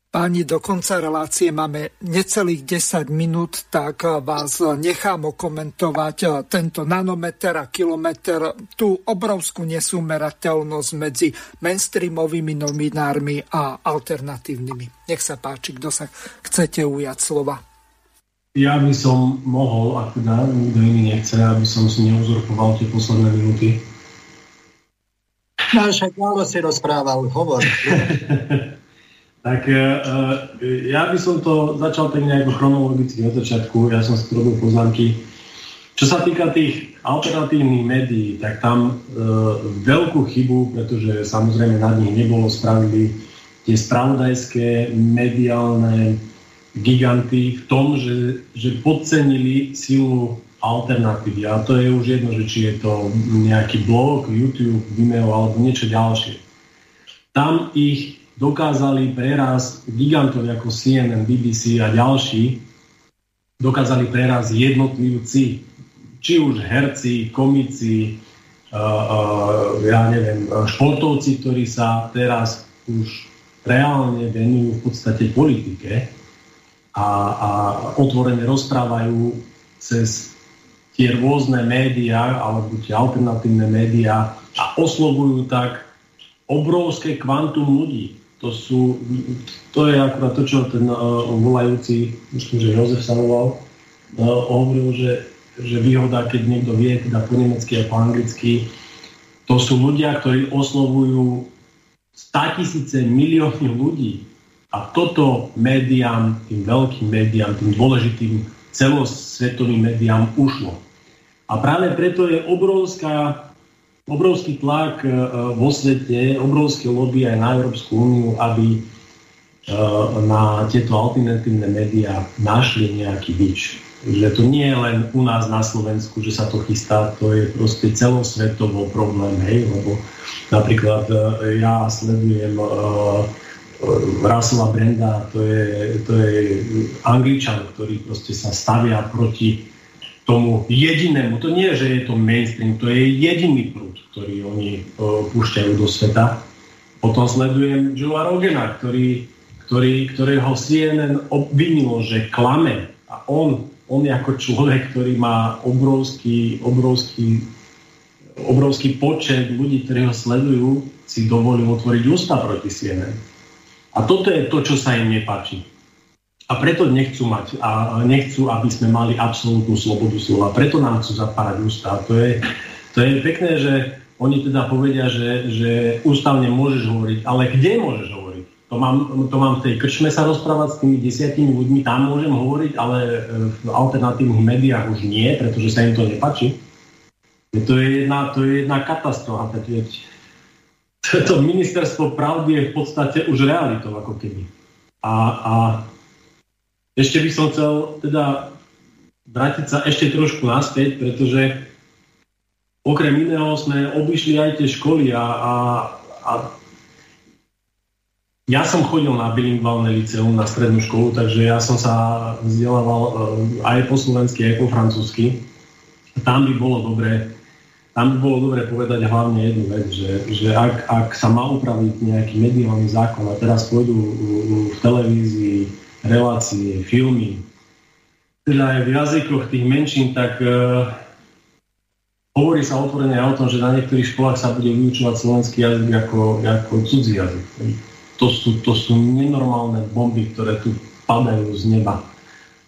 Páni, do konca relácie máme necelých 10 minút, tak vás nechám okomentovať tento nanometer a kilometr, tú obrovskú nesúmerateľnosť medzi mainstreamovými novinármi a alternatívnymi. Nech sa páči, kto sa chcete ujať slova. Ja by som mohol, ak teda nikto iný nechce, aby som si neuzurpoval tie posledné minúty. No však málo si rozprával, hovor. Tak e, e, ja by som to začal tak nejako chronologicky od začiatku. Ja som si robil poznámky. Čo sa týka tých alternatívnych médií, tak tam e, veľkú chybu, pretože samozrejme nad nich nebolo, spravili tie spravodajské mediálne giganty v tom, že, že podcenili silu alternatívy. A to je už jedno, že či je to nejaký blog, YouTube, Vimeo alebo niečo ďalšie. Tam ich dokázali preraz gigantov ako CNN, BBC a ďalší, dokázali preraz jednotlivci, či už herci, komici, uh, uh, ja neviem, športovci, ktorí sa teraz už reálne venujú v podstate politike a, a otvorene rozprávajú cez tie rôzne médiá alebo tie alternatívne médiá a oslovujú tak obrovské kvantum ľudí. To, sú, to je akurát to, čo ten uh, volajúci, myslím, že Jozef sa volal, uh, hovoril, že, že výhoda, keď niekto vie teda po nemecky a po anglicky, to sú ľudia, ktorí oslovujú 100 tisíce milióny ľudí. A toto médiám, tým veľkým médiám, tým dôležitým celosvetovým médiám ušlo. A práve preto je obrovská, obrovský tlak e, vo svete, obrovské lobby aj na Európsku úniu, aby e, na tieto alternatívne médiá našli nejaký bič. Že to nie je len u nás na Slovensku, že sa to chystá, to je proste celosvetovo problém, hej, lebo napríklad e, ja sledujem Russella Brenda, to je, to je angličan, ktorý proste sa stavia proti tomu jedinému, to nie že je to mainstream, to je jediný prúd, ktorý oni uh, púšťajú do sveta. Potom sledujem Joe Rogena, ktorý, ktorý, ktorého CNN obvinilo, že klame a on on ako človek, ktorý má obrovský, obrovský, obrovský počet ľudí, ktorí ho sledujú, si dovolil otvoriť ústa proti CNN. A toto je to, čo sa im nepáči. A preto nechcú mať, a nechcú, aby sme mali absolútnu slobodu slova. Preto nám chcú zapárať ústa. To je, to je pekné, že oni teda povedia, že, že ústavne môžeš hovoriť, ale kde môžeš hovoriť? To mám, to mám v tej krčme sa rozprávať s tými desiatimi ľuďmi, tam môžem hovoriť, ale e, v alternatívnych médiách už nie, pretože sa im to nepáči. To je jedna, to je jedna katastrofa. To ministerstvo pravdy je v podstate už realitou ako keby. A, a ešte by som chcel teda vrátiť sa ešte trošku naspäť, pretože okrem iného sme obišli aj tie školy a, a, a ja som chodil na bilingválne liceum, na strednú školu, takže ja som sa vzdelával eh, aj po slovensky, aj po francúzsky. Tam by bolo dobré, tam by bolo dobré povedať hlavne jednu vec, že, že ak, ak sa má upraviť nejaký mediálny zákon a teraz pôjdu v televízii relácie, filmy, teda aj v jazykoch tých menšín, tak uh, hovorí sa otvorene o tom, že na niektorých školách sa bude vyučovať slovenský jazyk ako, ako cudzí jazyk to sú, to sú nenormálne bomby, ktoré tu padajú z neba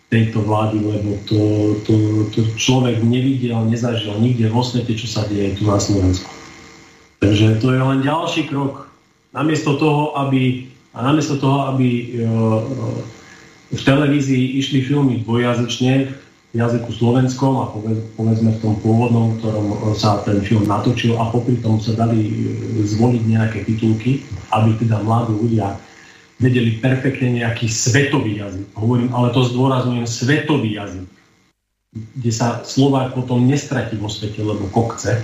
tejto vlády, lebo to, to, to človek nevidel, nezažil nikde vo svete, čo sa deje tu na Slovensku. Takže to je len ďalší krok. Namiesto toho, aby, a namiesto toho, aby e, e, v televízii išli filmy dvojazyčne, jazyku slovenskom a povedzme v tom pôvodnom, v ktorom sa ten film natočil a popri tom sa dali e, zvoliť nejaké titulky, aby teda mladí ľudia vedeli perfektne nejaký svetový jazyk. Hovorím, ale to zdôrazňujem, svetový jazyk, kde sa Slovák potom nestratí vo svete, lebo kokce,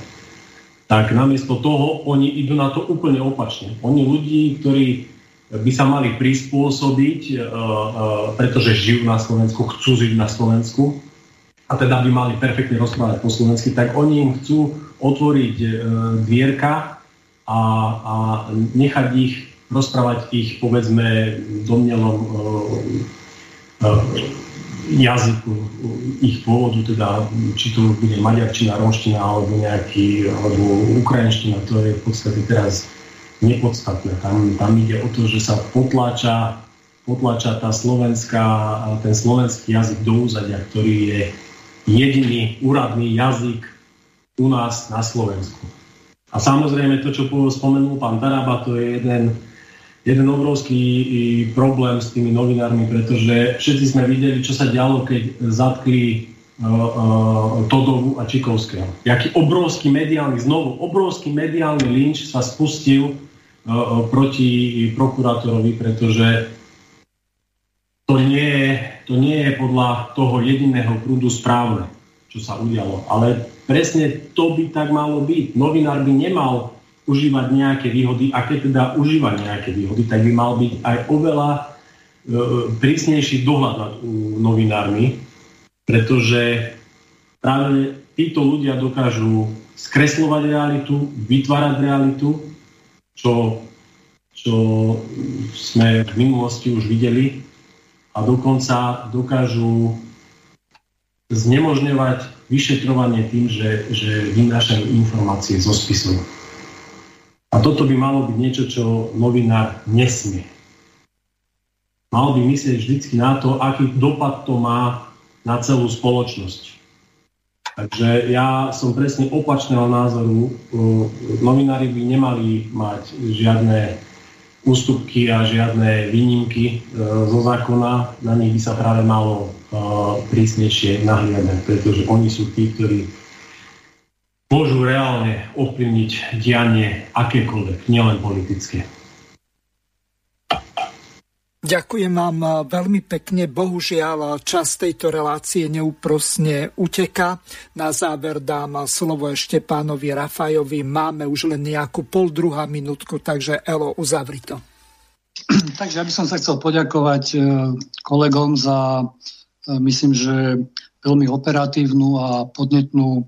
tak namiesto toho oni idú na to úplne opačne. Oni ľudí, ktorí by sa mali prispôsobiť, e, e, pretože žijú na Slovensku, chcú žiť na Slovensku, a teda by mali perfektne rozprávať po slovensky, tak oni im chcú otvoriť e, dvierka a, a nechať ich rozprávať ich, povedzme, domnelom jazyku ich pôvodu, teda či to bude maďarčina, romština alebo nejaký, alebo ukrajinština, to je v podstate teraz nepodstatné. Tam, tam ide o to, že sa potláča, potláča tá slovenská, ten slovenský jazyk do úzadia, ktorý je jediný úradný jazyk u nás na Slovensku. A samozrejme to, čo spomenul pán Taraba, to je jeden, jeden obrovský problém s tými novinármi, pretože všetci sme videli, čo sa dialo, keď zatkli uh, uh, Todovu a Čikovského. Jaký obrovský mediálny, znovu obrovský mediálny lynč sa spustil proti prokurátorovi, pretože to nie, je, to nie je podľa toho jediného prúdu správne, čo sa udialo. Ale presne to by tak malo byť. Novinár by nemal užívať nejaké výhody a keď teda užíva nejaké výhody, tak by mal byť aj oveľa e, prísnejší dohľad nad novinármi, pretože práve títo ľudia dokážu skreslovať realitu, vytvárať realitu, čo čo sme v minulosti už videli a dokonca dokážu znemožňovať vyšetrovanie tým, že, že vynášajú informácie zo spisu. A toto by malo byť niečo, čo novinár nesmie. Mal by myslieť vždy na to, aký dopad to má na celú spoločnosť. Takže ja som presne opačného názoru. Novinári by nemali mať žiadne ústupky a žiadne výnimky e, zo zákona. Na nich by sa práve malo e, prísnejšie nahliadať, pretože oni sú tí, ktorí môžu reálne ovplyvniť dianie akékoľvek, nielen politické. Ďakujem vám eh, veľmi pekne. Bohužiaľ, čas tejto relácie neúprosne uteka. Na záver dám slovo ešte pánovi Rafajovi. Máme už len nejakú pol druhá minútku, takže Elo, uzavri to. Takže ja by som sa chcel poďakovať kolegom za, myslím, že veľmi operatívnu a podnetnú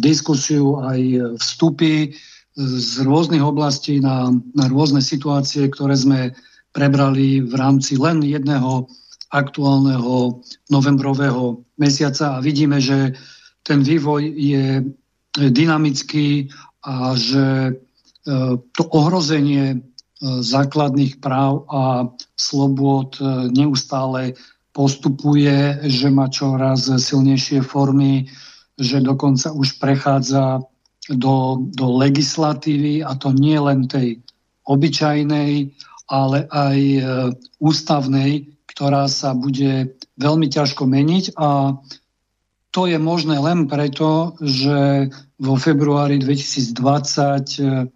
diskusiu aj vstupy z rôznych oblastí na, na rôzne situácie, ktoré sme prebrali v rámci len jedného aktuálneho novembrového mesiaca a vidíme, že ten vývoj je dynamický a že e, to ohrozenie e, základných práv a slobôd e, neustále postupuje, že má čoraz silnejšie formy, že dokonca už prechádza do, do legislatívy a to nie len tej obyčajnej, ale aj e, ústavnej, ktorá sa bude veľmi ťažko meniť a to je možné len preto, že vo februári 2020 e,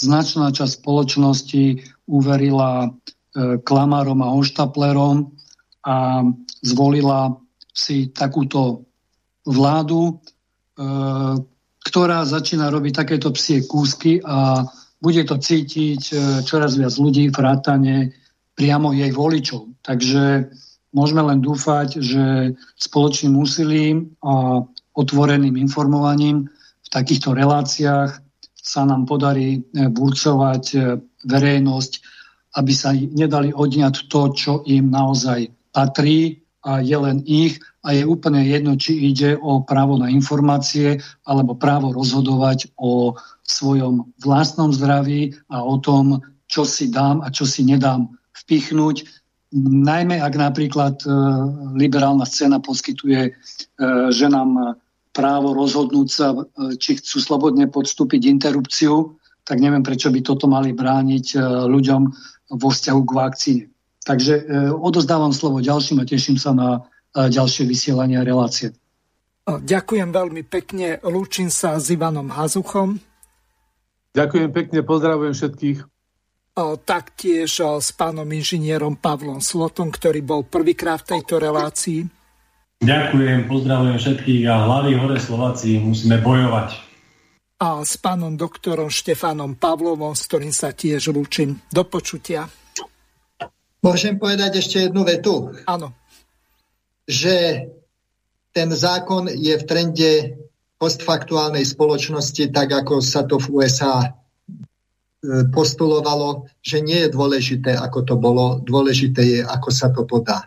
značná časť spoločnosti uverila e, klamárom a hoštaplerom a zvolila si takúto vládu, ktorá začína robiť takéto psie kúsky a bude to cítiť e, čoraz viac ľudí, vrátane priamo jej voličov. Takže môžeme len dúfať, že spoločným úsilím a otvoreným informovaním v takýchto reláciách sa nám podarí e, burcovať e, verejnosť, aby sa nedali odňať to, čo im naozaj patrí a je len ich a je úplne jedno, či ide o právo na informácie alebo právo rozhodovať o svojom vlastnom zdraví a o tom, čo si dám a čo si nedám vpichnúť. Najmä ak napríklad e, liberálna scéna poskytuje e, ženám právo rozhodnúť sa, e, či chcú slobodne podstúpiť interrupciu, tak neviem, prečo by toto mali brániť ľuďom vo vzťahu k vakcíne. Takže odozdávam slovo ďalším a teším sa na ďalšie vysielanie a relácie. Ďakujem veľmi pekne. Lúčim sa s Ivanom Hazuchom. Ďakujem pekne, pozdravujem všetkých. Taktiež s pánom inžinierom Pavlom Slotom, ktorý bol prvýkrát v tejto relácii. Ďakujem, pozdravujem všetkých a hlavy hore Slováci, musíme bojovať. A s pánom doktorom Štefanom Pavlovom, s ktorým sa tiež lúčim. Do počutia. Môžem povedať ešte jednu vetu? Áno. Že ten zákon je v trende postfaktuálnej spoločnosti, tak ako sa to v USA e, postulovalo, že nie je dôležité, ako to bolo, dôležité je, ako sa to podá.